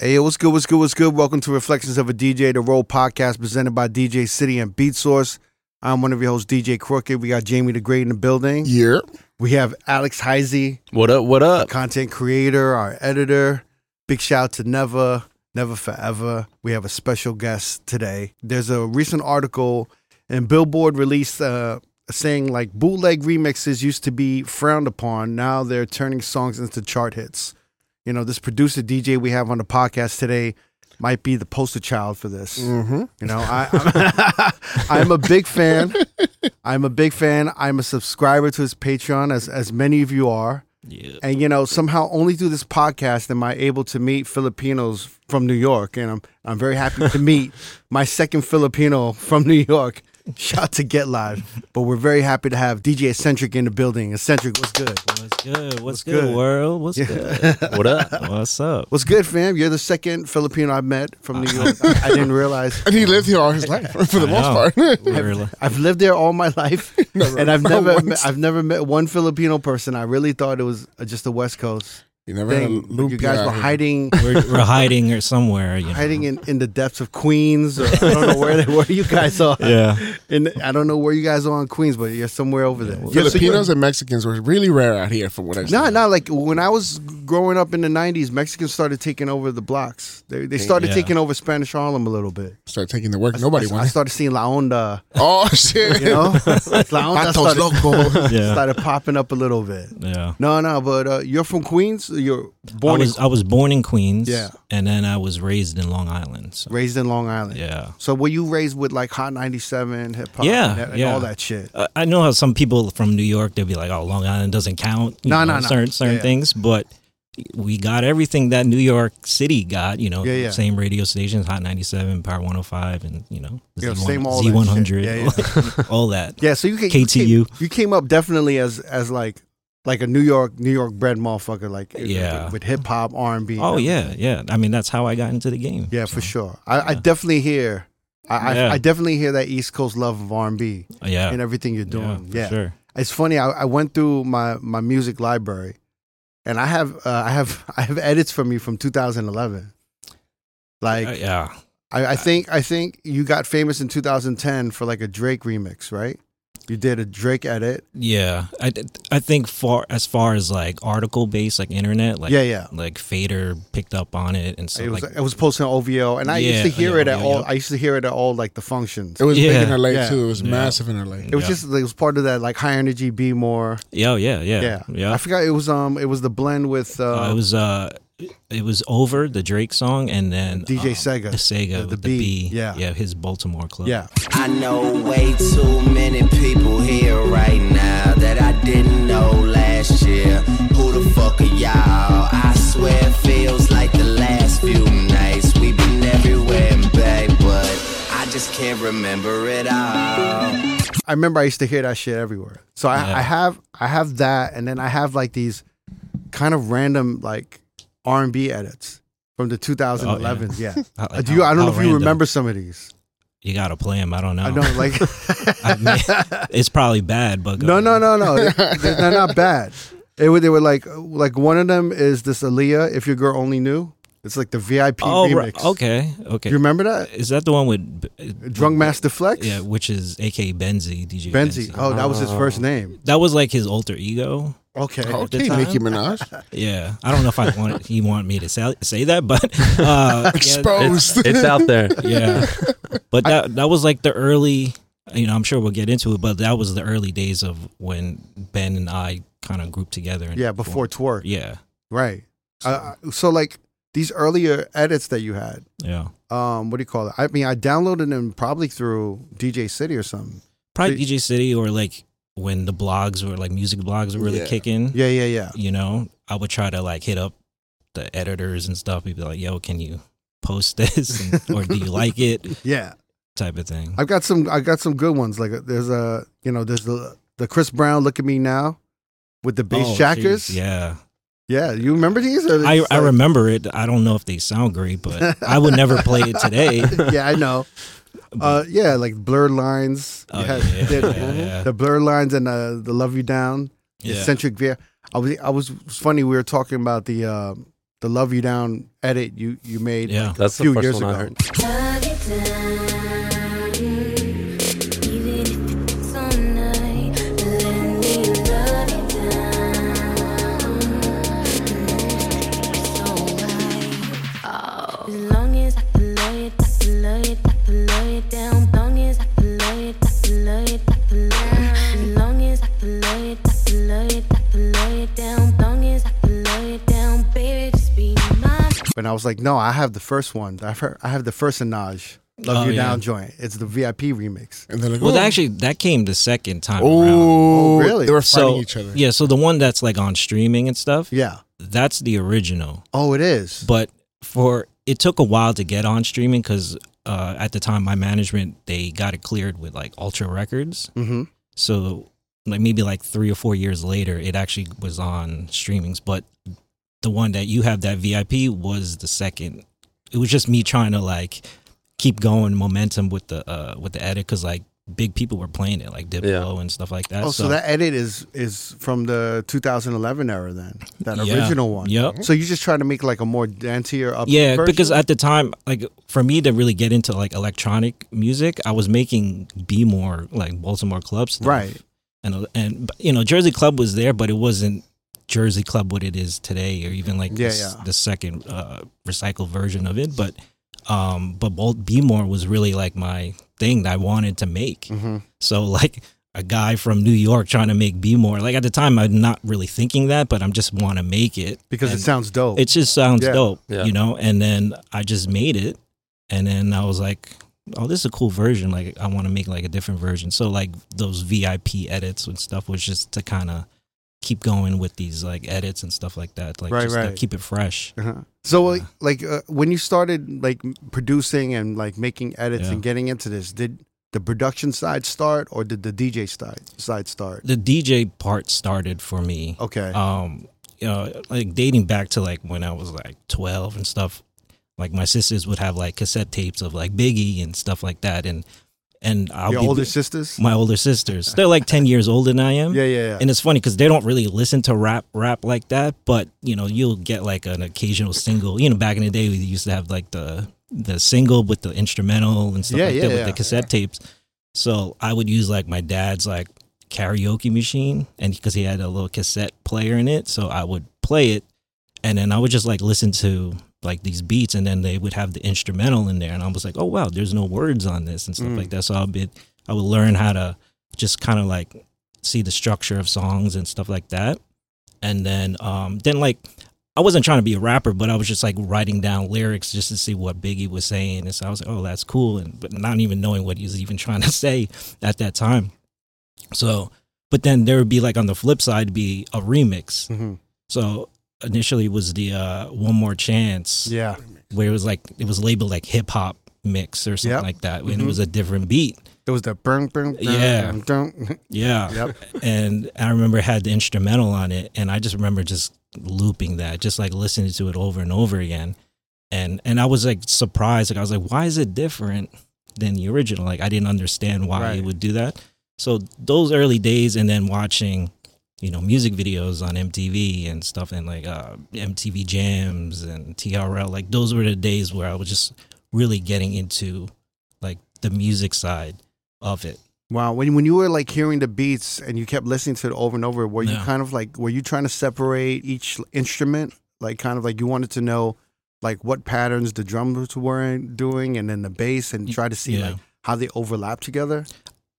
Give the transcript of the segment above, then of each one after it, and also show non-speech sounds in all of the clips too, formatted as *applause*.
Hey, what's good? What's good? What's good? Welcome to Reflections of a DJ, the Road podcast presented by DJ City and Beatsource. I'm one of your hosts, DJ Crooked. We got Jamie the Great in the building. Yeah. We have Alex Heisey, What up? What up? content creator, our editor. Big shout out to Never, Never Forever. We have a special guest today. There's a recent article, and Billboard released uh, saying like bootleg remixes used to be frowned upon. Now they're turning songs into chart hits. You know, this producer DJ we have on the podcast today might be the poster child for this. Mm-hmm. You know, I, *laughs* I'm, I'm a big fan. I'm a big fan. I'm a subscriber to his Patreon, as as many of you are. Yeah. And you know, somehow only through this podcast am I able to meet Filipinos from New York, and I'm I'm very happy to *laughs* meet my second Filipino from New York. *laughs* Shout to Get Live, but we're very happy to have DJ Esentrik in the building. Esentrik, what's good? What's good? What's, What's good, good? world? What's good? *laughs* What up? What's up? What's good, fam? You're the second Filipino I've met from New York. I, I didn't realize. *laughs* And he lived here all his life for the I most know. part. Really? I've lived there all my life, Never and I've never met, I've never met one Filipino person. I really thought it was uh, just the West Coast You never had a loop You guys were hiding. *laughs* We're, we're hiding or somewhere. You know. hiding in, in the depths of Queens. Or, I don't know where they, where you guys are. *laughs* Yeah. And I don't know where you guys are in Queens, but you're somewhere over there. Yeah, so Filipinos and Mexicans were really rare out here, from what I you- saw. No, no. Like when I was growing up in the '90s, Mexicans started taking over the blocks. They they started Yeah. taking over Spanish Harlem a little bit. Start taking the work. Nobody I, I started seeing La Onda. Oh *laughs* shit! You know, La Onda started. Yeah. started popping up a little bit. Yeah. No, no. But uh, you're from Queens. You're I born was in, I was born in Queens. Yeah. And then I was raised in Long Island. So, raised in Long Island. yeah. So were you raised with like Hot 97, hip hop, Yeah, and, and yeah. all that shit? Uh, I know how some people from New York they'll be like, "Oh, Long Island doesn't count." you No, know, no, no. Certain certain Yeah. things, but we got everything that New York City got. You know, Yeah, yeah. same radio stations, Hot ninety seven, Power one hundred five, and you know, Yeah, Z1 same all that Z one hundred, shit. Yeah, *laughs* all that. Yeah, so you came, you KTU. came, you came up definitely as as like like a New York New York bred motherfucker, like Yeah. with, with hip hop, R and B. Oh yeah, yeah. I mean, that's how I got into the game. yeah, So, for sure. I, I definitely hear, I, Yeah. I I definitely hear that East Coast love of R and B Yeah, and everything you're doing. for Yeah, sure. it's funny. I, I went through my my music library, and I have uh, I have *laughs* I have edits from you from 2011. Like Uh, yeah, I, I think I think you got famous in 2010 for like a Drake remix, right? You did a Drake edit. yeah. I, I think far as far as like article based, like internet, like yeah, yeah. like Fader picked up on it and stuff It was like it was posted on OVO, and I used to hear yeah, it at yeah, all. yeah. I used to hear it at all like the functions. It was Yeah. big in LA Yeah. too. It was Yeah. massive in LA. It was Yeah. just like, it was part of that like high energy, be more. yeah, yeah, yeah, Yeah, yeah. I forgot it was um it was the blend with uh, Uh, it was uh, it was over the Drake song and then DJ um, Sega. the Sega, The- the with the, B, B, yeah. yeah, his Baltimore club. yeah. I know way too many people here right now that I didn't know last year. Who the fuck are y'all? I swear it feels like the last few nights. We've been everywhere and back, but I just can't remember it all. I remember I used to hear that shit everywhere. So I, Yeah. I have I have that, and then I have like these kind of random like R and B edits from the 2011s. yeah. *laughs* How- Uh, do you? I don't know if you remember some of these. You gotta play them. I don't know. I know, like. *laughs* I mean, *laughs* it's probably bad, but go No, no, no, no. They're, they're not bad. It, wa- they were like, like one of them is this Aaliyah. If your girl only knew, it's like the VIP Oh, remix. right. okay, okay. You remember that? Is that the one with Drunk Master Flex. Yeah, which is AKA Benzi, DJ Benzi. Benzi. Oh, that was his first name. That was like his alter ego. Okay. Okay, the. Nicki Minaj. *laughs* Yeah, I don't know if I want he wanted me to say, say that, but uh, yeah, *laughs* Exposed. It's out there. *laughs* yeah. But that that was like the early. You know, I'm sure we'll get into it, but that was the early days of when Ben and I kind of grouped together. And Yeah, before TWRK. Yeah, Right. Uh, so like these earlier edits that you had. yeah. Um, what do you call it? I mean, I downloaded them probably through DJ City or something. Probably So- DJ City or like when the blogs were like music blogs were really Yeah. kicking. Yeah, yeah, yeah. You know, I would try to like hit up the editors and stuff. He'd be like, "Yo, can you post *laughs* this?" And, or do you like it? *laughs* Yeah. Type of thing. I've got some. I got some good ones. Like there's a, you know, there's the the Chris Brown "Look at Me Now" with the bass Oh, jackers. jeez, Yeah. Yeah, you remember these? Or I, it's I remember it. I don't know if they sound great, but *laughs* I would never play it today. *laughs* yeah, I know. *laughs* Uh, yeah, like blurred lines. Oh, You had- yeah, did- yeah, yeah. The blurred lines and uh, the love you down. Yeah. Esentrik Veer. I was. I was. It's funny. We were talking about the uh, the "Love You Down" edit you you made Yeah. like, That's a few the first years one ago. Mine. But I was like, no, I have the first one. I've heard, I have the first Anaj, "Love Oh, You yeah. Down" joint. It's the VIP remix. And they're like, Well, oh, actually, that came the second time oh, Oh, really? They were fighting So each other. yeah, so the one that's like on streaming and stuff, Yeah. that's the original. Oh, it is. But for it took a while to get on streaming because uh, at the time my management they got it cleared with like Ultra Records. hmm So like maybe like three or four years later, it actually was on streamings. But the one that you have that VIP was the second. It was just me trying to like keep going momentum with the uh with the edit because like big people were playing it like Diplo Yeah. and stuff like that. Oh, so, that edit is is from the 2011 era then, that Yeah. original one. Yep. So you just try to make like a more dancier up. Yeah, version? because at the time, like for me to really get into like electronic music, I was making be more like Baltimore club stuff. right. and and you know Jersey Club was there, but it wasn't Jersey Club what it is today, or even like Yeah, this, yeah. the second uh, recycled version of it. But um, but Bolt B more was really like my thing that I wanted to make. hmm So like a guy from New York trying to make B more, like at the time I'm not really thinking that, but I'm just want to make it Because it sounds dope. It just sounds Yeah. dope, Yeah. you know. And then I just made it, and then I was like, "Oh, this is a cool version. Like, I want to make like a different version." So like those VIP edits and stuff was just to kind of keep going with these like edits and stuff like that, like Right, just to right. keep it fresh. Uh-huh. So like, like uh, when you started like producing and like making edits Yeah. and getting into this, did the production side start or did the DJ side side start? The DJ part started for me. Okay. um you know like dating back to like when i was like 12 and stuff like my sisters would have like cassette tapes of like biggie and stuff like that and and i'll Your be older sisters? my older sisters. They're like 10 years older than i am. Yeah, yeah, yeah. and it's funny because they don't really listen to rap rap like that but you know you'll get like an occasional single. You know back in the day we used to have like the the single with the instrumental and stuff Yeah, like yeah, that with the cassette tapes. So i would use like my dad's like karaoke machine and because he had a little cassette player in it so i would play it and then i would just like listen to like these beats and then they would have the instrumental in there and i was like oh wow there's no words on this and stuff Mm. like that so i'll be i would learn how to just kind of like see the structure of songs and stuff like that and then um then like I wasn't trying to be a rapper, but I was just like writing down lyrics just to see what Biggie was saying, and so I was like, "Oh, that's cool," and but not even knowing what he was even *laughs* trying to say at that time. So, but then there would be like on the flip side be a remix. Mhm. So initially was the uh, "One More Chance," Yeah. where it was like it was labeled like hip hop mix or something Yep. like that, and Mhm. it was a different beat. It was the burn, burn, Yeah. burn. *laughs* Yeah. Yep. and I remember it had the instrumental on it, and I just remember just looping that, just like listening to it over and over again, and and I was like surprised, like I was like, why is it different than the original? Like I didn't understand why Right. it would do that. So those early days, and then watching, you know, music videos on MTV and stuff, and like uh, MTV Jams and TRL, like those were the days where I was just really getting into like the music side of it. Wow. When when you were like hearing the beats and you kept listening to it over and over, were you Yeah. kind of like were you trying to separate each instrument? Like kind of like you wanted to know like what patterns the drums were doing and then the bass and try to see Yeah. like how they overlap together?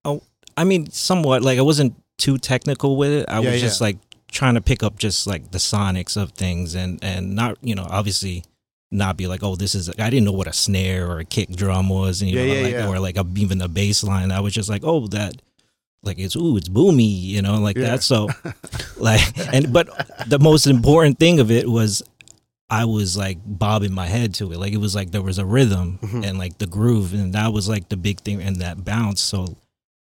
Oh I mean, somewhat. Like I wasn't too technical with it. I Yeah, was just yeah. like trying to pick up just like the sonics of things, and and not you know obviously not be like oh this is I didn't know what a snare or a kick drum was, and you Yeah, know yeah, like yeah. or like a, even a bass line. I was just like oh that like it's ooh it's boomy you know like that. So *laughs* like and but the most important thing of it was I was like bobbing my head to it. Like it was like there was a rhythm Mhm. and like the groove, and that was like the big thing, and that bounce. So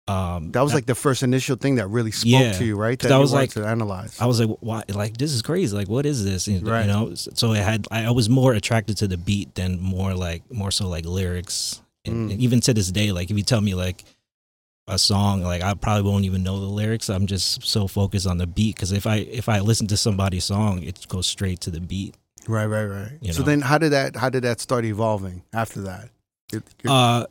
um That was like the first initial thing that really spoke Yeah. to you, right? That I was like- to analyze. I was like, why? Like this is crazy. Like what is this? You Right. know. So it had. I was more attracted to the beat than more like more so like lyrics. And, Mm. and even to this day, like if you tell me like a song, like I probably won't even know the lyrics. I'm just so focused on the beat because if I if I listen to somebody's song, it goes straight to the beat. Right, right, right. You so know. then, how did that? How did that start evolving after that? Uh,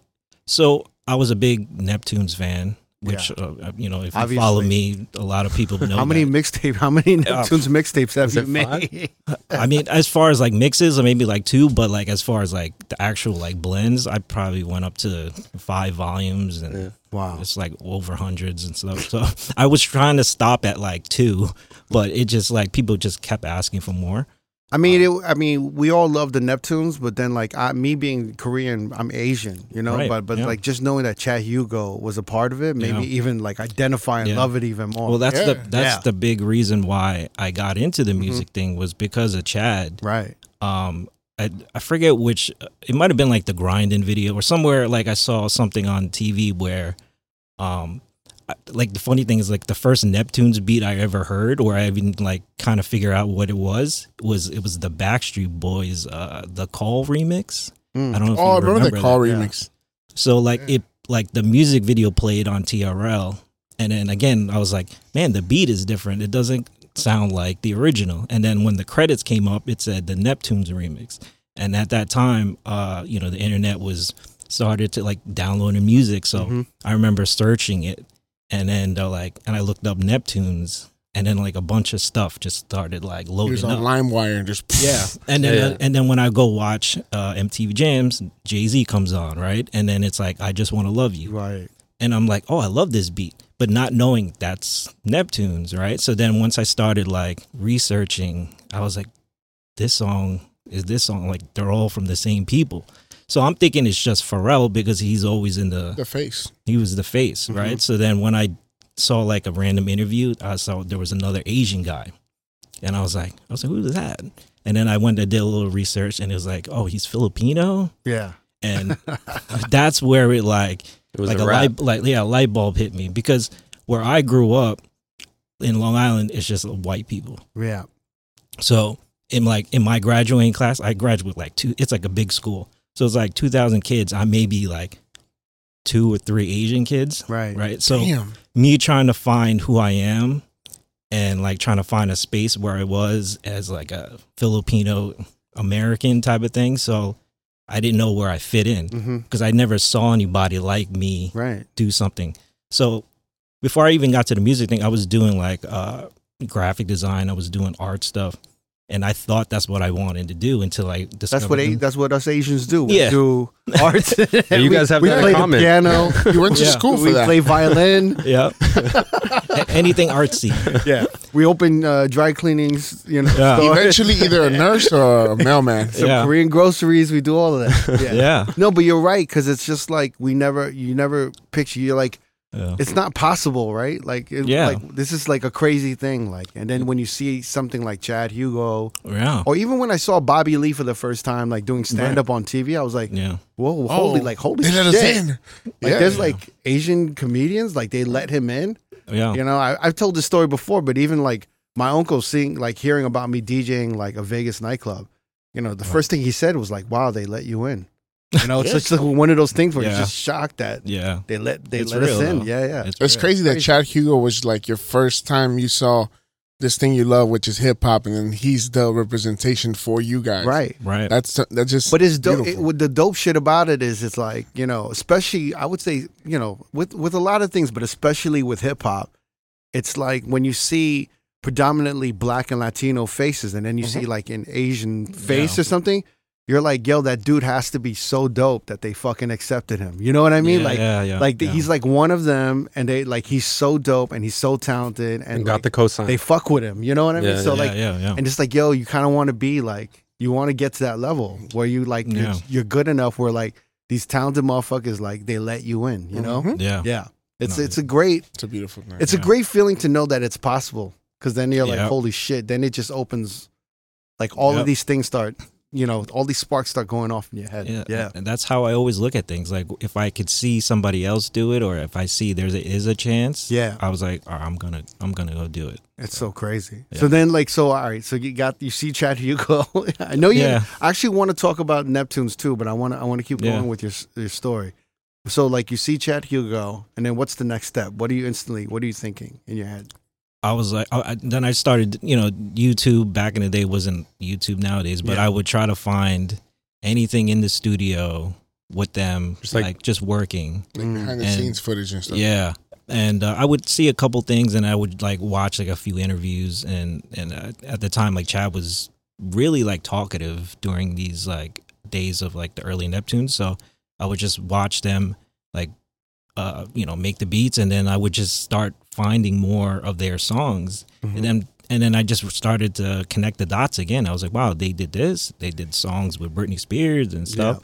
so I was a big Neptunes fan, which uh, you know, if you follow me, a lot of people *laughs* know. how many that. mixtape? How many *laughs* Neptunes mixtapes have you made? *laughs* I mean, as far as like mixes, or maybe like two, but like as far as like the actual like blends, I probably went up to five volumes and Yeah. Wow. it's like over hundreds and stuff. So I was trying to stop at like two, but it just like people just kept asking for more. I mean, it, I mean, we all love the Neptunes, but then like I, me being Korean, I'm Asian, you know. Right, But but yeah. like just knowing that Chad Hugo was a part of it, maybe Yeah. even like identify and Yeah. love it even more. Well, that's the that's the big reason why I got into the music thing was because of Chad. right. um I, I forget which it might have been like the Grindin' video or somewhere like I saw something on TV where um like the funny thing is like the first Neptunes beat I ever heard or I even like kind of figure out what it was was it was the Backstreet Boys uh the Call remix. Mm. I don't know if Oh, I you remember the call that, yeah. remix. so like Yeah. it like the music video played on TRL and then again I was like, man, the beat is different. It doesn't sound like the original. And then when the credits came up, it said the Neptunes remix. And at that time, uh, you know, the internet was started to like downloading music. So Mhm. I remember searching it and then they're like and I looked up Neptunes and then like a bunch of stuff just started like He loading was up. on LimeWire and just *laughs* Yeah, and then Yeah. and then when I go watch uh, MTV Jams, Jay Z comes on, right? And then it's like I just want to love you, Right. and I'm like, oh, I love this beat, but not knowing that's Neptunes, right? So then once I started like researching, I was like, this song is this song like they're all from the same people. So I'm thinking it's just Pharrell because he's always in the the face. he was the face, Mm-hmm. right? So then when I saw like a random interview, I saw there was another Asian guy, and I was like, I was like, who's that? And then I went and did a little research, and it was like, oh, he's Filipino, Yeah. and *laughs* *laughs* that's where it like It was like a a, light like yeah light bulb hit me because where I grew up in Long Island, it's just white people. Yeah. So in like in my graduating class, I graduate like two. It's like a big school, so it's like two thousand kids. I may be like two or three Asian kids, Right. right? So Damn. me trying to find who I am and like trying to find a space where I was as like a Filipino American type of thing. So I didn't know where I fit in because I never saw anybody like me Right. do something. So before I even got to the music thing, I was doing like uh, graphic design. I was doing art stuff, and I thought that's what I wanted to do until I discovered. That's what a, that's what us Asians do. We Yeah. do *laughs* art. *laughs* you guys have we that in play common. the piano. *laughs* You went to Yeah. school for we that. play violin. yeah, anything artsy. yeah. We open uh, dry cleanings. You know. Yeah. Eventually, either a nurse or a mailman. Some Yeah. Korean groceries. We do all of that. Yeah. Yeah, No, but you're right because it's just like we never, you never picture. You're like, yeah. it's not possible, right? Like, it, Yeah. like this is like a crazy thing. Like, and then when you see something like Chad Hugo, yeah. or even when I saw Bobby Lee for the first time, like doing stand up on TV, I was like, yeah. whoa, holy, Oh, like, holy They let shit! us in. Like, Yeah. there's like Asian comedians, like they let him in. Yeah. You know, I, I've told this story before, but even like my uncle seeing, like hearing about me DJing like a Vegas nightclub, you know, the first thing he said was like, "Wow, they let you in." You know, it's just like one of those things where Yeah. you're just shocked that Yeah. they let they It's let us in. though. Yeah, yeah. It's real. crazy that Crazy. Chad Hugo was like your first time you saw this thing you love, which is hip hop, and then he's the representation for you guys. right. Right. That's that's just. But it's dope. It, beautiful. what the dope shit about it is, it's like you know, especially I would say, you know, with with a lot of things, but especially with hip hop, it's like when you see predominantly black and Latino faces, and then you see mm-hmm. like an Asian face Yeah. or something. You're like, yo, that dude has to be so dope that they fucking accepted him. You know what I mean? Yeah, like, yeah, yeah, like the, yeah. he's like one of them, and they like he's so dope and he's so talented, and, And got like, the cosign. they fuck with him. You know what I mean? Yeah, so yeah, like, yeah, yeah. and just like, yo, you kind of want to be like, you want to get to that level where you like, you're, Yeah. you're good enough where like these talented motherfuckers like they let you in. You know? Mhm. yeah. Yeah. It's No, it's a great It's a beautiful thing. it's a great feeling to know that it's possible because then you're like, Yeah. holy shit. Then it just opens, like all Yep. of these things start, you know, all these sparks start going off in your head. Yeah, Yeah. and that's how I always look at things. Like if I could see somebody else do it, or if I see there's a, is a chance, Yeah. I was like, "All right, I'm gonna, I'm gonna go do it. It's so crazy. Yeah. So then, like, so all right. So you got you see Chad Hugo. *laughs* I know you. Yeah. I actually want to talk about Neptunes too, but I want to I want to keep Yeah. going with your your story. So like you see Chad Hugo, and then what's the next step? What are you instantly? What are you thinking in your head? I was like, I, I- then I started, you know, YouTube back in the day wasn't YouTube nowadays, but Yeah. I would try to find anything in the studio with them, Just like, like- just working. Like behind the And- scenes footage and stuff. Yeah. And uh, I would see a couple things, and I would like watch like a few interviews, and and uh, at the time, like Chad was really like talkative during these like days of like the early Neptunes, so I would just watch them like uh you know make the beats, and then I would just start finding more of their songs, Mhm. and then and then I just started to connect the dots again. I was like, wow, they did this, they did songs with Britney Spears and stuff.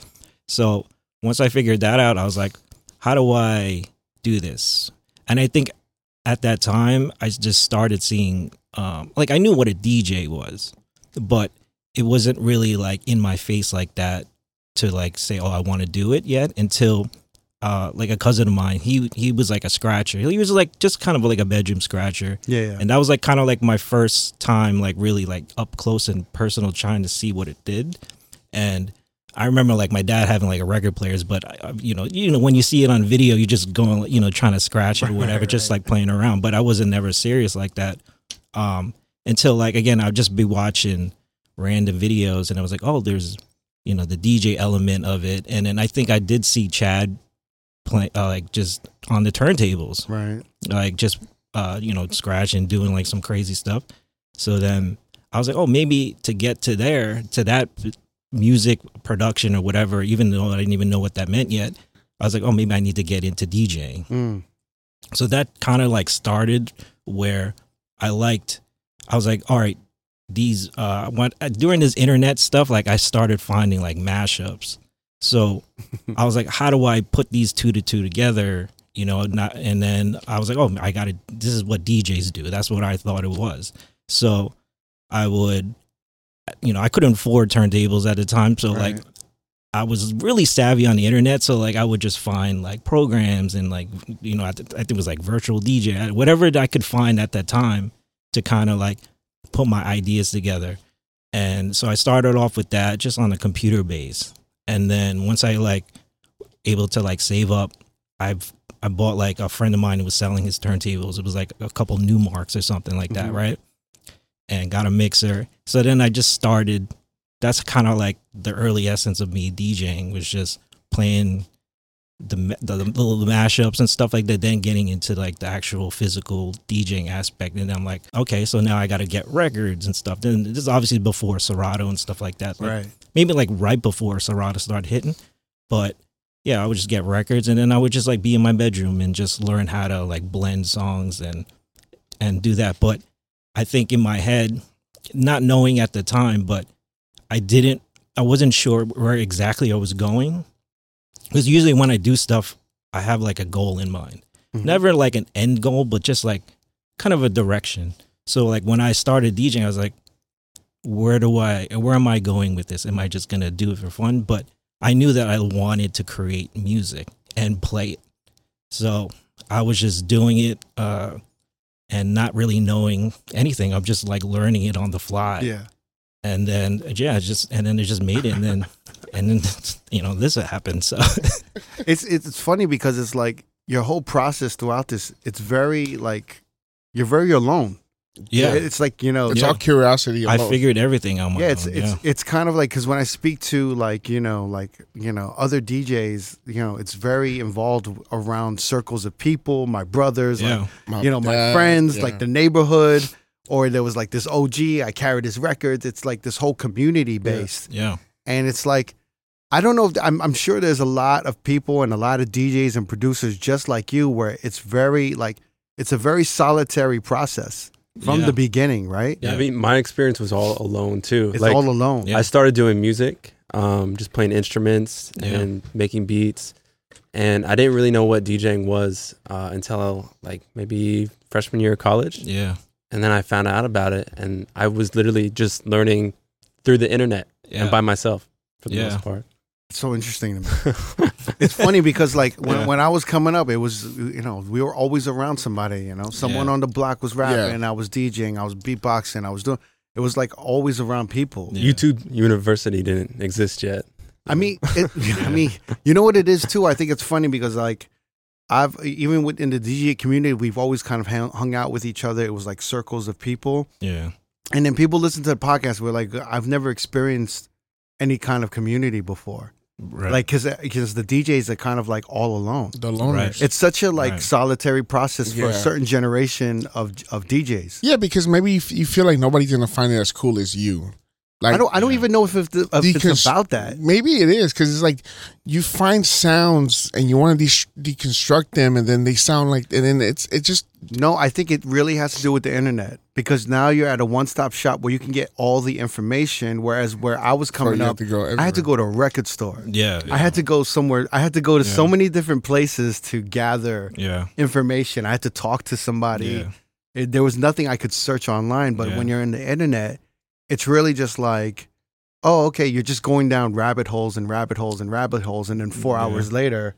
So once I figured that out, I was like, how do I do this? And I think at that time, I just started seeing, um, like, I knew what a DJ was, but it wasn't really like in my face like that to like say, oh, I want to do it yet until. Uh, like a cousin of mine, he he was like a scratcher. He was like just kind of like a bedroom scratcher, Yeah, yeah. and that was like kind of like my first time like really like up close and personal trying to see what it did. And i remember like my dad having like a record players but I- I- you know you know when you see it on video you just going you know trying to scratch it or whatever just like playing around. But i wasn't never serious like that um until like again i'd just be watching random videos and i was like oh there's you know the dj element of it. And then i think i did see chad play uh, like just on the turntables right. like just uh you know scratching doing like some crazy stuff so then i was like oh maybe to get to there to that music production or whatever even though i didn't even know what that meant yet i was like oh maybe i need to get into djing Mm. so that kind of like started where i liked i was like all right these uh when, uh, during this internet stuff like i started finding like mashups so i was like how do i put these two to two together you know not and then i was like oh i gotta this is what djs do. That's what i thought it was. So i would you know i couldn't afford turntables at the time. So like I was really savvy on the internet, so like I would just find like programs and like you know I, th- I think it was like virtual DJ, whatever I could find at that time to kind of like put my ideas together. And so I started off with that just on a computer base, and then once I like able to like save up, I've I bought like a friend of mine who was selling his turntables. It was like a couple Numarks or something like that, Mhm. right? And got a mixer. So then I just started that's kind of like the early essence of me DJing was just playing the, the the little mashups and stuff like that. Then getting into like the actual physical DJing aspect, and I'm like, okay, so now I got to get records and stuff. Then this is obviously before Serato and stuff like that. Like, Right. Maybe like right before Serato started hitting, but yeah, I would just get records, and then I would just like be in my bedroom and just learn how to like blend songs and and do that. But I think in my head, not knowing at the time, but I didn't, I wasn't sure where exactly I was going. Because usually when I do stuff, I have like a goal in mind. Mhm. Never like an end goal, but just like kind of a direction. So like when I started DJing, I was like, where do I, where am I going with this? Am I just to do it for fun? But I knew that I wanted to create music and play it. So I was just doing it uh, and not really knowing anything. I'm just like learning it on the fly Yeah. and then yeah, just and then it just made it, and then *laughs* and then you know this happened. So *laughs* It's it's funny because it's like your whole process throughout this. It's very like you're very alone. Yeah, It's like you know. It's Yeah. all curiosity. I figured everything out. yeah, it's own. it's yeah. it's kind of like because when I speak to like you know like you know other DJs, you know it's very involved around circles of people, my brothers, like, My you know my friends, yeah. like the neighborhood, or there was like this OG. I carried his records. It's like this whole community based, yeah, and it's like I don't know. If, I'm I'm sure there's a lot of people and a lot of DJs and producers just like you, where it's very like it's a very solitary process from Yeah. the beginning, right? Yeah, Yeah. I mean, my experience was all alone too. It's like, all alone. Yeah. I started doing music, um, just playing instruments Yeah. and making beats, and I didn't really know what DJing was uh, until like maybe freshman year of college, yeah, and then I found out about it, and I was literally just learning through the internet yeah. and by myself for the Yeah. most part. It's so interesting to me. *laughs* it's funny because like when, Yeah. when I was coming up, it was you know we were always around somebody. You know, someone Yeah. on the block was rapping, Yeah. I was DJing, I was beatboxing, I was doing. It was like always around people. Yeah. YouTube University didn't exist yet. I mean, it, I mean, you know what it is too. I think it's funny because like I've even within the DJ community, we've always kind of hung, hung out with each other. It was like circles of people, Yeah. and then people listen to the podcast. We're like, I've never experienced any kind of community before, Right. like because because uh, the DJs are kind of like all alone. The loners. Right. It's such a like Right. solitary process for a certain generation of of DJs. Yeah, because maybe you, f- you feel like nobody's gonna find it as cool as you. Like I don't. I don't even know if, if, the, if Decons- it's about that. Maybe it is because it's like you find sounds and you want to de- deconstruct them, and then they sound like, and then it's it just No, I think it really has to do with the internet because now you're at a one stop shop where you can get all the information. Whereas where I was coming you up, to. I had to go to a record store. yeah. I had to go somewhere. I had to go to so many different places to gather Yeah. information. I had to talk to somebody. Yeah. It, there was nothing I could search online. But Yeah. when you're in the internet, it's really just like, oh, okay, you're just going down rabbit holes and rabbit holes and rabbit holes, and then four Yeah. hours later,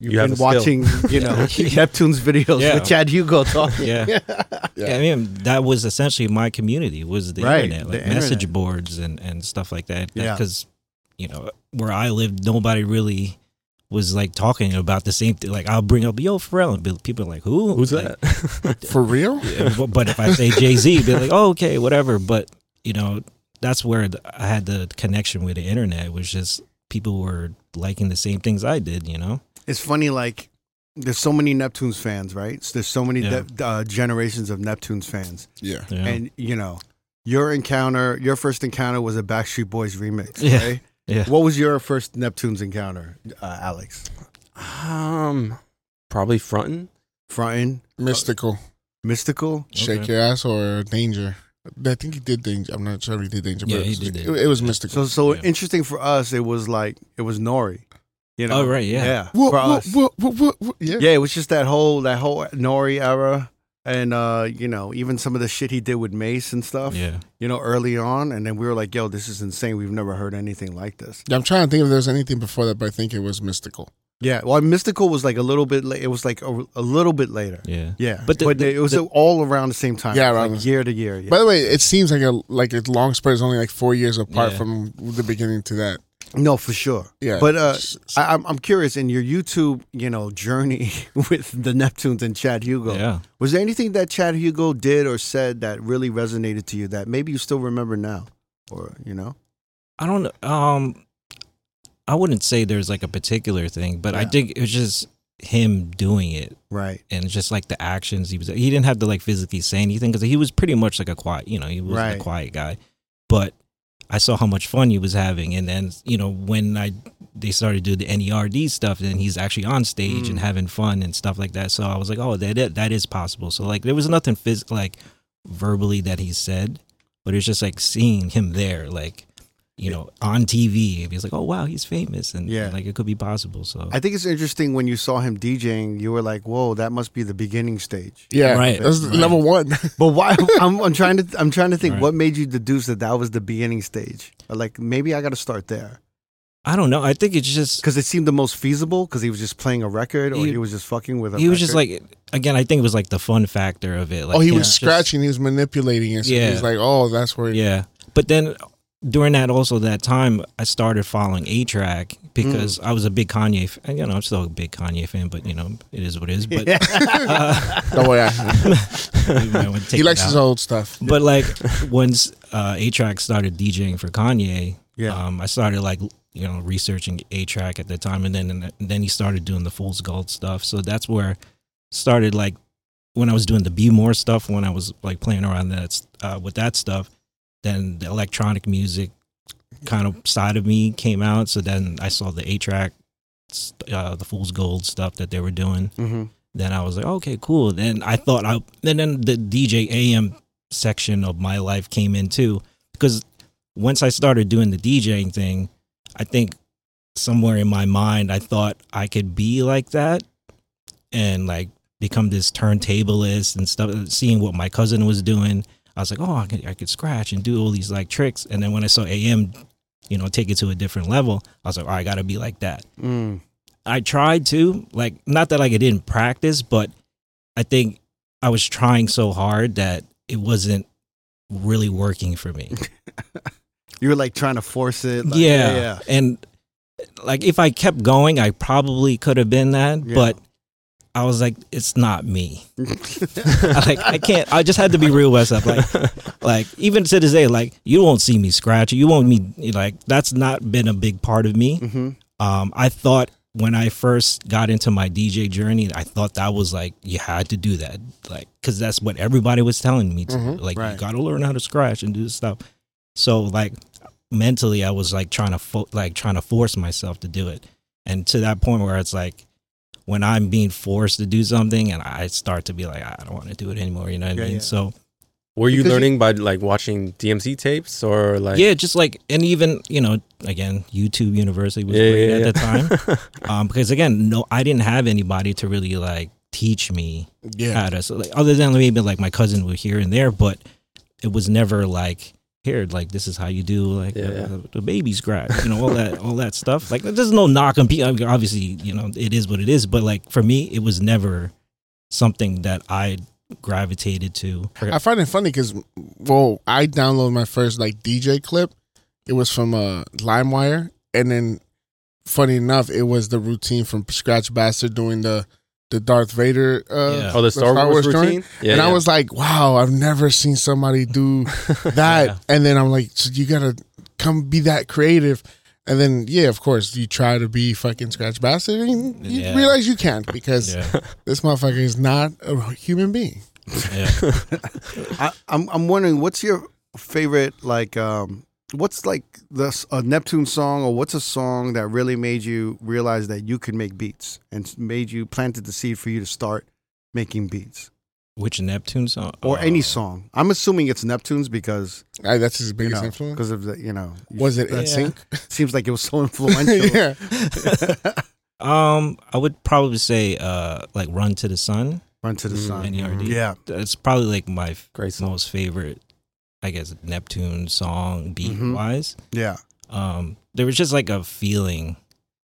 you've You been a skill. watching, you know, *laughs* Neptune's videos Yeah. with Chad Hugo talking. Yeah. *laughs* Yeah. Yeah, I mean that was essentially my community was the Right, internet, the like message internet. boards and and stuff like that. Yeah. because you know where I lived, nobody really was like talking about the same thing. Like I'll bring up Yo Pharrell, and people are like, "Who? Who's Like, that? *laughs* for real. yeah, but- but if I say Jay Z, be like, "Oh, okay, whatever." But you know, that's where I had the connection with the internet. It was just people were liking the same things I did. You know? It's funny, like there's so many Neptunes fans, right? So there's so many Yeah. de- uh, generations of Neptunes fans, Yeah. Yeah. and you know, your encounter, your first encounter was a Backstreet Boys remix, *laughs* Yeah. right? Yeah. What was your first Neptunes encounter, uh, Alex? um, probably fronting. Frontin', Mystikal. Mystikal. Shake Okay. your ass or danger. I think he did danger. I'm not sure if he did danger. Yeah, but he it, did It, it was Mystikal. So so Yeah. interesting for us. It was like it was Nori. You know? Oh, right, yeah. yeah. Whoa, for whoa, us. whoa, yeah. Yeah, it was just that whole that whole Nori era, and uh, you know, even some of the shit he did with Mase and stuff. Yeah. You know, early on, and then we were like, "Yo, this is insane. We've never heard anything like this." Yeah, I'm trying to think if there's anything before that, but I think it was Mystikal. Yeah, well, Mystikal was like a little bit. La- it was like a, a little bit later. Yeah. Yeah, But but, the- the- it was the- all around the same time. Yeah, around like year to year. Yeah. By the way, it seems like a like a long spread is only like four years apart Yeah. from the beginning to that. no, for sure. Yeah, But uh, S- s- I, I'm I'm curious in your YouTube, you know, journey *laughs* with the Neptunes and Chad Hugo. Yeah. Was there anything that Chad Hugo did or said that really resonated to you that maybe you still remember now, or you know? I don't know. Um, I wouldn't say there's like a particular thing, but I think it was just him doing it Right. and just like the actions he was. He didn't have to like physically say anything because he was pretty much like a quiet. You know, he was Right. a quiet guy, but I saw how much fun he was having, and then you know when I they started to do the NERD stuff, then he's actually on stage and Mm. having fun and stuff like that. So I was like, oh, that that- is possible. So like there was nothing phys- like verbally that he said, but it's just like seeing him there, like you know, on TV. He's like, oh wow, he's famous, and Yeah. like it could be possible. So I think it's interesting when you saw him DJing, you were like, "Whoa, that must be the beginning stage." yeah, Right, That's right. level one. *laughs* But why? *laughs* I'm, I'm trying to I'm trying to think Right. what made you deduce that that was the beginning stage. Like maybe I got to start there I don't know. I think it's just because it seemed the most feasible because he was just playing a record or he, He- was just fucking with a. he was just like again. I think it was like the fun factor of it. Like oh, he him was just- scratching. He was manipulating it. So Yeah. He's like, oh, that's where. Yeah, but then during that also that time I started following A-Trak Mm. because I was a big Kanye. f- You know, I'm still a big Kanye fan, but you know, it is what it is. But uh, Don't worry. *laughs* we might take he likes his old stuff. But like once uh, A-Trak started DJing for Kanye, Yeah. um, I started like you know researching A-Trak at the time, and then and then he started doing the Fool's Gold stuff. So that's where started like when I was doing the Be More stuff, when I was like playing around that uh, with that stuff. Then the electronic music kind of side of me came out. So then I saw the A-Trak, uh, the Fool's Gold stuff that they were doing Mhm. then I was like, okay, cool. Then I thought I, and then the DJ AM section of my life came in too, because once I started doing the DJing thing, I think somewhere in my mind I thought I could be like that and like become this turntablist and stuff. Seeing what my cousin was doing, I was like, oh, I could, I could scratch and do all these like tricks. And then when I saw AM, you know, take it to a different level, I was like, oh, I got to be like that. Mm. I tried to like not that like I didn't practice, but I think I was trying so hard that it wasn't really working for me. *laughs* You were like trying to force it. Like, yeah. yeah. And like if I kept going, I probably could have been that, Yeah. but I was like, it's not me. I, *laughs* like I can't. I just had to be real with myself. Like, like even to this day, like you won't see me scratch. You won't me like that's not been a big part of me. Mm-hmm. Um, I thought when I first got into my DJ journey, I thought that was like you had to do that, like because that's what everybody was telling me to. Mhm. Like Right. you got to learn how to scratch and do this stuff. So like mentally, I was like trying to fo- like trying to force myself to do it, and to that point where it's like when I'm being forced to do something, and I start to be like, I don't want to do it anymore. You know what Yeah, I mean? yeah. So Were you Because you- learning by like watching DMC tapes or like? yeah, just like and even you know again, YouTube University was Yeah, great yeah, at yeah. the time. *laughs* um, because again, no, I didn't have anybody to really like teach me Yeah. how to. So, like, other than maybe like my cousin would here and there, but it was never like here, like this is how you do like Yeah, uh, yeah. the baby scratch, you know, all that, all that stuff. Like there's no knock on people. Obviously, you know, it is what it is. But like for me, it was never something that I gravitated to. I find it funny because, well, I downloaded my first like DJ clip. It was from uh, LimeWire, and then, funny enough, it was the routine from Skratch Bastid doing the the Darth Vader. Uh, Yeah. Oh, the Star, Wars, joint. routine. Yeah, and I was like, wow, I've never seen somebody do *laughs* that. Yeah. And then I'm like, so you gotta come be that creative. And then, yeah, of course, you try to be fucking Skratch Bastid, and you Yeah. realize you can't because Yeah, this motherfucker is not a human being. yeah. *laughs* I, I'm I'm wondering what's your favorite like um what's like the s- a Neptune song or what's a song that really made you realize that you could make beats and made you planted the seed for you to start making beats Which Neptune song or any Oh. song. I'm assuming it's Neptune's because Uh, that's his you biggest know influence. because of the you know Was it Yeah. NSYNC? *laughs* seems like it was so *laughs* influential. yeah. *laughs* Um, I would probably say uh like Run to the Sun. Run to the Mm, sun. NERD. Yeah, it's probably like my f- Great most favorite, I guess, Neptune song beat Mhm. wise. yeah. Um, there was just like a feeling.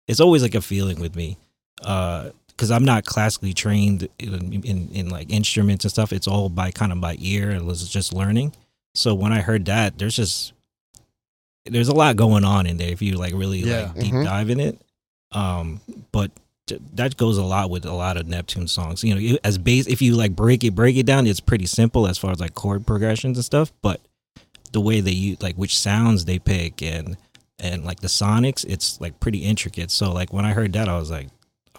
It's always like a feeling with me, uh, because I'm not classically trained in, in in like instruments and stuff. It's all by kind of by ear and was just learning. So when I heard that, there's just there's a lot going on in there if you like really Yeah. like deep Mhm. dive in it. Um, but that goes a lot with a lot of Neptune songs. You know, as bass, if you like break it, break it down, it's pretty simple as far as like chord progressions and stuff. But the way they use, like which sounds they pick and and like the sonics, it's like pretty intricate. So like when I heard that, I was like,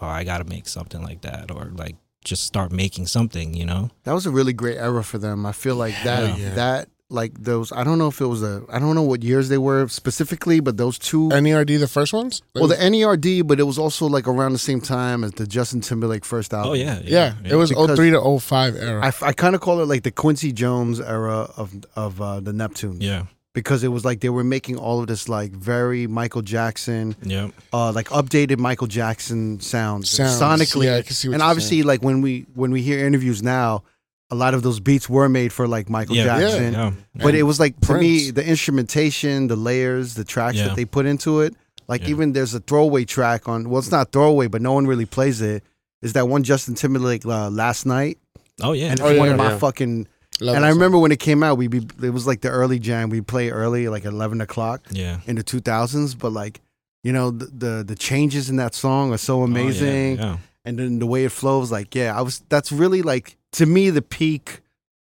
oh, I got to make something like that, or like just start making something. You know? That was a really great era for them. I feel like that Yeah. that like those I don't know if it was a I don't know what years they were specifically, but those two NERD, the first ones? Well, the NERD, but it was also like around the same time as the Justin Timberlake first album. Oh yeah, yeah, it was Because- 03 to 05 era. I, I kind of call it like the Quincy Jones era of of uh, the Neptunes yeah, because it was like they were making all of this like very Michael Jackson, yeah, uh, like updated Michael Jackson sounds, Sounds, sonically, yeah, I can see what and you're obviously like when we when we hear interviews now, a lot of those beats were made for like Michael yeah, Jackson. yeah. But it was like to me the instrumentation, the layers, the tracks Yeah. that they put into it. Like Yeah. even there's a throwaway track on. Well, it's not throwaway, but no one really plays it. Is that one Justin Timberlake uh, last night? Oh yeah, And it's Oh, one yeah, of my yeah. fucking. Love and that I song. remember when it came out, we be it was like the early jam. We play early, like eleven o'clock yeah. in the two thousands. But like, you know, the, the the changes in that song are so Oh, yeah, amazing, yeah. And then the way it flows. Like, yeah, I was. That's really like to me the peak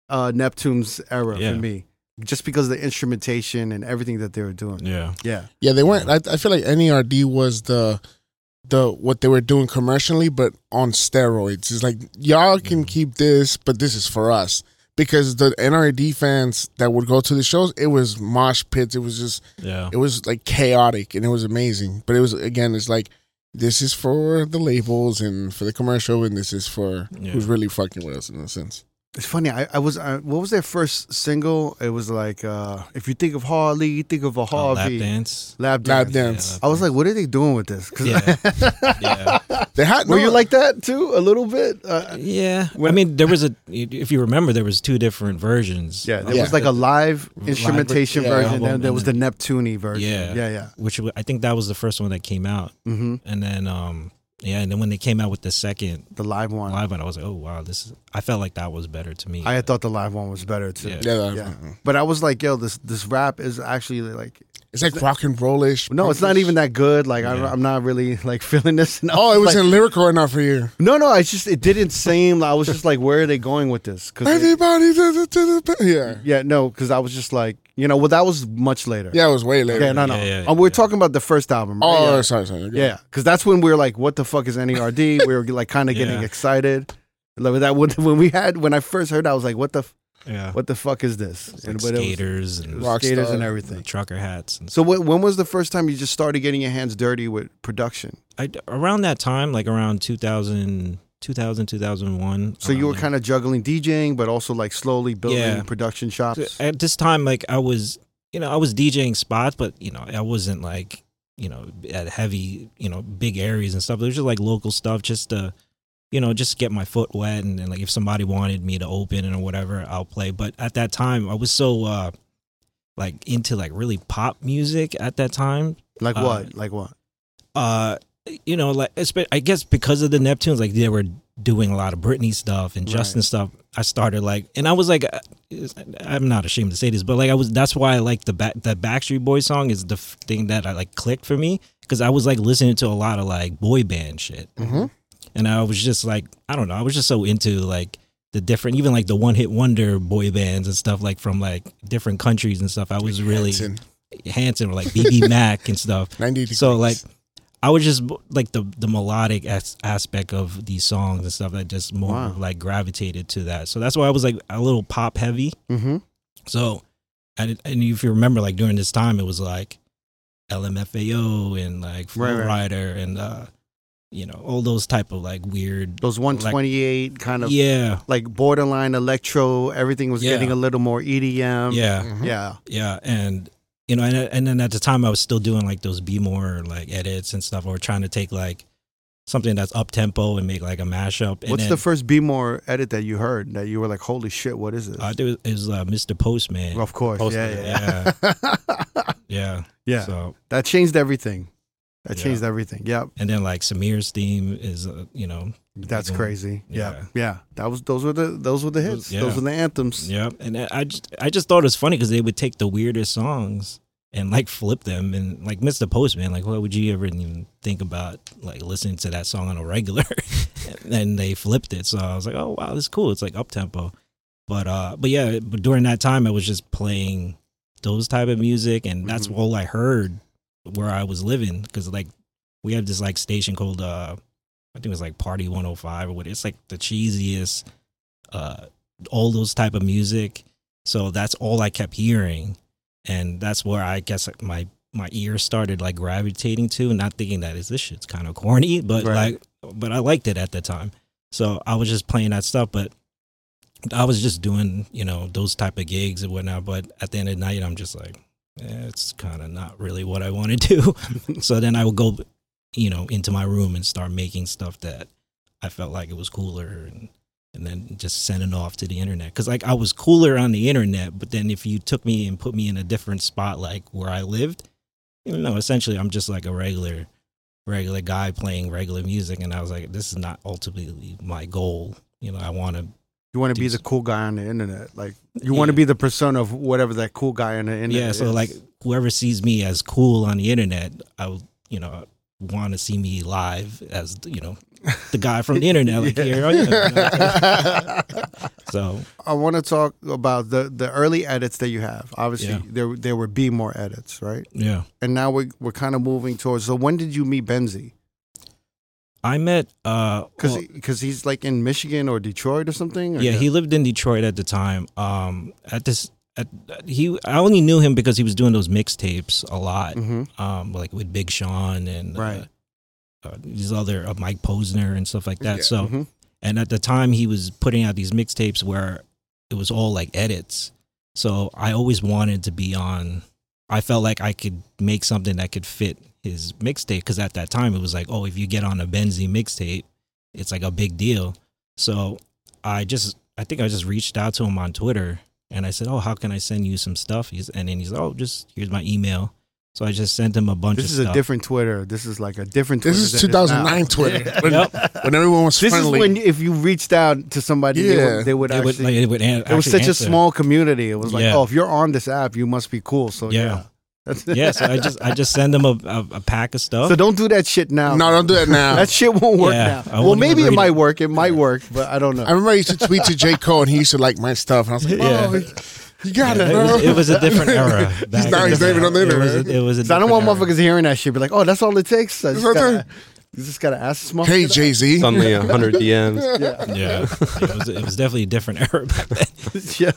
uh Neptune's era Yeah. for me, just because of the instrumentation and everything that they were doing. Yeah. Yeah, Yeah, they weren't. I, I feel like NERD was the the what they were doing commercially, but on steroids. It's like y'all can keep this, but this is for us because the NERD fans that would go to the shows, it was mosh pits. It was just Yeah. it was like chaotic and it was amazing. But it was again, it's like this is for the labels and for the commercial, and this is for Yeah. who's really fucking with us in a sense. It's funny. I, I was. Uh, what was their first single? It was like, uh if you think of Harley, you think of a Oh, lap dance. Lap Lap dance. dance. Yeah, I was like, what are they doing with this? 'Cause- Yeah. *laughs* Yeah. They had Were no- you like that too? A little bit. Uh, Yeah. I mean, there was a. If you remember, there was two different versions. yeah, there Yeah. was like a live instrumentation yeah, version, album, and there was the and Neptune version. Yeah. yeah, yeah. Which I think that was the first one that came out, Mm-hmm. and then um, yeah, and then when they came out with the second The live one. live one, I was like, oh wow, this is. I felt like that was better to me. I had thought the live one was better too. Yeah. Yeah, Yeah. But I was like, yo, this this rap is actually like it's like rock and rollish. no, it's not even that good. Like I, Yeah. I'm not really like *laughs* feeling this. And I Oh, it was like, not lyrical enough for you. no, no. It's just it didn't seem. Like I was just like, where are they going with this? 'Cause it- Everybody to the, to the yeah. yeah, no, because I was just like, you know, well, that was much later. Yeah, it was way later. yeah, no, no. Yeah, yeah, Uh, we're yeah. talking about the first album. Right? Oh, yeah. sorry, sorry. Yeah, because that's when we are like, "What the fuck is NERD?" we were like kind of *laughs* getting Yeah. excited. Like that when *laughs* when we had when I first heard, it, I was like, "What the f- yeah, what the fuck is this?" It's like but it was- skaters and Rock skaters star. and the everything. trucker hats. And So when, when was the first time you just started getting your hands dirty with production? I, around that time, like around 2000, 2000 2001. So you uh, were kind of juggling DJing, but also like slowly building Yeah. production shops. at this time, like I was, you know, I was DJing spots, but you know, I wasn't like, you know, at heavy, you know, big areas and stuff. It was just like local stuff, just to, you know, just get my foot wet, and then like if somebody wanted me to open it or whatever, I'll play. But at that time, I was so uh like into like really pop music at that time. Like uh, what? Like what? uh you know like i guess because of the neptunes like they were doing a lot of britney stuff and justin Right. stuff i started like and i was like uh, i'm not ashamed to say this but like i was that's why i like the back the backstreet boys song is the f- thing that i like clicked for me because i was like listening to a lot of like boy band shit Mm-hmm. And i was just like i don't know i was just so into like the different even like the one hit wonder boy bands and stuff like from like different countries and stuff i was really Hanson, hanson or like bb *laughs* mac and stuff 90 so like I was just like the the melodic as- aspect of these songs and stuff that just more Wow. like gravitated to that. So that's why I was like a little pop heavy. Mm-hmm. So and and if you remember like during this time it was like LMFAO and like Flo Right, right. Rida and uh you know all those type of like weird Those 128 kind of yeah like borderline electro. Everything was Yeah. getting a little more EDM. yeah Mhm. yeah. yeah and you know and, and then at the time i was still doing like those be more like edits and stuff or trying to take like something that's up tempo and make like a mashup and What's then, the first Be More edit that you heard that you were like, "Holy shit, what is this?" uh, there was uh, mr postman of course, Postman, yeah, yeah, yeah. *laughs* yeah yeah. so that changed everything. That Yeah. changed everything. Yep, and then like samir's theme is uh, you know that's crazy. Yeah, Yeah. yeah. That was those were the those were the hits. Yeah. Those were the anthems. Yep. And I just, I just thought it was funny because they would take the weirdest songs and like flip them and like Mr. Postman, like what would you ever even think about like listening to that song on a regular? *laughs* and they flipped it. So I was like, oh wow, this is cool. It's like up tempo. But uh but yeah, but during that time I was just playing those type of music and that's Mhm. all I heard where I was living because like we have this like station called uh I think it was like Party 105 or what it's like the cheesiest uh all those type of music. So that's all I kept hearing, and that's where I guess like, my my ears started like gravitating to, not thinking that is this shit's kind of corny, *laughs* but Right. like, but I liked it at the time. So I was just playing that stuff, but I was just doing you know those type of gigs and whatnot. But at the end of the night, I'm just like, it's kind of not really what I want to do. *laughs* so then I would go, you know, into my room and start making stuff that I felt like it was cooler and and then just sending off to the internet because like I was cooler on the internet, but then if you took me and put me in a different spot like where I lived, you know, essentially I'm just like a regular regular guy playing regular music, and I was like, this is not ultimately my goal. You know, I want to You want to be the cool guy on the internet. Like you want to be the persona of whatever that cool guy on the internet. yeah. So is. like whoever sees me as cool on the internet, I will you know want to see me live as you know the guy from the *laughs* internet. Like Yeah. here, oh, *laughs* yeah, so I want to talk about the the early edits that you have. Obviously, Yeah. there there would be more edits, right? yeah. And now we're we're kind of moving towards. So when did you meet Benzi? I met uh Because well- he's like in Michigan or Detroit or something. or yeah, he lived in Detroit at the time. Um, at this, at he, I only knew him because he was doing those mixtapes a lot. hmm Um, like with Big Sean and Right. uh, uh, these other uh, Mike Posner and stuff like that. Yeah. So, Mhm. and at the time he was putting out these mixtapes where it was all like edits. So I always wanted to be on. I felt like I could make something that could fit his mixtape because at that time it was like, oh, if you get on a Benzi mixtape, it's like a big deal. So I just, I think I just reached out to him on Twitter and I said, oh, how can I send you some stuff? He's, and then he's, oh, just here's my email. So I just sent him a bunch of This of is a different Twitter. This is like a different. This is than now. 2009 Twitter when, Yep. when everyone was This friendly. is when if you reached out to somebody, they Yeah. would, they would They actually. would, like, they would an- it was actually such answer. a small community. It was like, Yeah. oh, if you're on this app, you must be cool. So yeah, Yeah. That's- yeah. So I just I just send him a, a, a pack of stuff. So don't do that shit now. no, don't do that now. That shit won't work Yeah, now. Well, maybe it might it. work. It might work, but I don't know. I remember I used to tweet to J. Cole and he used to like my stuff. And I was like, Yeah. oh, you got Yeah, it, it, was, it was a different era. *laughs* He's not in he's the not even on the It was internet. a, it was a So I don't want era. motherfuckers hearing that shit. Be like, oh, that's all it takes. I just That's gotta, right you just gotta ask this Hey. Jay Z. Suddenly a hundred *laughs* DMs. Yeah, *laughs* it was it was definitely a different era back then. *laughs* yeah.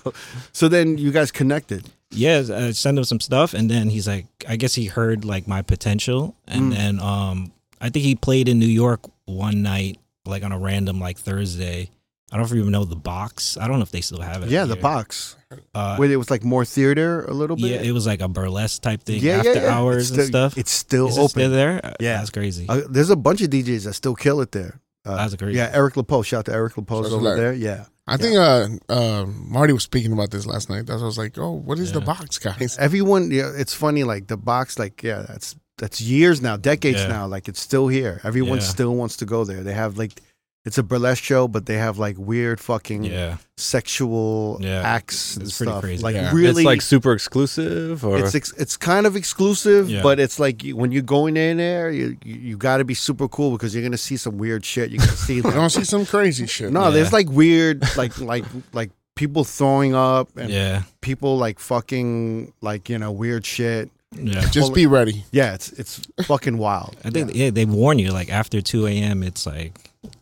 So then you guys connected. Yeah, I sent him some stuff, and then he's like, I guess he heard like my potential, and Mm. then um, I think he played in New York one night, like on a random like Thursday. I don't even know the box. I don't know if they still have it. Yeah, the here. box Uh, where it was like more theater a little bit. yeah, it was like a burlesque type thing. Yeah, yeah, after yeah. hours It's and stuff. It's still Is it open. still there? Yeah. that's crazy. Uh, there's a bunch of DJs that still kill it there. Uh, That's crazy. Yeah, Eric LaPoe. Shout out to Eric LaPoe Shout out over to there. Yeah. I think uh, uh, Marty was speaking about this last night. That's why I was like, oh, what is the box, guys? Everyone, yeah, it's funny. Like the box, like yeah, that's that's years now, decades Yeah. now. Like it's still here. Everyone Yeah. still wants to go there. They have like, it's a burlesque show, but they have like weird fucking yeah, sexual Yeah. acts and It's pretty stuff. crazy. Like Yeah. really, It's like super exclusive, or it's ex- it's kind of exclusive, Yeah. but it's like when you're going in there, you you, you got to be super cool because you're gonna see some weird shit. You're gonna see *laughs* I like, don't see some crazy shit. no, Yeah. there's like weird like like like people throwing up and yeah, people like fucking like you know weird shit. yeah. Just be ready. Yeah, it's it's fucking wild. I think yeah. they warn you like after two a.m. It's like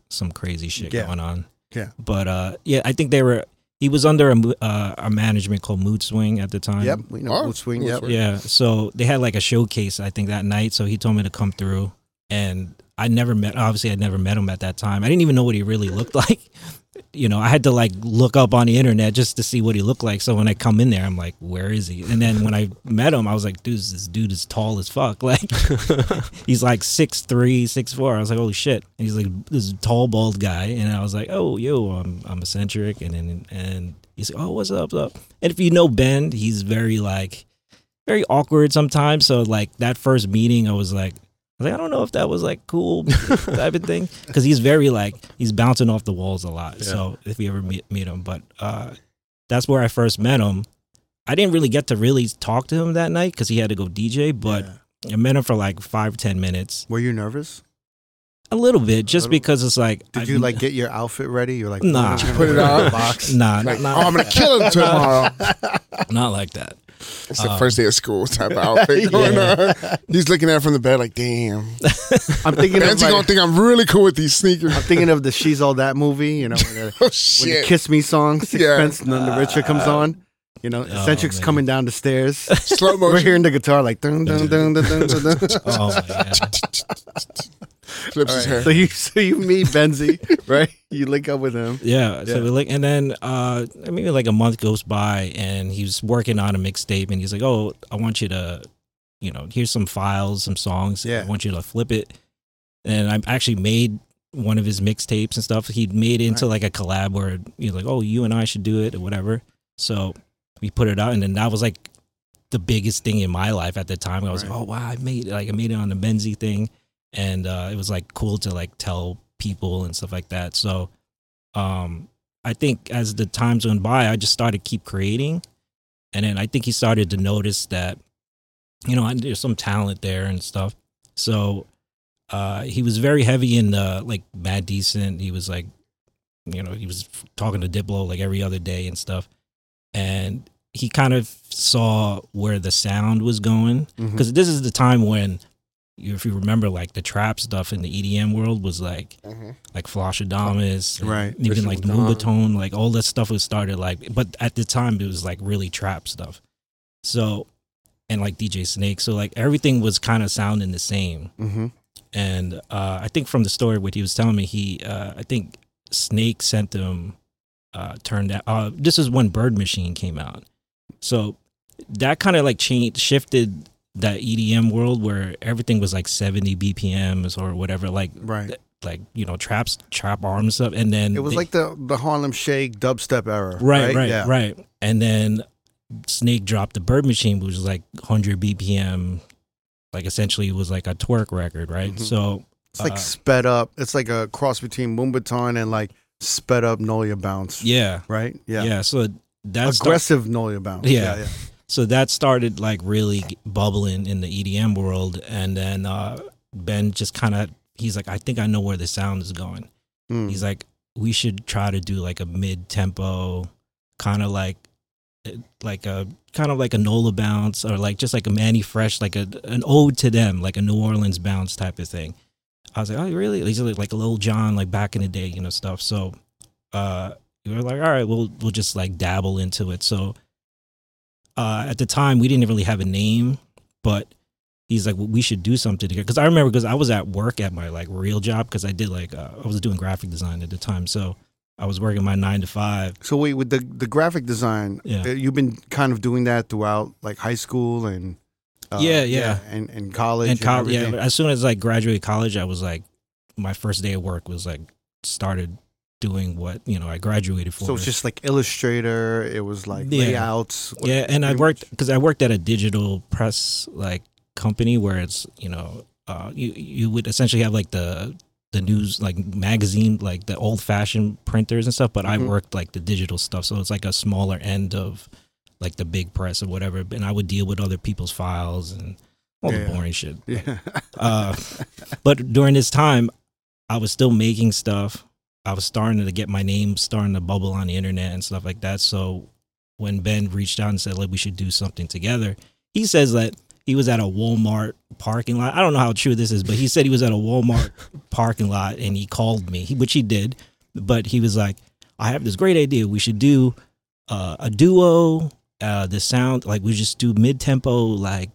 some crazy shit Yeah. going on. Yeah. But uh, yeah, I think they were. He was under a uh, a management called Mood Swing at the time. Yep, we know Oh, mood swing. mood Yep. Yeah. So they had like a showcase, I think, that night. So he told me to come through, and I never met. Obviously, I never met him at that time. I didn't even know what he really looked *laughs* like. You know, I had to like look up on the internet just to see what he looked like. So when I come in there, I'm like, "Where is he?" And then when I met him, I was like, "Dude, this dude is tall as fuck. *laughs* Like, *laughs* he's like six three, six four. I was like, "Holy shit!" And he's like this tall, bald guy, and I was like, "Oh, yo, I'm I'm Esentrik," and then and he's like, "Oh, what's up, what's up?" And if you know Ben, he's very like very awkward sometimes. So like that first meeting, I was like, I was like, I don't know if that was like cool *laughs* type of thing because he's very like he's bouncing off the walls a lot. So if you ever meet meet him, but uh, that's where I first met him. I didn't really get to really talk to him that night because he had to go DJ, but Yeah. I met him for like five ten minutes, were you nervous? a little bit, just little- because it's like Did I- you like get your outfit ready? You're like, Nah. "Oh, I'm Put it gonna on. a box. Nah, Like, not, oh, I'm gonna kill him *laughs* tomorrow. not like that. It's the Um, first day of school type of *laughs* outfit going Yeah. on. He's looking at it from the bed like, damn. I'm thinking of Ben's like, gonna think I'm really cool with these sneakers. I'm thinking of the "She's All That" movie. You know, when *laughs* the, Oh when the "Kiss Me" song, Yeah. Sixpence, and then the Richard comes on. You know, Oh, Esentrik's man. coming down the stairs. *laughs* Slow We're hearing the guitar like dun dun dun dun dun dun. dun. *laughs* Oh my god. Flips his hair. So you so you meet Benzi, *laughs* right? You link up with him. Yeah, so we like, and then uh, maybe like a month goes by, and he's working on a mixtape, and he's like, "Oh, I want you to, you know, here's some files, some songs. Yeah. I want you to flip it." And I actually made one of his mixtapes and stuff. He made it into like a collab where he's like, "Oh, you and I should do it or whatever." So we put it out, and then that was like the biggest thing in my life at the time. I was Right. like, "Oh wow, I made it! Like I made it on the Benzi thing," and uh, it was like cool to like tell people and stuff like that. So um I think as the times went by, I just started to keep creating, and then I think he started to notice that, you know, I- there's some talent there and stuff. So uh, he was very heavy in the like Mad Decent. He was like, you know, he was talking to Diplo like every other day and stuff, and he kind of saw where the sound was going because this is the time when. If you remember, like the trap stuff in the EDM world was like Mhm. like Flosstradamus, and Right. Even like Crystal Dawn. Moombahton, like all that stuff was started like, but at the time it was like really trap stuff. So, and like DJ Snake, so like everything was kind of sounding the same. Mm-hmm. And uh, I think from the story what he was telling me, he uh, I think Snake sent him uh, turned out. Uh, this is when Bird Machine came out, so that kind of like changed shifted that EDM world where everything was like 70 BPMs or whatever, like Right. like you know traps trap arms stuff, and then It was they- like the the Harlem Shake dubstep era. right, right, yeah. right, and then Snake dropped the Bird Machine, which was like 100 BPM like essentially it was like a twerk record, right? Mhm. So It's like uh, sped up. It's like a cross between Moombahton and like sped up Nolia bounce. yeah, Right? yeah, Yeah. So that's Aggressive Nolia bounce. Yeah. so that started like really bubbling in the EDM world, and then uh, Ben just kind of he's like, I think I know where the sound is going. Mm. He's like, we should try to do like a mid tempo, kind of like, like a kind of like a Nola bounce or like just like a Mannie Fresh, like a an ode to them, like a New Orleans bounce type of thing. I was like, oh, really? He's like, like a Lil Jon, like back in the day, you know, stuff. So, uh, we were like, all right, we'll we'll just like dabble into it. So, uh, at the time, we didn't really have a name, but he's like, well, we should do something together. Because I remember, because I was at work at my like real job, because I did like uh, I was doing graphic design at the time, so I was working my nine to five. So wait, with the the graphic design, Yeah. uh, you've been kind of doing that throughout like high school and uh, Yeah, yeah. and, and college and college, yeah. as soon as I graduated college, I was like, my first day of work was like started doing what you know I graduated for. So it's just like Illustrator. It was like Yeah. layouts. yeah, and I worked because I worked at a digital press like company where it's you know uh, you you would essentially have like the the news like magazine like the old fashioned printers and stuff, but I Mhm. worked like the digital stuff, so it's like a smaller end of like the big press or whatever, and I would deal with other people's files and all Yeah. the boring shit. *laughs* Yeah. Uh, but during this time, I was still making stuff. I was starting to get my name starting to bubble on the internet and stuff like that. So when Ben reached out and said like we should do something together, he says that he was at a Walmart parking lot. I don't know how true this is, but he said he was at a Walmart *laughs* parking lot and he called me, which he did. But he was like, "I have this great idea. We should do uh, a duo. Uh, the sound like we just do mid tempo like."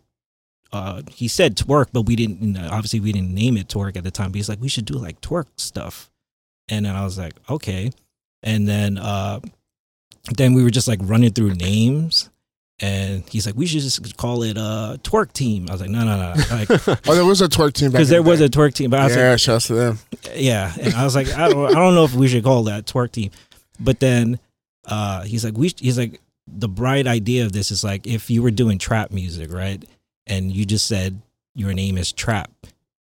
Uh, he said twerk, but we didn't. You know, obviously, we didn't name it twerk at the time. But he's like, we should do like twerk stuff, and then I was like, okay. And then, uh, then we were just like running through names, and he's like, we should just call it uh twerk team. I was like, no, no, no, like *laughs* Oh, there was a twerk team because there the was a twerk team, but I was yeah, like, shouts to them. yeah, and I was like, I don't, I don't know if we should call that twerk team, but then uh, he's like, we, he's like, the bright idea of this is like if you were doing trap music, right, and you just said your name is Trap,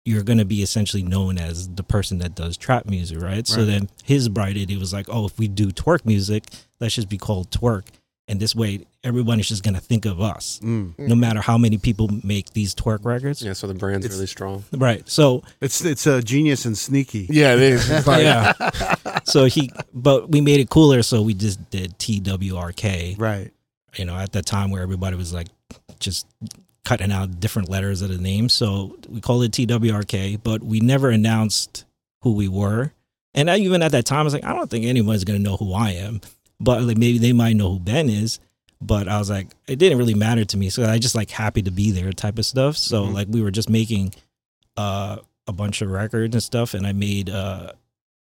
you're gonna be essentially known as the person that does trap music, right? So then his bright idea was like, oh, if we do twerk music, let's just be called twerk, and this way everybone's just gonna think of us, Mm. no matter how many people make these twerk records, Yeah, so the brand's It's- really strong. right? So It's it's a genius and sneaky. Yeah, it is. *laughs* Like, yeah. so he, but we made it cooler. So we just did TWRK. Right. You know, at that time where everybody was like just cutting out different letters of the name. So we called it TWRK, but we never announced who we were. And I, even at that time, I was like, I don't think anyone's gonna know who I am. But like maybe they might know who Ben is. But I was like, it didn't really matter to me. So I just like happy to be there type of stuff. So Mhm. like we were just making uh a bunch of records and stuff and I made uh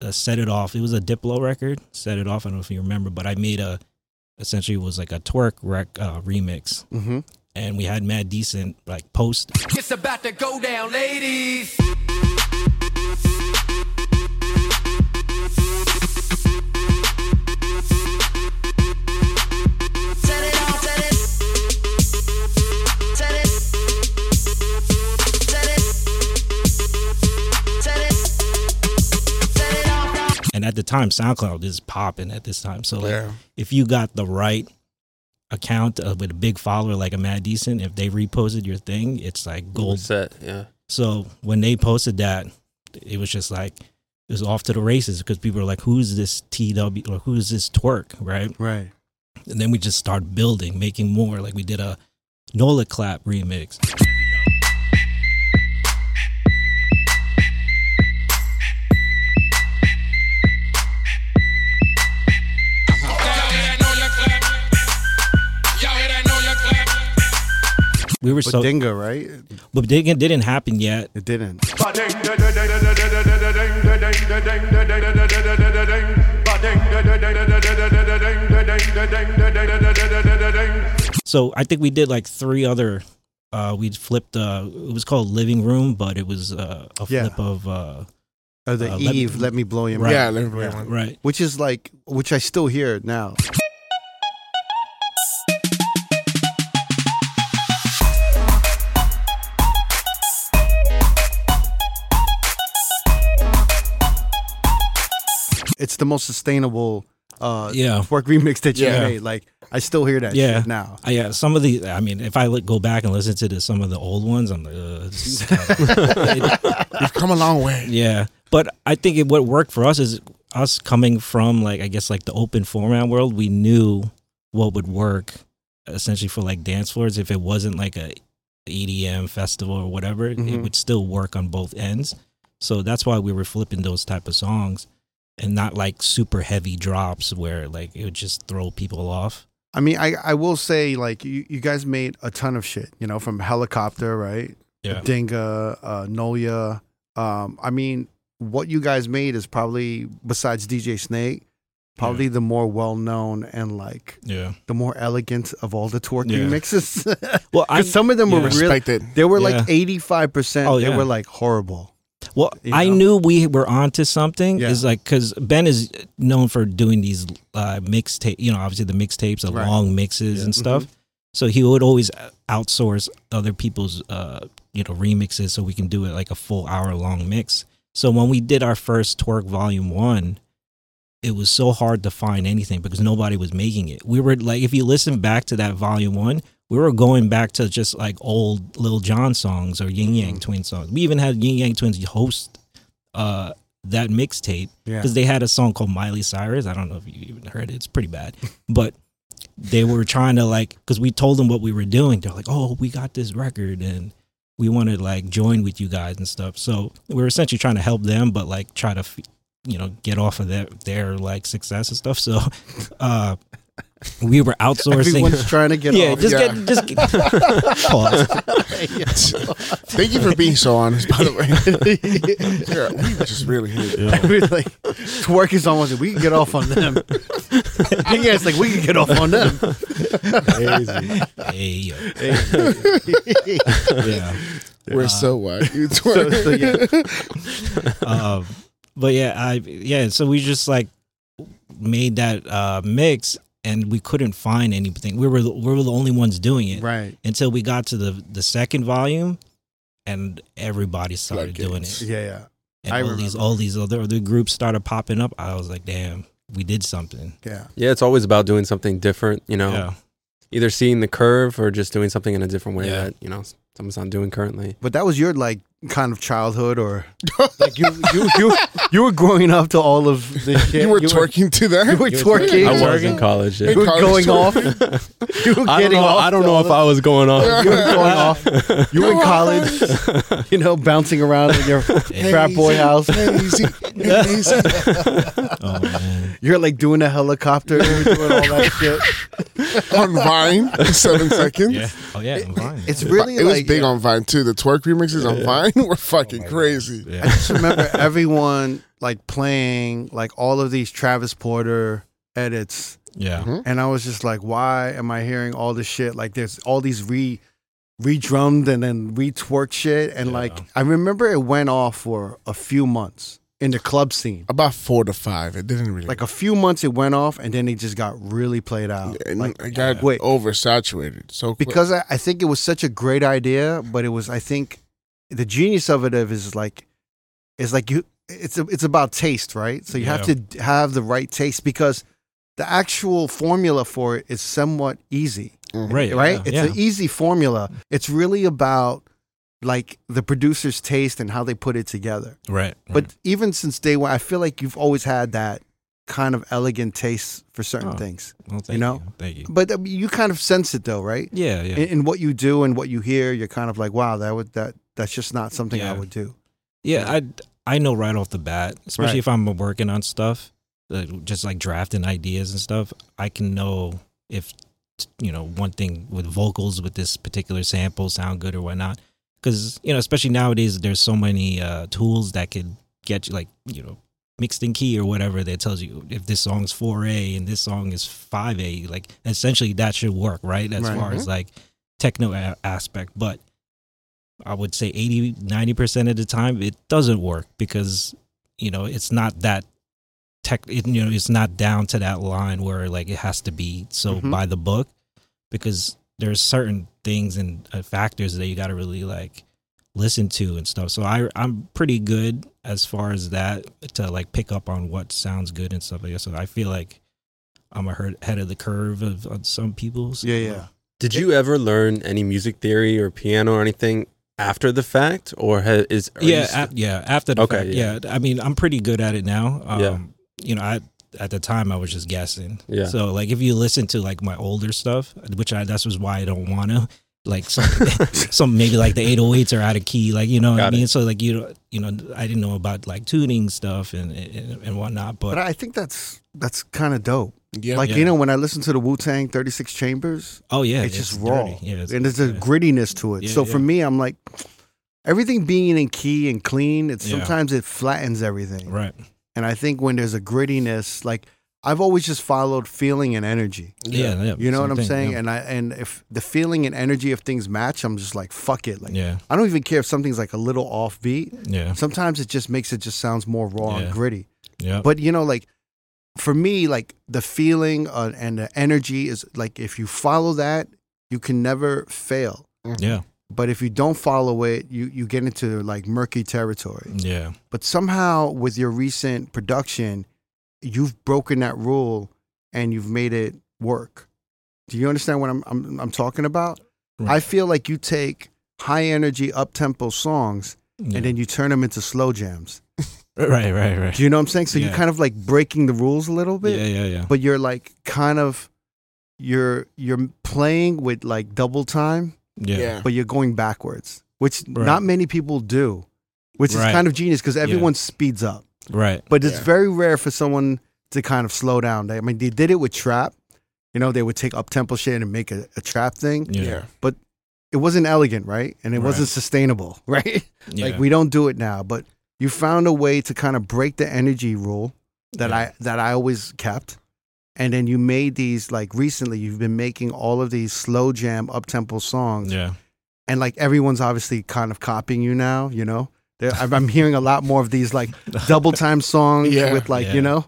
a set it off. It was a Diplo record. Set it off. I don't know if you remember, but I made a essentially it was like a twerk rec uh, remix, Mm-hmm. and we had Mad Decent like post. It's about to go down, ladies. And at the time, SoundCloud is popping at this time. So like, Yeah. if you got the right account uh, with a big follower like a Mad Decent, if they reposted your thing, it's like gold. set. Yeah. So when they posted that, it was just like it was off to the races because people were like, "Who's this TW or who's this twerk?" Right? Right. And then we just started building, making more. Like we did a Nola Clap remix. We were But so, Dinga, right? but it didn't, didn't happen yet. It didn't. So I think we did like three other. Uh, we flipped. Uh, it was called Living Room, but it was uh, a Yeah. flip of uh, Uh, the Uh, let- Eve, let me blow your Right. Yeah, let me bring one. right. Which is like, which I still hear now. It's the most sustainable uh Yeah. work remix that you Yeah. made. Like I still hear that Yeah. shit now. Uh, yeah, some of the. I mean, if I li- go back and listen to the, some of the old ones, I'm like, uh, this you've *laughs* *laughs* come a long way. yeah. But I think it, what worked for us is us coming from like I guess like the open format world. We knew what would work essentially for like dance floors. If it wasn't like a EDM festival or whatever, it Mhm. would still work on both ends. So that's why we were flipping those type of songs, and not like super heavy drops where like it would just throw people off. I mean, I, I will say, like, you, you guys made a ton of shit, you know, from Helicopter, right? Yeah. Dinga, uh, Nolia. Um, I mean, what you guys made is probably, besides DJ Snake, probably the more well known and, like, Yeah. the more elegant of all the twerk Yeah. remixes. *laughs* Well, I some of them yeah. were really, Respect they were Yeah. like 85%. Oh, They were like horrible. Well, You I knew we were onto something. Yeah. Is like because Ben is known for doing these uh, mixtape, you know, obviously the mixtapes, the Right. Mm-hmm. long mixes and stuff. So he would always outsource other people's, uh, you know, remixes so we can do it like a full hour long mix. So when we did our first Twerk Volume One, it was so hard to find anything because nobody was making it. We were like, if you listen back to that Volume One, we were going back to just like old Lil Jon songs or Yin Mm-hmm. Yang Twin songs. We even had Yin Yang Twins host uh, that mixtape Yeah. because they had a song called Miley Cyrus. I don't know if you even heard it. It's pretty bad, *laughs* but they were trying to like because we told them what we were doing. They're like, "Oh, we got this record and we want to like join with you guys and stuff." So we were essentially trying to help them, but like try to you know get off of their their like success and stuff. So *laughs* uh, we were outsourcing. Everyone's trying to get *laughs* yeah, off. just Yeah. get just get, pause. *laughs* Thank you for being so honest, by the way. *laughs* yeah, we just really hit it. We're like, twerk is almost, we can get off on them. yeah, it's like, we can get off on them. Hey, yo. yeah. We're so wide. You So, so, yeah. um, but yeah, I yeah. So we just like made that uh, mix, and we couldn't find anything. We were the- we were the only ones doing it Right. until we got to the the second volume, and everybody started doing it. Yeah, yeah. And I all these all these other other groups started popping up. I was like, damn, we did something. Yeah. Yeah, it's always about doing something different, you know, Yeah, either seeing the curve or just doing something in a different way Yeah. that, you know, someone's not doing currently. But that was your like kind of childhood, or like you you you you were growing up to all of this shit. You were twerking to that? You were twerking. I was in college. Yeah. You were College going off. *laughs* You were I don't getting know. off. I don't know if I was going on. You were going off. You were *laughs* in college. You know, bouncing around in your frat boy house. Hazy, hazy. oh man, You're like doing a helicopter. You were doing all that *laughs* shit. on Vine seven seconds. yeah, oh yeah, I'm fine. It's really it was like big on Vine too. The twerk remixes on Vine *laughs* were oh fucking crazy. I just remember *laughs* everyone like playing like all of these Travis Porter edits, yeah. Mm-hmm. and I was just like, why am I hearing all this shit? Like, there's all these re re-drummed and then re-twerk shit, and Yeah. like I remember it went off for a few months in the club scene. About four to five. It didn't really Like a few months, it went off, and then it just got really played out. and Like, it got wait. oversaturated. So quick. because I, I think it was such a great idea, but it was I think the genius of it is like is like you it's a, it's about taste, right? So you have to have the right taste because the actual formula for it is somewhat easy, Mhm. Right, right? yeah, it's yeah. an easy formula. It's really about like the producer's taste and how they put it together. right. But even since day one, I feel like you've always had that kind of elegant taste for certain Oh. things. well, thank know? thank you. But I you kind of sense it though, right? Yeah, yeah. in, in what you do and what you hear, you're kind of like, wow, that would that that's just not something I would do. Yeah, I I know right off the bat, especially Right. if I'm working on stuff, like, just like drafting ideas and stuff. I can know if you know one thing with vocals with this particular sample sound good or whatnot. Because you know, especially nowadays, there's so many uh, tools that could get you like you know mixed in key or whatever that tells you if this song's 4A and this song is 5A. Like essentially, that should work, right? As Right. far as like techno a- aspect, but I would say 80, 90% of the time it doesn't work because, you know, it's not that tech, it, you know, it's not down to that line where like it has to be so Mhm. by the book because there's certain things and uh, factors that you got to really like listen to and stuff. So I I'm pretty good as far as that to like pick up on what sounds good and stuff like that. So I feel like I'm ahead of the curve of, of some people's. Yeah, yeah. Did you ever learn any music theory or piano or anything after the fact, or ha- is are you yeah, st- a- yeah. After the Okay, fact, yeah. yeah. I mean, I'm pretty good at it now. Um, Yeah. You know, I at the time I was just guessing. Yeah. So like, if you listen to like my older stuff, which I that's was why I don't want to. Like some, *laughs* some maybe like the 808s are out of key, like you know what I Got it. mean. So like you know, you know, I didn't know about like tuning stuff and and, and whatnot. But, But I think that's that's kind of dope. Yeah. Like Yeah. you know, when I listen to the Wu Tang 36 Chambers, oh yeah, it's, just raw, dirty. Yeah, it's, and there's a yeah. grittiness to it. Yeah, so for me, I'm like, everything being in key and clean, it's Yeah. sometimes it flattens everything. right. And I think when there's a grittiness, like I've always just followed feeling and energy. Yeah, yeah. You know what I'm thing, saying? Yeah. And I and if the feeling and energy of things match, I'm just like fuck it. Like yeah, I don't even care if something's like a little offbeat. yeah, Sometimes it just makes it just sounds more raw Yeah. and gritty. yeah. But you know, like for me, like the feeling uh, and the energy is like if you follow that, you can never fail. yeah, But if you don't follow it, you you get into like murky territory. yeah, But somehow with your recent production, you've broken that rule and you've made it work. Do you understand what I'm I'm, I'm talking about? I feel like you take high energy up tempo songs yeah. and then you turn them into slow jams. *laughs* right, right, right. Do you know what I'm saying? So you're kind of like breaking the rules a little bit. Yeah, yeah, yeah. but you're like kind of you're you're playing with like double time, Yeah, Yeah. but you're going backwards, which Right. not many people do, which is Right. kind of genius because everyone speeds up, right. but it's Yeah. very rare for someone to kind of slow down. They, I mean, they did it with trap. You know, they would take up tempo shit and make a, a trap thing. Yeah, Yeah. It wasn't elegant, right? And it Right. wasn't sustainable, *laughs* right? yeah. Like we don't do it now, but you found a way to kind of break the energy rule that Yeah. I that I always kept. And then you made these like recently you've been making all of these slow jam up tempo songs yeah, and like everyone's obviously kind of copying you now, you know? They're- I'm I'm hearing a lot more of these like double *laughs* time songs Yeah. with like, Yeah. you know,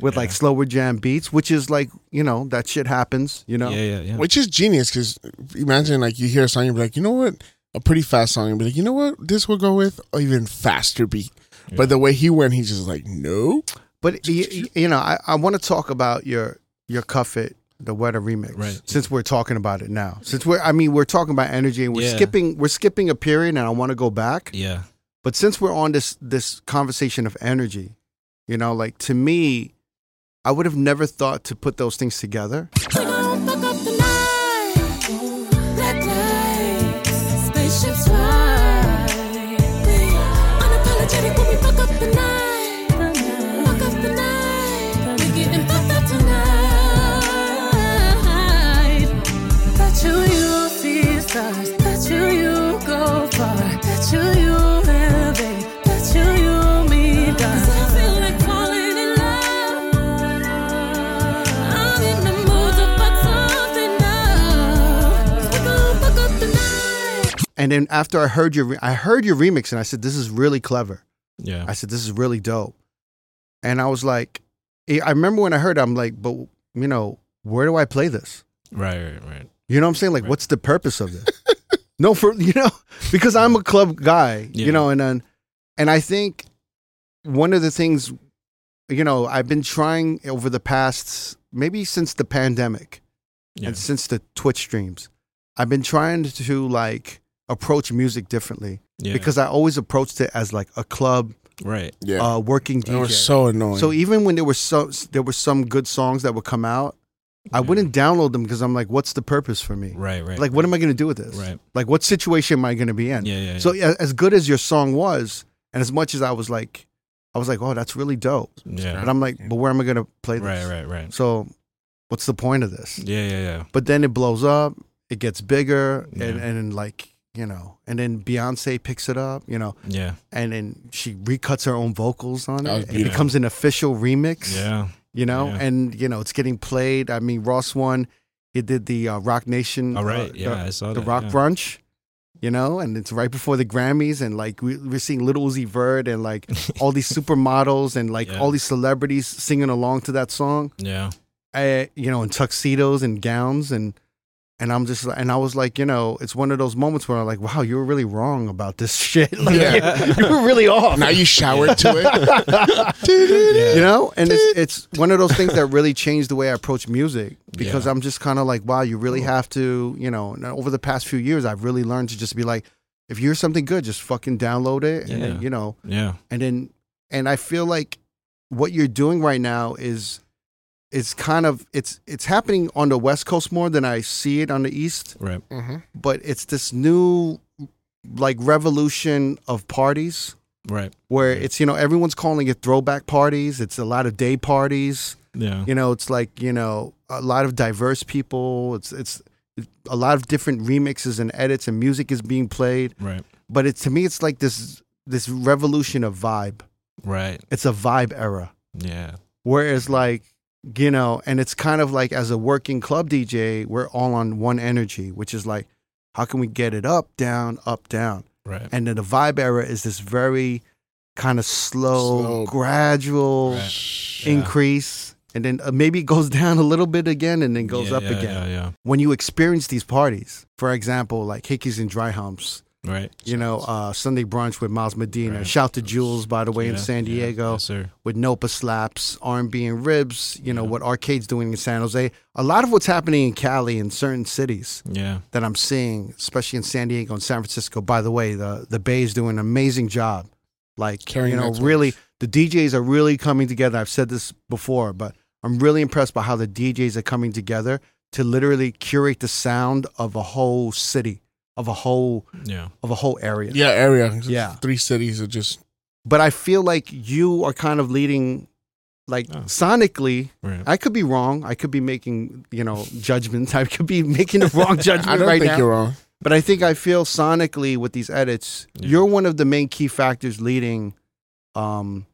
with Yeah. like slower jam beats, which is like, you know, that shit happens, you know? yeah, yeah, yeah. Which is genius because imagine like you hear a song, you're like, you know what? A pretty fast song, and be like, you know what? This will go with an even faster beat. Yeah. But the way he went, he's just like, no. But you, you know, I, I want to talk about your your Cuff It, the Wetter remix. Right. Since we're talking about it now, since we're, I mean, we're talking about energy and we're Yeah. skipping, we're skipping a period, and I want to go back. Yeah, But since we're on this this conversation of energy, you know, like to me, I would have never thought to put those things together. And then after I heard your, re- I heard your remix, and I said, "This is really clever." yeah, I said, "This is really dope," and I was like, I I remember when I heard, it, I'm like, "But you know, where do I play this?" right, right, right. You know what I'm saying? Like, Right. what's the purpose of this? *laughs* no, for you know, because I'm a club guy, Yeah. you know, and then, and I think one of the things, you know, I've been trying over the past maybe since the pandemic Yeah, and since the Twitch streams, I've been trying to like approach music differently yeah. because I always approached it as like a club, right, Yeah. uh, working they were DJ. so annoying. So even when there were so there were some good songs that would come out, I Yeah. wouldn't download them because I'm like, what's the purpose for me? right, right. Like, what am I going to do with this? Right. Like, what situation am I going to be in? Yeah, yeah. So, a- as good as your song was, and as much as I was like, I was like, oh, that's really dope. yeah, But I'm like, but where am I going to play this? right, right, right. So, what's the point of this? Yeah, yeah, yeah. But then it blows up, it gets bigger, and, Yeah. and then, like, you know, and then Beyonce picks it up, you know, Yeah, and then she recuts her own vocals on That was it. It becomes an official remix. yeah, you know, Yeah. and you know it's getting played. I mean, Ross one, he did the uh, Roc Nation, All right. uh, yeah, the, I saw the that. Roc yeah. Brunch, you know, and it's right before the Grammys, and like we, we're seeing Lil Uzi Vert and like *laughs* all these supermodels and like Yeah. all these celebrities singing along to that song, Yeah, uh, you know, in tuxedos and gowns, and and I'm just and I was like, you know, it's one of those moments where I'm like, wow, you were really wrong about this *laughs* shit. Like, Yeah. you, you were really off. Now you showered to it. *laughs* you know and it's, *laughs* it's one of those things that really changed the way i approach music because Yeah. i'm just kind of like wow you really have to you know and over the past few years i've really learned to just be like if you're something good just fucking download it and then you know Yeah. and then and i feel like what you're doing right now is it's kind of it's it's happening on the west coast more than i see it on the east Right. hmm but it's this new like revolution of parties Right. where Right. it's you know everyone's calling it throwback parties it's a lot of day parties Yeah. you know it's like you know a lot of diverse people it's it's a lot of different remixes and edits and music is being played Right. but it's to me it's like this this revolution of vibe Right. it's a vibe era Yeah. whereas like you know and it's kind of like as a working club dj we're all on one energy which is like how can we get it up down up down Right. and then the vibe era is this very kind of slow, Slow. gradual Right. Yeah. increase and then uh, maybe it goes *laughs* down a little bit again and then goes Yeah, up yeah, again Yeah. Yeah. when you experience these parties for example like hickeys and dry humps Right. you know uh, sunday brunch with miles medina Right. shout to jules by the way in Yeah, san yeah. diego Yes, sir. with nopa slaps r&b and ribs you know Yeah. what arcade's doing in san jose a lot of what's happening in cali in certain cities Yeah. that I'm seeing, especially in San Diego and San Francisco. By the way, the the Bay is doing an amazing job. Like Carrying you know, really, the DJs are really coming together. I've said this before, but I'm really impressed by how the DJs are coming together to literally curate the sound of a whole city, of a whole Yeah. of a whole area. Yeah, area. Yeah. Three cities are just But I feel like you are kind of leading. Like Oh. sonically, Right. I could be wrong. I could be making, you know, judgments. *laughs* I could be making the wrong *laughs* judgment I don't right think now. you're wrong. But I think I feel sonically with these edits, Yeah. you're one of the main key factors leading um,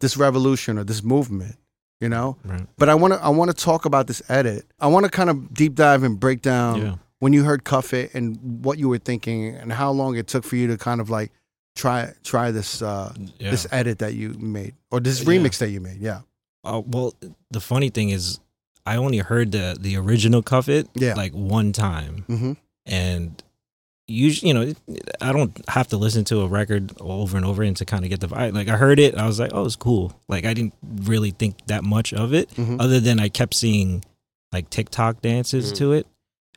this revolution or this movement. You know, Right. but I want to I want to talk about this edit. I want to kind of deep dive and break down Yeah. When you heard "Cuff It" and what you were thinking and how long it took for you to kind of like try try this uh, Yeah. this edit that you made or this Yeah. remix that you made. Yeah, Uh, well, the funny thing is, I only heard the the original Cuff It Yeah. like one time, mm-hmm. and usually, you know, I don't have to listen to a record over and over and to kind of get the vibe. Like I heard it, I was like, oh, it's cool. Like I didn't really think that much of it, Mhm. other than I kept seeing like TikTok dances Mhm. to it.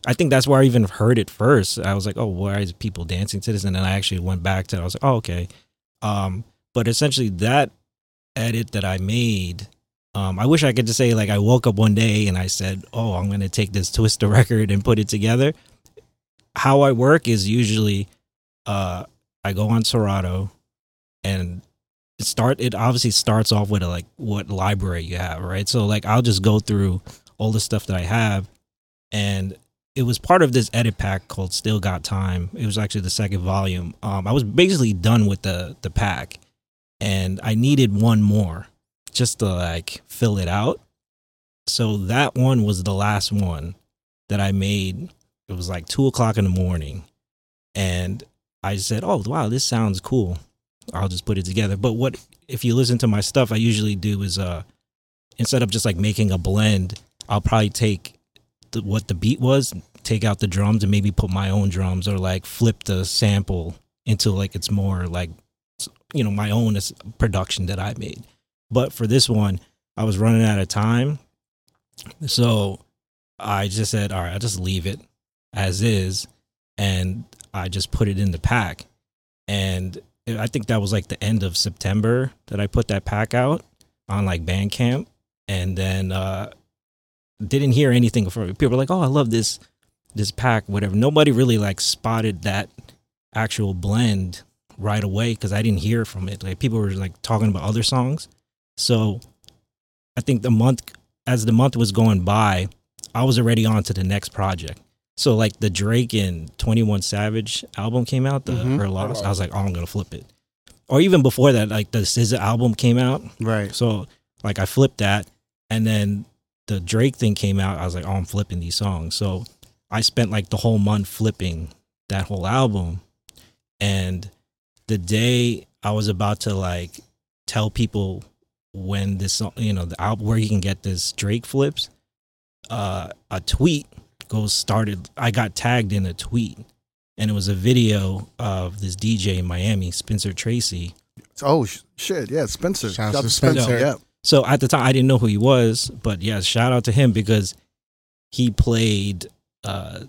I think that's where I even heard it first. I was like, oh, why is people dancing to this? And then I actually went back to it. I was like, oh, okay. Um, but essentially, that edit that I made, um, I wish I could just say like I woke up one day and I said, oh, I'm gonna take this Twista *laughs* record and put it together. How I work is usually, uh, I go on Serato, and it start. It obviously starts off with a, like what library you have, right? So like I'll just go through all the stuff that I have, and it was part of this edit pack called Still Got Time. It was actually the second volume. Um, I was basically done with the the pack, and I needed one more just to like fill it out. So that one was the last one that I made. It was like two o'clock in the morning, and I said, "Oh wow, this sounds cool. I'll just put it together." But what if you listen to my stuff? I usually do is uh, instead of just like making a blend, I'll probably take the, what the beat was, take out the drums, and maybe put my own drums, or like flip the sample into like it's more like you know my own production that I made. But for this one, I was running out of time, so I just said, "All right, I'll just leave it as is," and I just put it in the pack. And I think that was like the end of September that I put that pack out on like Bandcamp, and then uh didn't hear anything from people. Were like, "Oh, I love this this pack, whatever." Nobody really like spotted that actual blend right away because I didn't hear from it. Like people were like talking about other songs. So I think the month as the month was going by, I was already on to the next project. So like the Drake and Twenty One Savage album came out, the Mhm. Her Loss. I was like, oh, I'm gonna flip it. Or even before that, like the SZA album came out. right. So like I flipped that, and then the Drake thing came out. I was like, oh, I'm flipping these songs. So I spent like the whole month flipping that whole album, and the day I was about to like tell people when this song, you know, the album where you can get this Drake flips, uh, a tweet goes started. I got tagged in a tweet, and it was a video of this DJ in Miami, Spencer Tracy. Oh sh- shit! Yeah, Spencer. Shout out to to Spencer. Spencer. Yeah. So at the time, I didn't know who he was, but yeah, shout out to him because he played uh,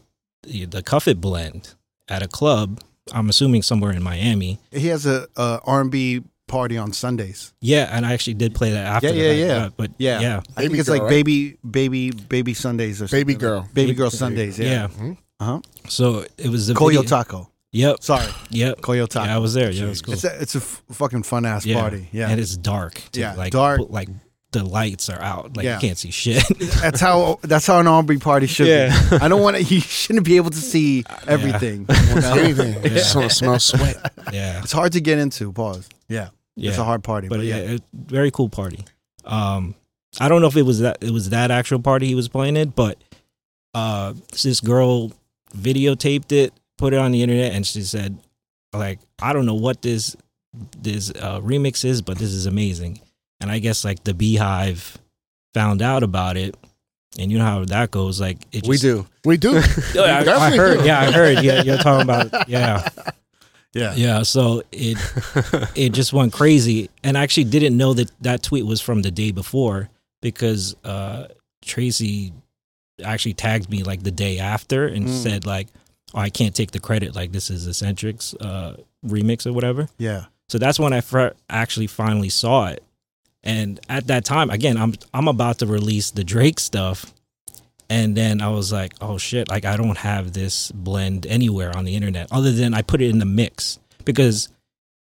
the, the Cuff It blend at a club. I'm assuming somewhere in Miami. He has a, a R&B party on Sundays. Yeah, and I actually did play that after. Yeah, yeah, fact, yeah. uh, but Yeah. yeah, I think Baby it's girl, like right? baby, baby, baby Sundays or Baby something. girl. Baby girl Sundays. yeah. Yeah. Uh huh. So it was the Coyo video- Taco. Yep, Sorry, yep. Coyo Taco. Yeah, I was there. Yeah, it was cool. It's a it's a f- fucking fun ass yeah. party. Yeah. and it's dark. Too. Yeah, like dark. Like the lights are out. Like Yeah. you can't see shit. *laughs* that's how that's how an R&B party should Yeah. be. I don't want to. You shouldn't be able to see everything. *laughs* you know? Anything. Just want to smell sweat. *laughs* yeah, It's hard to get into. Pause. Yeah. yeah. It's a hard party, but but, yeah, yeah. it, very cool party. Um, I don't know if it was that it was that actual party he was playing it, but uh, this girl videotaped it, put it on the internet, and she said, like, I don't know what this this uh, remix is, but this is amazing. And I guess like the BeyHive found out about it, and you know how that goes. Like it we do. We do. *laughs* Yeah, I, I heard. do. Yeah, I heard. Yeah, you're talking about. *laughs* Yeah, yeah. yeah. So it it just went crazy, and I actually didn't know that that tweet was from the day before because uh, Tracy actually tagged me like the day after and Mm. said like, oh, "I can't take the credit. Like this is Esentrik's uh, remix or whatever." Yeah. So that's when I fir- actually finally saw it. And at that time, again, I'm I'm about to release the Drake stuff, and then I was like, oh shit, like I don't have this blend anywhere on the internet other than I put it in the mix because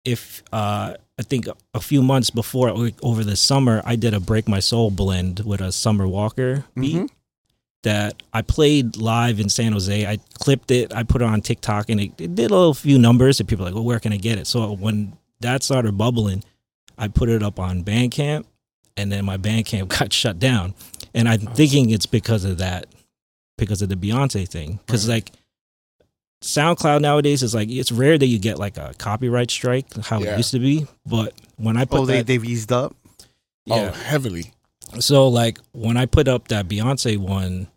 if uh I think a few months before over the summer I did a Break My Soul blend with a Summer Walker beat Mhm. That I played live in San Jose. I clipped it, I put it on TikTok, and it, it did a little few numbers. And people were like, well, where can I get it? So when that started bubbling, I put it up on Bandcamp, and then my Bandcamp *laughs* got shut down. And I'm thinking it's because of that, because of the Beyonce thing. Because like SoundCloud nowadays is like it's rare that you get like a copyright strike, how Yeah. it used to be. But when I put Oh, they that, they've eased up. yeah, Oh, heavily. So like when I put up that Beyonce one,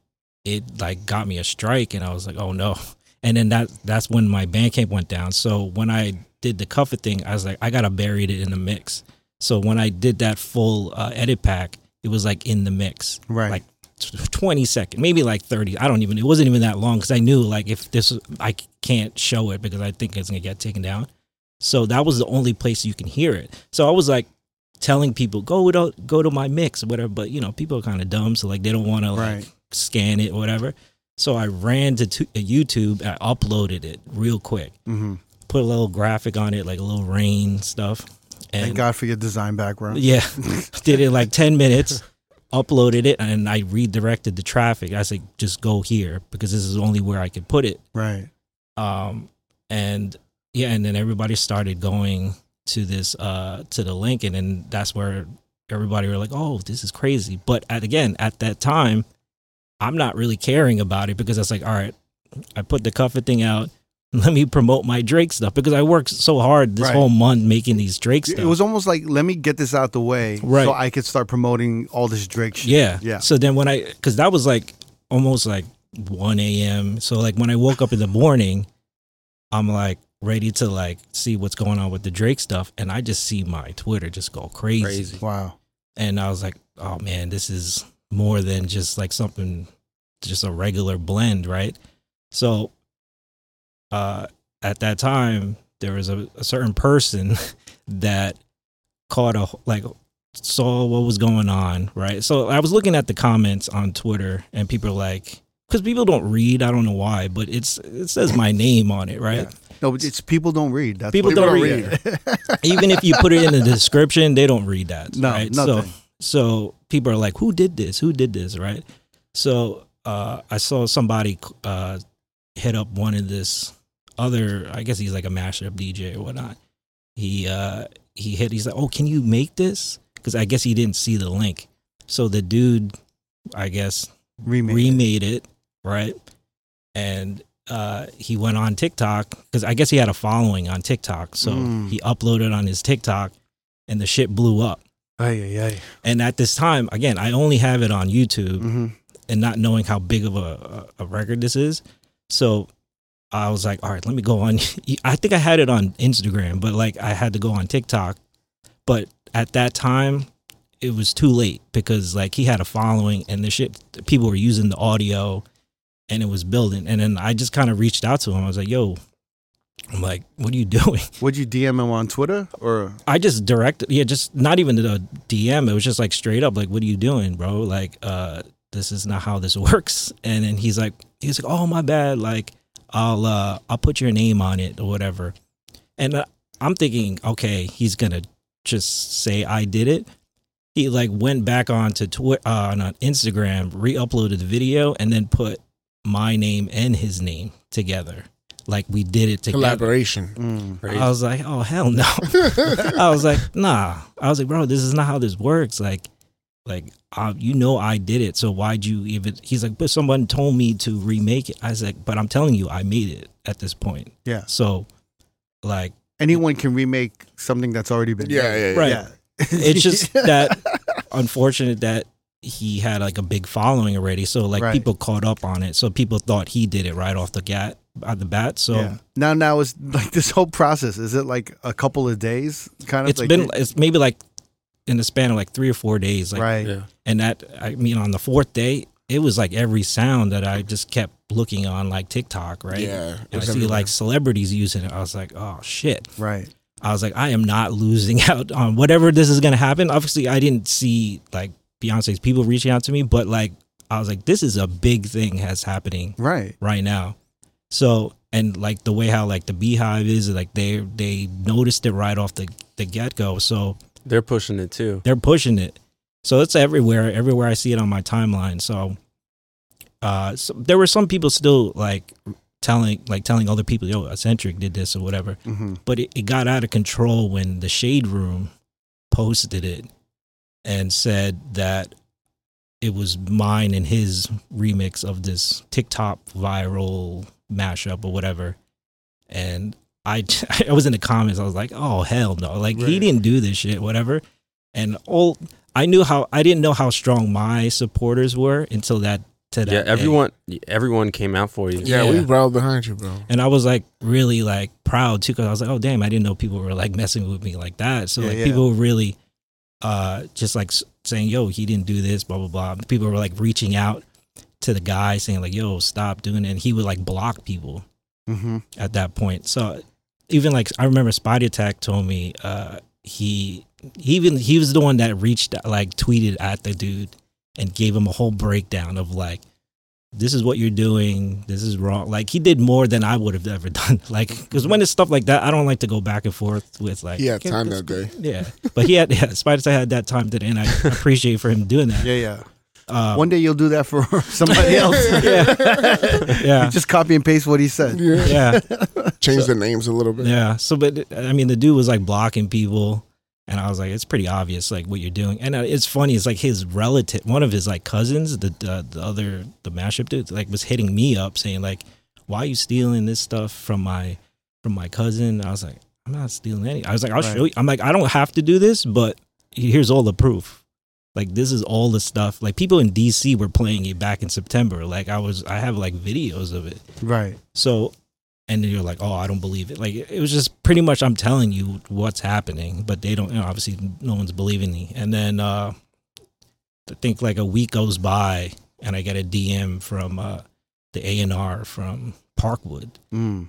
it like got me a strike, and I was like, oh no. And then that that's when my Bandcamp went down. So when I did the Cuff It thing, I was like, I gotta bury it in the mix. So when I did that full uh, edit pack, it was like in the mix, Right. Like t- twenty second, maybe like thirty. I don't even. It wasn't even that long because I knew like if this, I can't show it because I think it's gonna get taken down. So that was the only place you can hear it. So I was like telling people go to go to my mix or whatever, but you know people are kind of dumb, so like they don't want to like scan it or whatever. So I ran to t- YouTube and I uploaded it real quick. Mm-hmm. Put a little graphic on it, like a little rain stuff. And Thank God for your design background. yeah, *laughs* did it in like ten minutes. Uploaded it and I redirected the traffic. I said, just go here because this is only where I could put it. Right. Um, and yeah, and then everybody started going to this uh to the link, and then that's where everybody were like, "Oh, this is crazy." But at, again, at that time, I'm not really caring about it because I was like, "All right, I put the Cuff It thing out. *laughs* Let me promote my Drake stuff because I worked so hard this Right. whole month making these Drake stuff." It was almost like let me get this out the way, Right. so I could start promoting all this Drake shit. Yeah. Yeah. So then when I, because that was like almost like 1 a.m. So like when I woke up in the morning, I'm like ready to like see what's going on with the Drake stuff. And I just see my Twitter just go crazy. Crazy. Wow. And I was like, oh man, this is more than just like something, just a regular blend, right? So uh, at that time, there was a, a certain person *laughs* that caught a like saw what was going on, right? So I was looking at the comments on Twitter, and people are like, because people don't read, I don't know why, but it's it says my name on it, right? Yeah. No, but it's people don't read. That's People what- don't read. *laughs* Even if you put it in the description, they don't read that. No, right? nothing. So so people are like, who did this? Who did this? Right? So uh, I saw somebody uh, hit up one of this other. I guess he's like a mashup DJ or whatnot. He uh, he hit. He's like, oh, can you make this? Because I guess he didn't see the link. So the dude, I guess, Remake. remade it, right? And uh, he went on TikTok because I guess he had a following on TikTok. So Mm. he uploaded on his TikTok and the shit blew up. Ay, ay, ay. And at this time, again, I only have it on YouTube hmm and not knowing how big of a a record this is. So I was like, all right, let me go on. *laughs* I think I had it on Instagram, but like I had to go on TikTok. But at that time, it was too late because like he had a following and the shit people were using the audio and it was building. And then I just kind of reached out to him. I was like, yo, I'm like, what are you *laughs* doing? Would you DM him on Twitter or? I just directed, yeah, just not even the DM. It was just like straight up, like, what are you doing, bro? Like, uh, this is not how this *laughs* works. And then he's like, he's like, oh my bad. Like, I'll, uh, I'll put your name on it or whatever. And uh, I'm thinking, okay, he's gonna just say I did it. He like went back onto Twitter, uh, on Instagram, re-uploaded the video, and then put my name and his name together. Like we did it together. Collaboration. Crazy. I was like, oh hell no. *laughs* I was like, nah. I was like, bro, this is not how this works. Like, like uh, you know, I did it. So why'd you even? He's like, but someone told me to remake it. I was like, but I'm telling you, I made it at this point. Yeah. So, like, Anyone can remake something that's already been Yeah, made. yeah, yeah. right. Yeah. It's just *laughs* that unfortunate that he had like a big following already. So like Right. people caught up on it. So people thought he did it right off the gat at the bat. So yeah. Now, now is *laughs* like this whole process. Is it like a couple of days? Kind of. it's like been it's maybe like in the span of like three or four days. Like right. Yeah. and that I mean on the fourth day it was like every sound that I just kept looking on like TikTok, right? Yeah, And I was see everywhere. like celebrities using it. I was like, oh shit. Right. I was like, I am not losing *laughs* out on whatever this is gonna happen. Obviously, I didn't see like Beyonce's people reaching out to me, but like I was like, this is a big thing has happening Right. right now. So and like the way how like the BeyHive is, like they they noticed it right off the the get go. So They're pushing it too. they're pushing it. So it's everywhere. Everywhere I see it on my timeline. So, uh, so there were some people still like telling, like telling other people, "Yo, Esentrik did this or whatever." hmm But it, it got out of control when the Shade Room posted it and said that it was mine and his remix of this TikTok viral mashup or whatever. And I, *laughs* I was in the comments. I was like, "Oh hell no! Like he didn't do this shit, whatever." And all I knew how I didn't know how strong my supporters were until that. To that Yeah, day. everyone everyone came out for you. Yeah, Yeah. we rallied behind you, bro. And I was like really like proud too because I was like, oh damn, I didn't know people were like messing with me like that. So Yeah, like yeah. people really uh just like saying, yo, he didn't do this, blah blah blah. People were like reaching out to the guy saying like, yo, stop doing it. And he would like block people hmm at that point. So even like I remember Spotty Attack told me uh he he even he was the one that reached like tweeted at the dude and gave him a whole breakdown of like this is what you're doing this is wrong like he did more than i would have ever *laughs* done like because when it's stuff like that i don't like to go back and forth with like He had "Yeah, time this- that day. yeah but he had *laughs* yeah spider Attack had that time today and i *laughs* appreciate for him doing that Yeah. Yeah. uh, One day you'll do that for somebody else. yeah You just copy and paste what he said. Yeah. yeah Change the names a little bit. Yeah. So, but I mean, the dude was like blocking people, and I was like, it's pretty obvious, like what you're doing. And uh, it's funny. It's like his relative, one of his like cousins, the uh, the other the mashup dude, like was hitting me up saying like, why are you stealing this stuff from my from my cousin? I was like, I'm not stealing any. I was like, I'll Right. show you. I'm like, I don't have to do this, but here's all the proof. Like this is all the stuff. Like people in DC were playing it back in September. Like I was, I have like videos of it. Right. So, and then you're like, oh, I don't believe it. Like it was just pretty much I'm telling you what's happening, but they don't. You know, obviously, no one's believing me. And then uh, I think like a week goes by, and I get a DM from uh, the A and R from Parkwood, Mm.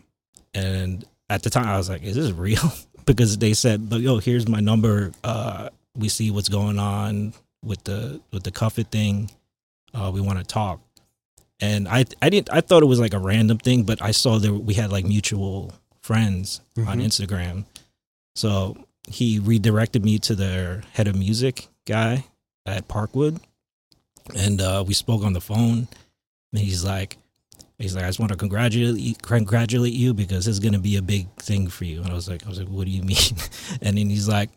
and at the time I was like, is this real? *laughs* because they said, but yo, here's my number. Uh, we see what's going on with the with the Cuff It thing. Uh, we want to talk and I I didn't I thought it was like a random thing, but I saw that we had like mutual friends on Mhm. Instagram. So he redirected me to their head of music guy at Parkwood, and uh, we spoke on the phone. And he's like, he's like, I just want to congratulate you, congratulate you because it's gonna be a big thing for you. And I was like, I was like, what do you mean? *laughs* And then he's like,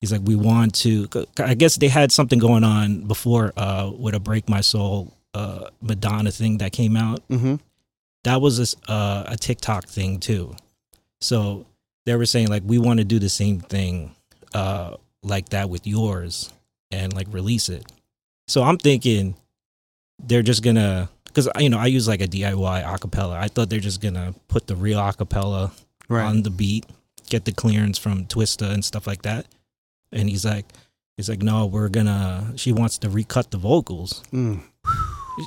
he's like, we want to. I guess they had something going on before uh, with a Break My Soul uh, Madonna thing that came out. hmm That was a, uh, a TikTok thing too. So they were saying like we want to do the same thing uh, like that with yours and like release it. So I'm thinking they're just gonna because you know I use like a DIY acapella. I thought they're just gonna put the real acapella Right. on the beat, get the clearance from Twista and stuff like that. And he's like, he's like, no, we're gonna. She wants to recut the vocals Mm.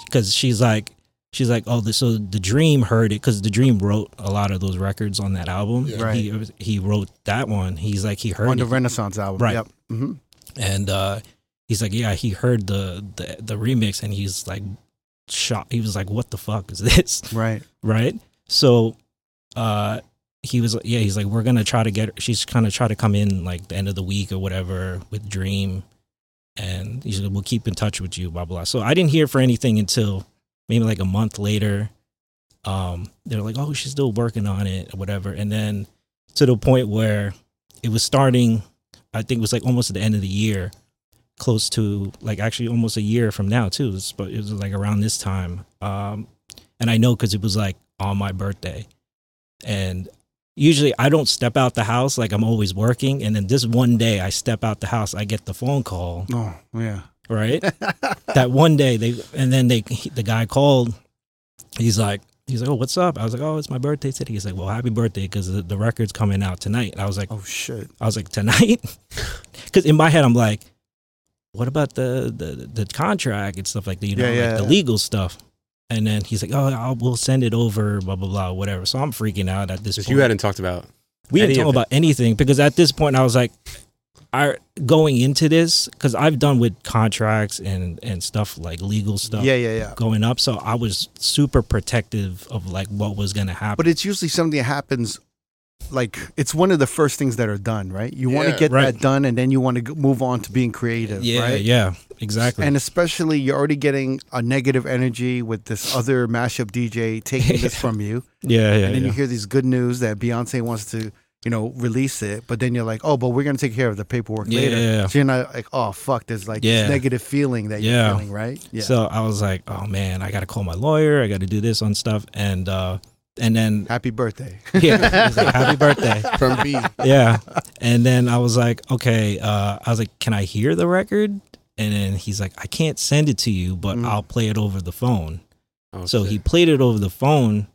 Because she's like, she's like, oh, the, so the Dream heard it because the Dream wrote a lot of those records on that album. Yeah. Right. He he wrote that one. He's like, he heard On it, the Renaissance album. Right. Yep. hmm and uh, he's like, yeah, he heard the the the remix, and he's like, shocked. He was like, what the fuck is this? *laughs* Right. right? So, uh, he was yeah, he's like, we're gonna try to get. She's kind of try to come in like the end of the week or whatever with Dream, and he's like, we'll keep in touch with you, blah blah. So I didn't hear for anything until maybe like a month later. Um, they're like, oh, she's still working on it or whatever, and then to the point where it was starting. I think it was like almost at the end of the year, close to like actually almost a year from now too. It it was like around this time. Um, and I know because it was like on my birthday, and usually I don't step out the house like I'm always working, and then this one day I step out the house, I get the phone call, Oh, yeah. right? *laughs* that one day they and then they the guy called. He's like. He's like, oh, what's up? I was like, oh, it's my birthday today. He's like, well, happy birthday because the, the record's coming out tonight. I was like, Oh, shit. I was like, tonight? *laughs* Because in my head, I'm like, what about the, the the contract and stuff like that? You know, Yeah, like yeah, the yeah. legal stuff. And then he's like, oh, I'll, we'll send it over, blah blah blah, whatever. So I'm freaking out at this Because point. you hadn't talked about. we didn't any talk about anything because at this point I was like, I going into this because I've done with contracts and and stuff like legal stuff. Yeah, yeah, yeah. Going up, so I was super protective of like what was gonna happen. But it's usually something that happens. Like it's one of the first things that are done, right? You want to get Right. that done, and then you want to move on to being creative, yeah, right? yeah, exactly. And especially you're already getting a negative energy with this other mashup DJ taking this *laughs* from you, yeah, yeah, and then yeah. you hear these good news that Beyonce wants to, you know, release it, but then you're like, oh, but we're gonna take care of the paperwork Yeah, later. yeah, yeah. So you're not like, oh fuck, there's like Yeah. this negative feeling that you're feeling, right? Yeah. So I was like, oh man, I got to call my lawyer. I got to do this on stuff. And, uh, and then, Happy birthday. *laughs* yeah, like, happy birthday. *laughs* from B. Yeah. And then I was like, okay, uh, I was like, can I hear the record? And then he's like, I can't send it to you, but Mm. I'll play it over the phone. Oh, So he played it over the phone.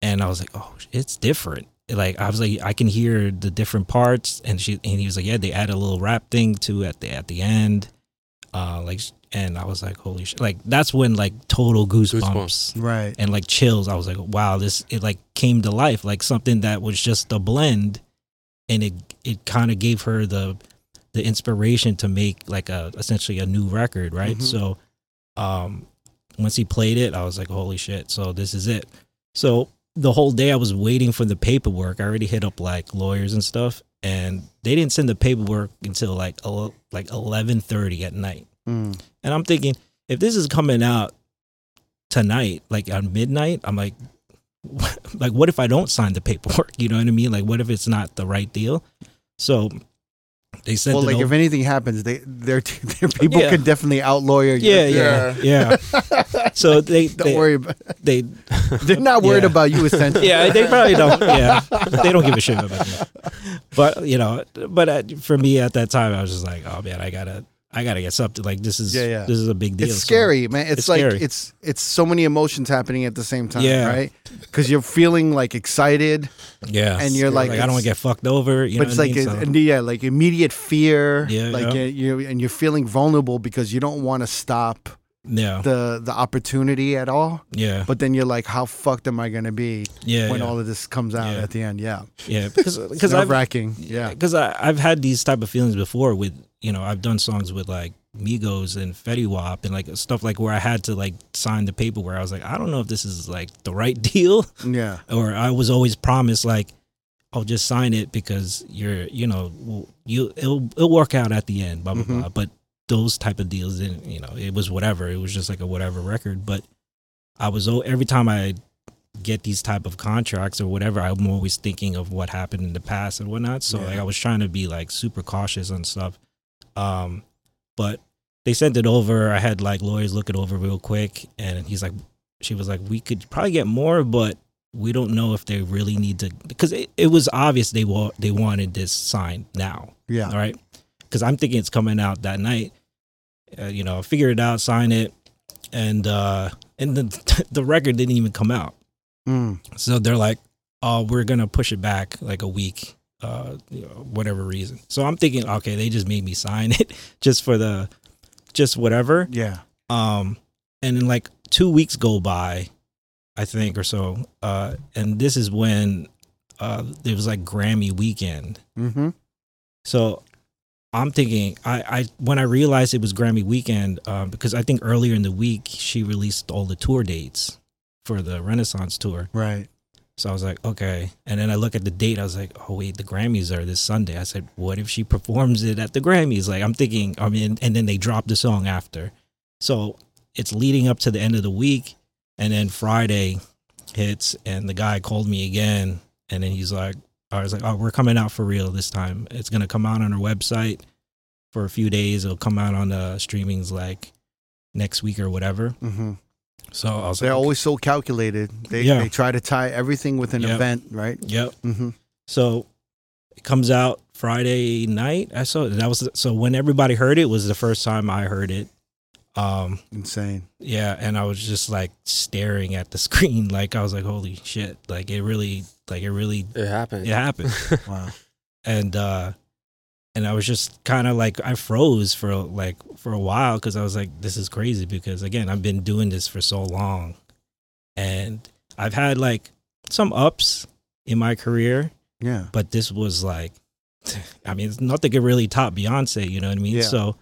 And I was like, oh, it's different. Like I was like, I can hear the different parts, and she and he was like, yeah, they add a little rap thing to at the at the end, uh, like, and I was like, holy shit, like that's when like total goosebumps, Goosebumps. right. and like chills. I was like, wow, this it like came to life, like something that was just a blend, and it it kind of gave her the the inspiration to make like a essentially a new record, right? Mhm. So, um, once he played it, I was like, holy shit, so this is it. So the whole day I was waiting for the paperwork. I already hit up like lawyers and stuff, and they didn't send the paperwork until like el- like eleven thirty at night. Mm. And I'm thinking, if this is coming out tonight, like at midnight, I'm like, *laughs* like, what if I don't sign the paperwork? *laughs* You know what I mean? Like, what if it's not the right deal? So they said, Well, like over. if anything happens, they their *laughs* their people Yeah. could definitely out lawyer you. yeah, yeah, yeah. so they, Don't they, worry about. they, They're not worried Yeah. about you essentially. yeah, they probably don't. Yeah, they don't give a shit about that. But you know, but uh, for me at that time, I was just like, oh man, I gotta, I gotta get something. Like this is, Yeah, yeah. this is a big deal. It's So- scary, man. It's, It's like scary. it's it's so many emotions happening at the same time, Yeah. right? Because you're feeling like excited, yeah, and you're like, I don't want to get fucked over. You but it's I like mean? a, So- and yeah, like immediate fear. Yeah, like yeah. you and you're feeling vulnerable because you don't want to stop yeah, the the opportunity at all. yeah, But then you're like, how fucked am I gonna be yeah, when yeah. all of this comes out Yeah. at the end? Yeah, Yeah, because because nerve wracking. Yeah, because I've had these type of feelings before with you know I've done songs with like Migos and Fetty Wap and like stuff like where I had to like sign the paper where I was like I don't know if this is like the right *laughs* deal. Yeah, or I was always promised like I'll just sign it because you're you know you it'll it'll work out at the end blah blah Mhm. blah. But those type of deals didn't you know it was whatever. It was just like a whatever record. But I was every time I get these type of contracts or whatever I'm always thinking of what happened in the past and whatnot. So Yeah. like I was trying to be like super cautious on stuff um but they sent it over I had like lawyers look it over real quick and he's like she was like we could probably get more but we don't know if they really need to because it, it was obvious they wa- they wanted this signed now yeah. all right because i'm thinking it's coming out that night uh, you know figure it out sign it and uh, and the *laughs* the record didn't even come out. Mm. So they're like, "Oh, we're gonna push it back like a week, uh, you know, whatever reason." So I'm thinking, okay, they just made me sign *laughs* it just for the, just whatever. Yeah. Um, and then like two weeks go by, I think or so. Uh, and this is when uh there was like Grammy weekend. Mm-hmm. So I'm thinking, I, I when I realized it was Grammy weekend, um, because I think earlier in the week she released all the tour dates for the Renaissance tour. Right. So I was like, okay. And then I look at the date. I was like, oh wait, the Grammys are this Sunday. I said, what if she performs it at the Grammys? Like I'm thinking. I mean, and then they drop the song after. So it's leading up to the end of the week, and then Friday hits, and the guy called me again, and then he's like, I was like, oh, we're coming out for real this time. It's gonna come out on our website for a few days. It'll come out on the streamings like next week or whatever. Mm-hmm. So I was They're like, always so calculated. They Yeah. they try to tie everything with an Yep. event, right? yep. Mm-hmm. So it comes out Friday night. I saw it. That was so when everybody heard it was the first time I heard it. Um, Insane. yeah, and I was just like staring at the *laughs* screen, like I was like, "Holy shit!" Like it really, like it really, It happened. it happened. *laughs* Wow. and uh, and I was just kind of like I froze for like for a while because I was like, "This is crazy." Because again, I've been doing this for so long, and I've had like some ups in my career, Yeah. but this was like *laughs* I mean, it's nothing could really top Beyonce, you know what I mean? Yeah. So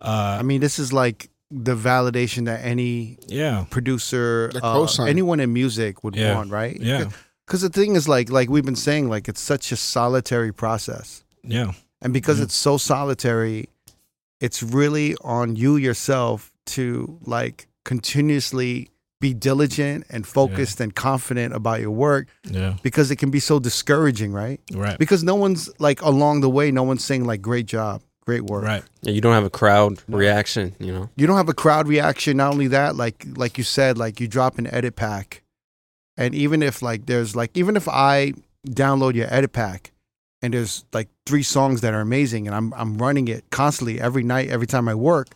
uh I mean, this is like the validation that any yeah. producer, uh, anyone in music would Yeah. want, right? Yeah. Because the thing is, like, like we've been saying, like it's such a solitary process, Yeah. And because Yeah. it's so solitary, it's really on you yourself to like continuously be diligent and focused and confident about your work Yeah. because it can be so discouraging, right? Right. Because no one's like along the way, no one's saying like great job, great work. Right. Yeah, you don't have a crowd reaction, you know. You don't have a crowd reaction. Not only that, like like you said, like you drop an edit pack, and even if like there's like even if I download your edit pack, and there's like three songs that are amazing, and I'm I'm running it constantly every night, every time I work,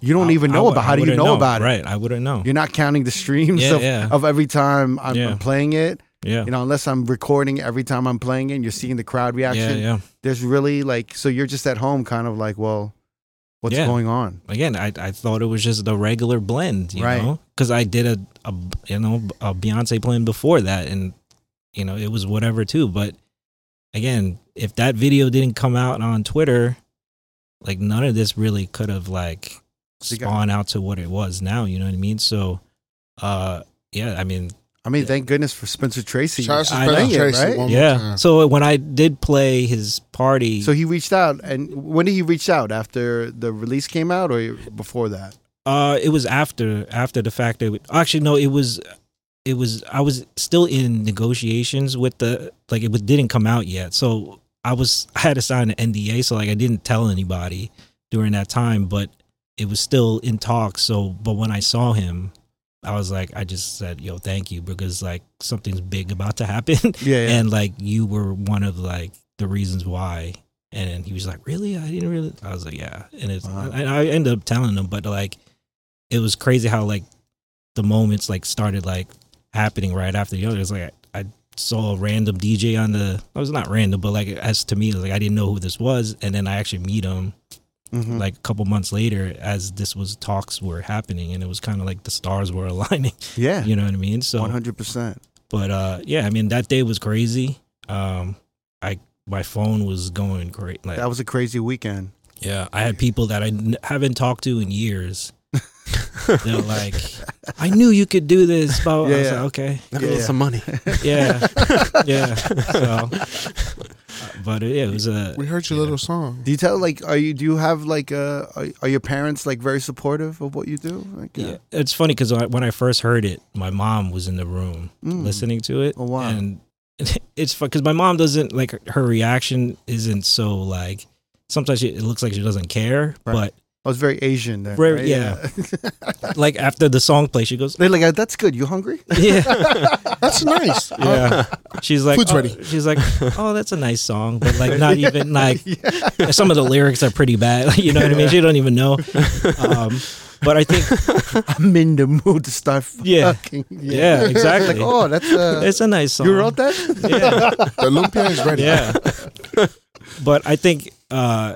you don't I- even know would- about. I How do you wouldn't know, about it? Right. I wouldn't know. You're not counting the streams Yeah, of, yeah. of every time I'm, Yeah. I'm playing it. Yeah. You know, unless I'm recording every time I'm playing it, and you're seeing the crowd Yeah. reaction. Yeah. There's really like so you're just at home, kind of like, well, what's Yeah. going on? Again, I I thought it was just the regular blend, you Right. know, because I did a, a you know a Beyonce blend before that, and you know it was whatever too. But again, if that video didn't come out on Twitter, like none of this really could have like You spawned out to what it was now. You know what I mean? So, uh, yeah, I mean, I mean, thank goodness for Spencer Tracy. Shout out Spencer know. Tracy right? one yeah. time. So when I did play his party, So he reached out, and when did he reach out? After the release came out, or before that? Uh, it was after after the fact that we, actually no, it was it was I was still in negotiations with the like it was, didn't come out yet, so I was I had to sign an NDA, so like I didn't tell anybody during that time, but it was still in talks. So, but when I saw him, I was like, I just said, "Yo, thank you," because like something's big about to happen, *laughs* Yeah, yeah. and like you were one of like the reasons why. And he was like, "Really? I didn't really." I was like, "Yeah." And it's Wow. and I ended up telling him, but like it was crazy how like the moments like started like happening right after the other. It's like I, I saw a random DJ on the. It was not random, but like as to me, like I didn't know who this was, and then I actually meet him Mhm. like a couple months later as this was talks were happening, and it was kind of like the stars were *laughs* aligning. yeah, You know what I mean? So one hundred percent. but uh yeah i mean that day was crazy um i my phone was going great like That was a crazy weekend. yeah i had people that i n- haven't talked to in years they're like i knew you could do this but Yeah, I was yeah. like, okay Let Yeah, me yeah. some money. *laughs* yeah yeah so but uh, yeah it was a We heard your little song. Do you tell like are you do you have like uh are, are your parents like very supportive of what you do? Like, uh, yeah, it's funny because when I first heard it, my mom was in the room Mm. listening to it. Oh, wow. And *laughs* it's fun because my mom doesn't like her reaction isn't so like sometimes she, it looks like she doesn't care, Right. I was very Asian then. Very- right? yeah. *laughs* like after the song plays, she goes, They're like, "Uh, that's good. You hungry? *laughs* yeah, *laughs* That's nice. yeah. She's like, Food's oh, ready. She's like, oh, that's a nice song, but like not even like some of the lyrics are pretty bad. you know what I mean? She don't even know. Um, but I think I'm in the mood to start Yeah. fucking. Yeah, exactly. like, oh, that's uh, it's a nice song. you wrote that? Yeah. The lumpia is ready. yeah but i think uh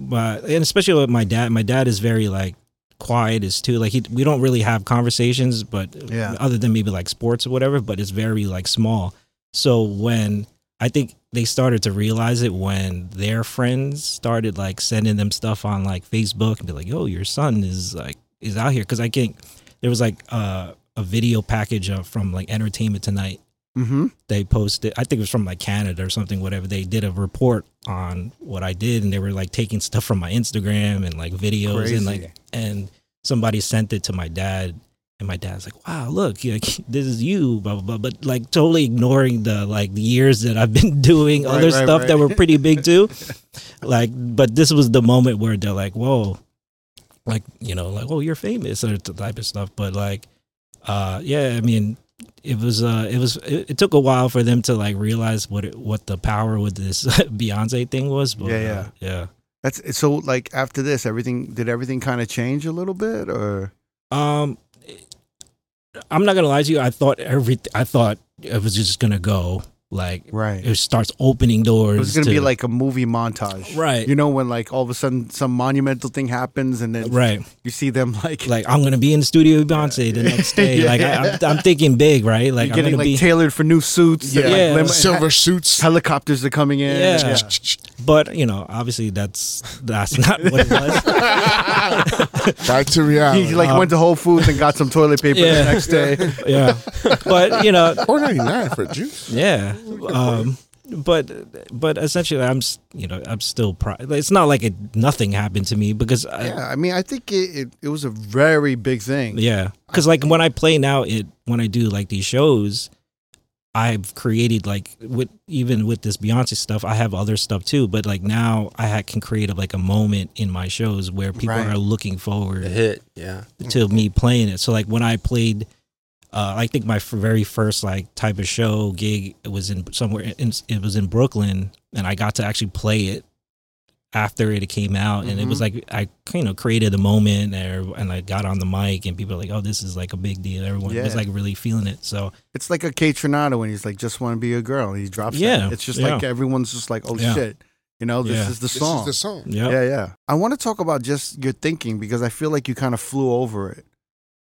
but and especially with my dad my dad is very like quiet is too like he we don't really have conversations but Yeah. other than maybe like sports or whatever but it's very like small so when i think they started to realize it when their friends started like sending them stuff on like facebook and be like yo your son is like is out here because i think there was like uh, a video package of, from like entertainment tonight mm-hmm. they posted i think it was from like canada or something whatever. They did a report on what i did and they were like taking stuff from my instagram and like videos Crazy. and like and somebody sent it to my dad and my dad's like wow look like, *laughs* this is you blah, blah blah. But like totally ignoring the like the years that i've been *laughs* doing Right, other right, stuff that were pretty big too. *laughs* Like but this was the moment where they're like whoa like you know like oh you're famous or the type of stuff. But like uh yeah i mean it was uh it was it, it took a while for them to like realize what it, what the power with this *laughs* beyonce thing was but Yeah, uh, yeah. yeah That's so. Like after this, everything did everything kind of change a little bit, or um i'm not gonna lie to you i thought every i thought it was just gonna go like right? it starts opening doors It's gonna be like a movie montage, Right. You know, when like all of a sudden some monumental thing happens, and then right you see them like, like i'm gonna be in the studio with beyonce the *laughs* next day Yeah. like I, I'm, I'm thinking big right like you're i'm getting gonna like be tailored for new suits. and, like, Yeah. limo- Silver suits. helicopters are coming in. Yeah. *laughs* but you know obviously that's that's *laughs* not what it was *laughs* Back to reality. He like went to Whole Foods and got some toilet paper Yeah. the next day. *laughs* yeah but you know Four ninety nine for juice. yeah um but but essentially i'm you know i'm still proud it's not like it nothing happened to me because I, Yeah, I mean, I think it, it, it was a very big thing. yeah because like when i play now it when i do like these shows i've created like with even with this beyonce stuff i have other stuff too but like now i ha- can create a, like a moment in my shows where people Right. are looking forward A hit, yeah. to me playing it. So like when I played, uh, I think my f- very first like type of show gig was in somewhere in, it was in Brooklyn, and I got to actually play it after it came out, and it was mm-hmm. like I you know created a moment there, and I got on the mic, and people were like, "Oh, this is like a big deal." Everyone was like really feeling it. So It's like a Kaytranada when he's like, just want to be a girl. He drops Yeah, that. It's just yeah. like everyone's just like, oh Yeah. shit. You know, this Yeah. is the This song. is the song. yeah, Yeah, yeah. I want to talk about just your thinking because I feel like you kind of flew over it.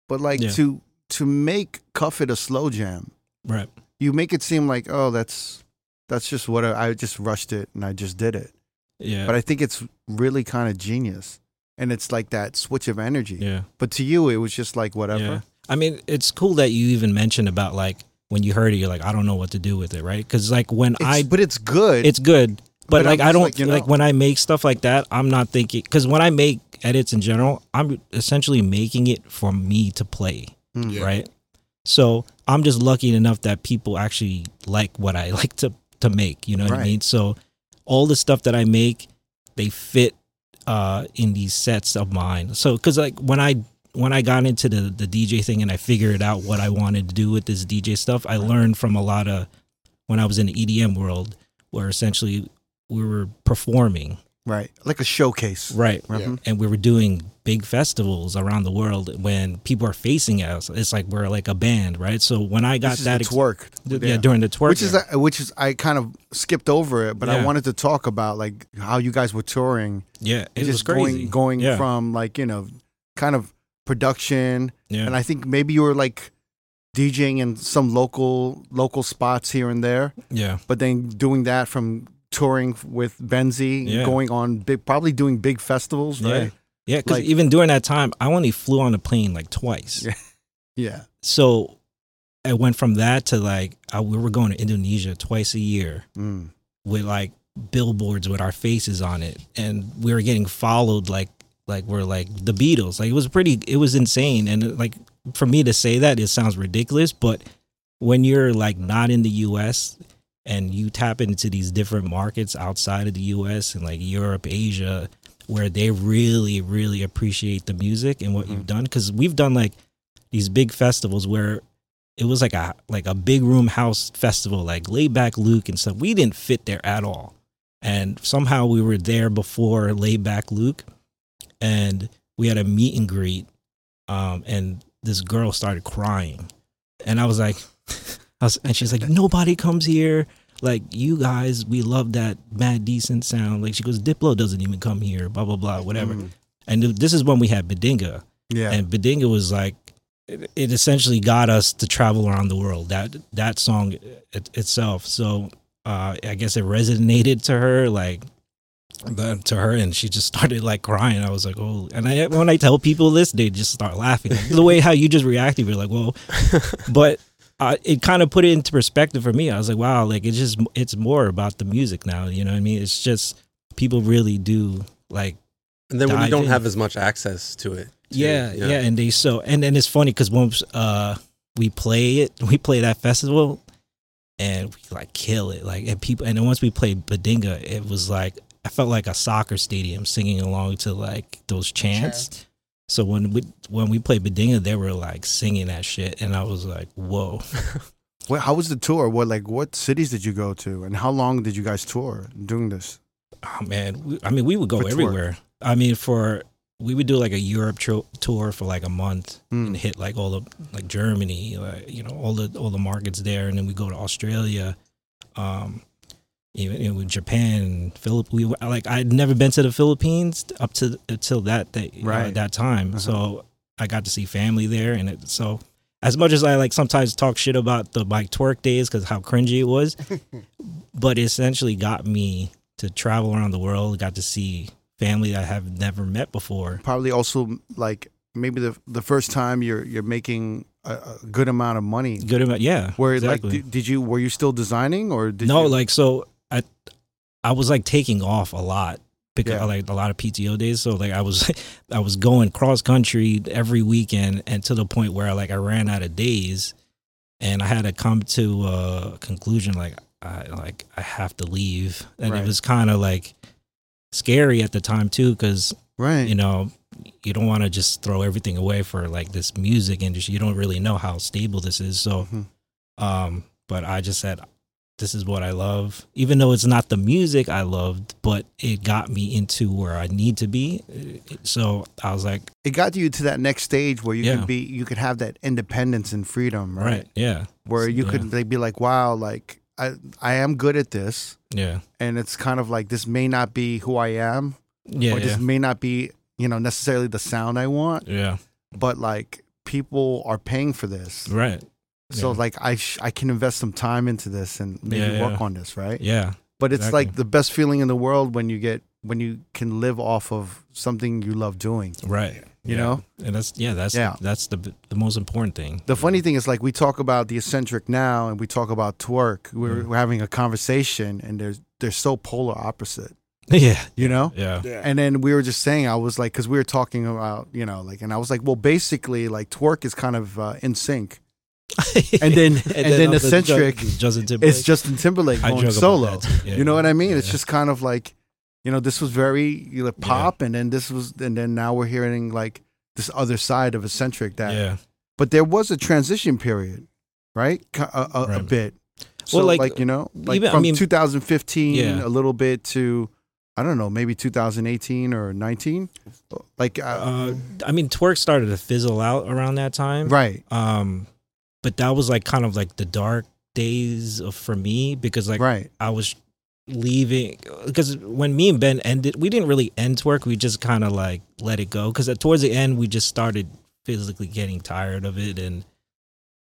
But like Yeah. to to make Cuff It a slow jam, right, you make it seem like, oh, that's that's just what I, I just rushed it and I just did it. Yeah, But I think it's really kind of genius. And it's like that switch of energy. yeah. But to you, it was just like whatever. Yeah. I mean, it's cool that you even mentioned about like when you heard it, you're like, I don't know what to do with it, right? Because like when It's- I but it's good. it's good but, But like I'm i just don't like, you like when i make stuff like that i'm not thinking because when i make edits in general i'm essentially making it for me to play Mm. Yeah. right so i'm just lucky enough that people actually like what i *laughs* like to to make you know what i mean so all the stuff that i make they fit uh in these sets of mine. So because like when i when i got into the the dj thing and i figured out what i wanted to do with this dj stuff i learned from a lot of when i was in the edm world where essentially we were performing right. Like a showcase. right Mhm. and we were doing big festivals around the world when people are facing us it's like we're like a band right so when i got This is that the ex- TWRK. yeah. during the TWRK which is uh, which is I kind of skipped over it, but I wanted to talk about like how you guys were touring, yeah it was just crazy going going yeah. from like you know, kind of production, yeah and I think maybe you were like DJing in some local local spots here and there, yeah but then doing that from touring with Benzi, Yeah. going on big, probably doing big festivals, yeah right? yeah because Like- even during that time i only flew on a plane like twice Yeah. *laughs* Yeah, so I went from that to like I, we were going to Indonesia twice a year mm. with like billboards with our faces on it, and we were getting followed like like we're like the Beatles. Like it was pretty, it was insane, and like for me to say that it sounds ridiculous, but when you're like not in the U.S. and you tap into these different markets outside of the U.S. and like Europe, Asia, where they really really appreciate the music and what you've done, because we've done like these big festivals where it was like a like a big room house festival, like Laidback Luke and stuff. We didn't fit there at all, and somehow we were there before Laidback Luke, and we had a meet and greet, um, and this girl started crying, and I was like, was, and she's like, nobody comes here. Like you guys, we love that mad decent sound. Like she goes, Diplo doesn't even come here. Blah blah blah, whatever. Mm. And this is when we had Badinga, Yeah. and Badinga was like, it, it essentially got us to travel around the world. That that song it, itself. So uh, I guess it resonated to her, like to her, and she just *laughs* started like crying. I was like, oh, and I when I tell people this, they just start laughing. the way how you just reacted, you're like, well, *laughs* but. Uh, it kind of put it into perspective for me. I was like, wow, like it's just it's more about the music now. You know what I mean? It's just people really do like And then when you don't in. have as much access to it. too, yeah, yeah, and they so and and it's funny because once uh we play it, *laughs* we play that festival, and we like kill it, like and people, and then once we played Badinga, it was like I felt like a soccer stadium singing along to like those chants. So when we when we played Badinga, they were like singing that shit, and I was like, whoa. *laughs* What, how was the tour? What like what cities did you go to, and how long did you guys tour doing this? Oh man, we, I mean, we would go For tour. everywhere. I mean, for we would do like a Europe tro- tour for like a month Mm. and hit like all the like Germany, like, you know, all the all the markets there, and then we go to Australia, um, even you know, with Japan, Philip. We like I'd never been to the Philippines up to until that uh, Right. that time, Uh-huh. so I got to see family there, and it so. As much as I like sometimes talk shit about the bike TWRK days because how cringy it was, *laughs* but it essentially got me to travel around the world, got to see family I have never met before. Probably also like maybe the the first time you're you're making a, a good amount of money. Good amount, yeah. Where exactly. like did, did you were you still designing or did no, you, like so I was like taking off a lot because Yeah. like a lot of PTO days. So like I was *laughs* I was going cross country every weekend and to the point where I, like I ran out of days and I had to come to a conclusion like I like I have to leave. And Right. it was kind of like scary at the time too because right you know you don't want to just throw everything away for like this music industry you don't really know how stable this is so Mhm. um but i just said this is what i love. Even though it's not the music i loved but it got me into where i need to be. So i was like it got you to that next stage where you Yeah. could be you could have that independence and freedom, right? right, yeah. Where you Yeah. could be like, wow, like I I am good at this, yeah. And it's kind of like this may not be who I am, yeah or yeah. this may not be you know necessarily the sound I want, yeah. But like people are paying for this, right so yeah. like I sh- I can invest some time into this and maybe Yeah, work yeah. on this, right? yeah But it's exactly. like the best feeling in the world when you get when you can live off of something you love doing. right You Yeah. know? and that's yeah that's Yeah. that's the the most important thing The funny thing is, like, we talk about the Esentrik now, and we talk about TWRK. We're, Mm. we're having a conversation, and they're they're so polar opposite, *laughs* yeah you know. yeah Yeah. And then we were just saying, I was like, because we were talking about, you know, like, and I was like, well, basically, like, TWRK is kind of uh, NSYNC, *laughs* and then and, then, uh, the Esentrik, Ju- Justin Timberlake. it's Justin Timberlake going solo. yeah. You know what I mean? It's just kind of like, you know, this was very you know, pop, and then this was, and then now we're hearing like this other side of Esentrik that yeah. but there was a transition period, right? A, a, a Right. bit. So, Well, like, like, you know, like even- I from mean- 2015, Yeah. a little bit to, I don't know, maybe 2018 or 19. Like, uh, Uh, I mean, TWRK started to fizzle out around that time, right, Um, but that was like kind of like the dark days of for me because like right, I was leaving because when me and Ben ended, we didn't really end TWRK. We just kind of like let it go because towards the end we just started physically getting tired of it and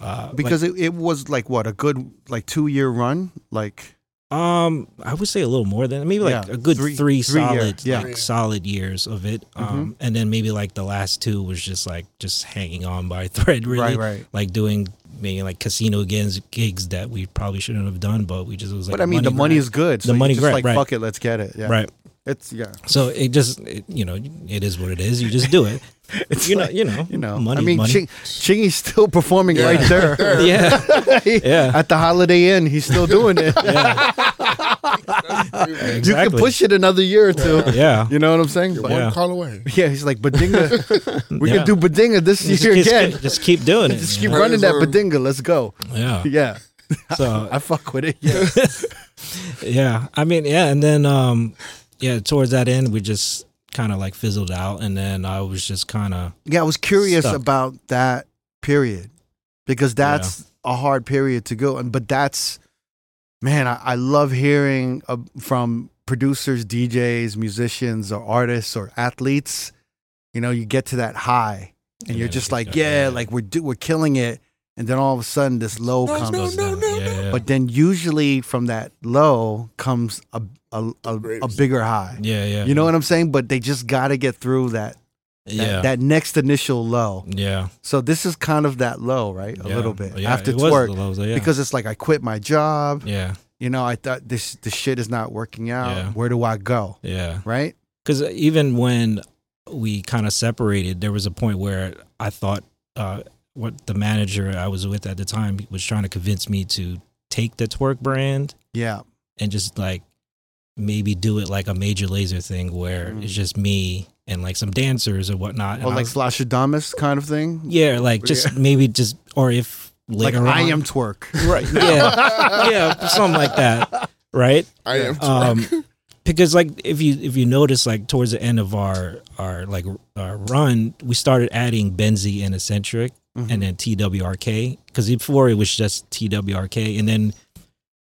uh, because it, it was like what a good like two year run, like Um, I would say a little more than maybe like Yeah, a good three- three, three solid, yeah. Mm-hmm. solid years of it. Um, and then maybe like the last two was just like just hanging on by *laughs* thread, really. right, right. Like doing maybe like casino gigs, gigs that we probably shouldn't have done, but we just it was like. but I mean, the money grab. is good. So The you money just grab, like right. fuck it, let's get it. Yeah, right. It's yeah, So it just it, you know it is what it is. You just do it. *laughs* it's you like, know you know you know. money. I mean, money. Ching, Chingy's still performing right there. *laughs* yeah, *laughs* yeah. At the Holiday Inn, he's still doing it. You can push it another year or two. Yeah. You know what I'm saying? You're But- one Yeah. call away. yeah, he's like Badinga. *laughs* we Yeah. can do Badinga this Just, year just- again. just keep doing it. Just keep know? running that Reserve. Badinga. Let's go. Yeah. Yeah, So *laughs* I fuck with it. Yeah, *laughs* yeah i mean yeah and then um yeah towards that end we just kind of like fizzled out, and then I was just kind of Yeah, I was curious Stuck. about that period because that's a hard period to go. And but that's man, I, I love hearing uh, from producers, DJs, musicians, or artists or athletes. You know, you get to that high, and you're just like, yeah, yeah. like we're do, we're killing it, and then all of a sudden this low comes. goes down. Yeah, yeah. But then usually from that low comes a a, a, a bigger high. yeah, yeah. You know what I'm saying? But they just got to get through that that, yeah, that next initial low. yeah, So this is kind of that low, right? A yeah. little bit Yeah, after it TWRK lows, yeah. because it's like I quit my job. yeah, You know, I thought this the shit is not working out. Yeah. Where do I go? yeah. Right? Because even when we kind of separated, there was a point where I thought uh, what the manager I was with at the time was trying to convince me to take the TWRK brand Yeah. and just like maybe do it like a Major Lazer thing where Mm. it's just me and like some dancers or whatnot. Or And like was- Flosstradamus kind of thing. yeah, like just maybe just or if Like later I am twerk. right, *laughs* yeah, yeah, something like that, right? I am. um because like if you if you notice like towards the end of our our like our run we started adding Benzi and Esentrik Mhm. and then twrk because before it was just twrk and then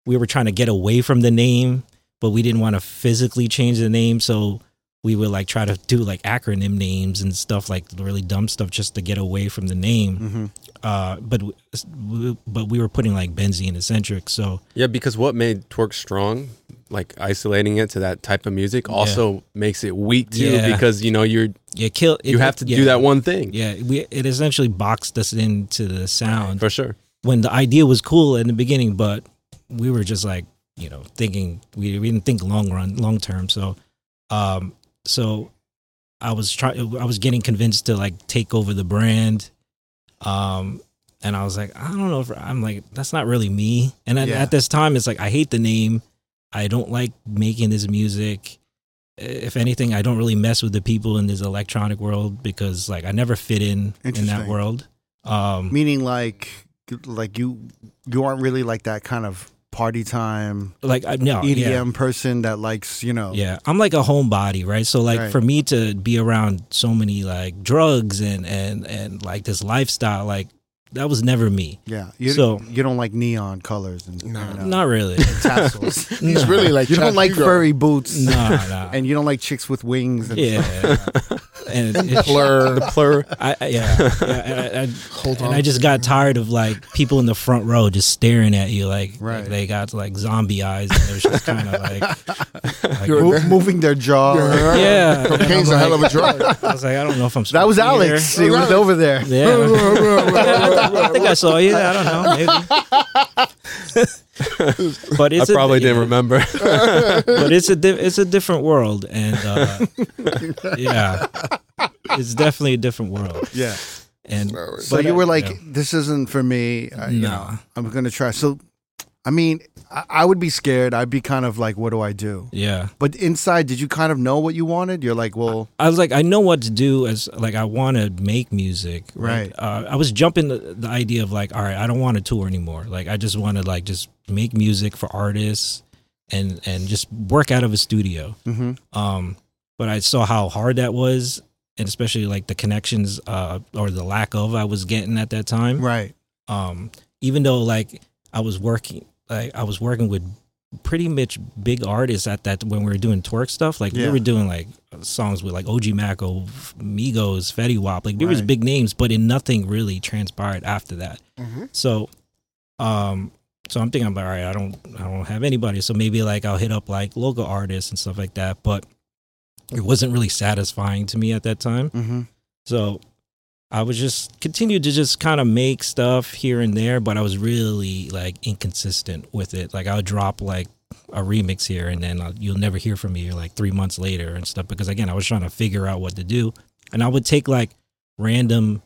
we were trying to get away from the name but we didn't want to physically change the name so we would like try to do like acronym names and stuff like really dumb stuff just to get away from the name Mhm. uh but w- but we were putting like benzene Esentrik so Yeah, because what made TWRK strong, like isolating it to that type of music, also makes it weak too. Yeah. Because you know you're yeah kill you have to yeah. do that one thing Yeah, we it essentially boxed us into the sound for sure. when the idea was cool in the beginning, but we were just like you know thinking we, we didn't think long run long term. So, um, so I was trying I was getting convinced to like take over the brand, um, and I was like I don't know if I'm like that's not really me. And at, Yeah. at this time, it's like I hate the name. I don't like making this music. If anything, I don't really mess with the people in this electronic world because like I never fit in in that world. Um, Meaning like like you you aren't really like that kind of party time like I no EDM yeah. person that likes, you know. Yeah, I'm like a homebody, right? So like Right. for me to be around so many like drugs and and and like this lifestyle, like that was never me. Yeah. You, So- you don't like neon colors and No. you know, Not really. tassels. *laughs* He's really like you don't like Hugo. furry boots. no, no. And you don't like chicks with wings and yeah, and it's, *laughs* Blur. The plur. I, I- yeah, yeah I, I, Hold and on. I just got tired of like people in the front row just staring at you like, Right. like they got like zombie eyes and it was just kind of *laughs* like, like You're- Mo- moving their jaw. yeah. And Cocaine's I'm a hell of a drug. I was like, I don't know if I'm. That was supposed to be Alex. here. He was over there. Yeah, I, *laughs* I think I saw you. I don't know. Maybe. *laughs* but I it's a- probably yeah, didn't remember. *laughs* But it's a di- it's a different world, and uh, *laughs* yeah, it's definitely a different world. Yeah. And So you were like, yeah. this isn't for me. Uh, you No. know, I'm going to try. So, I mean, I, I would be scared. I'd be kind of like, what do I do? yeah, But inside, did you kind of know what you wanted? You're like, well, I was like, I know what to do. As like, I want to make music. Right. Uh, I was jumping the, the idea of like, all right, I don't want to tour anymore. Like, I just want to like just make music for artists and and just work out of a studio. mhm. um but i saw how hard that was and especially like the connections uh or the lack of i was getting at that time right. um even though like i was working like i was working with pretty much big artists at that when we were doing TWRK stuff like Yeah. we were doing like songs with like og Maco, migos fetty wap like there was big names but in nothing really transpired after that Mhm. so um so i'm thinking about all right i don't i don't have anybody so maybe like i'll hit up like local artists and stuff like that but it wasn't really satisfying to me at that time hmm so I was just continued to just kind of make stuff here and there, but I was really like inconsistent with it. Like I would drop like a remix here, and then uh, you'll never hear from me like three months later and stuff. Because again, I was trying to figure out what to do, and I would take like random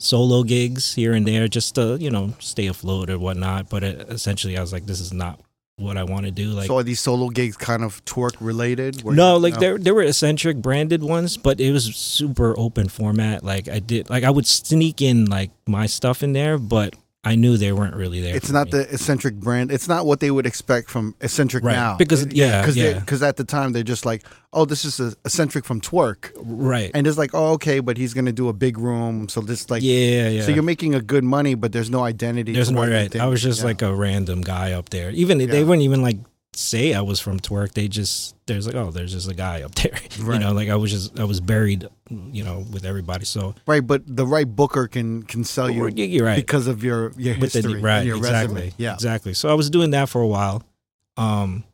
solo gigs here and there just to you know stay afloat or whatnot. But it, essentially, I was like, this is not what I want to do. Like so are these solo gigs kind of TWRK related? No, like there there were Esentrik branded ones, but it was super open format. Like I did like I would sneak in like my stuff in there, but I knew they weren't really there. It's not me. the Esentrik brand. It's not what they would expect from Esentrik Right. now. Because- yeah, because yeah. because at the time they're just like, oh, this is a Esentrik from TWRK, right. and it's like, oh, okay, but he's gonna do a big room, so this like, yeah, yeah. so you're making a good money, but there's no identity. There's no right. I was just Yeah. like a random guy up there. Even Yeah. they weren't even like say I was from TWRK. They just there's like oh there's just a guy up *laughs* there. You know like I was just I was buried you know with everybody. So right, but the right booker can can sell you You- you're right. because of your your history, the right and your exactly resume. Yeah, exactly. So I was doing that for a while, um,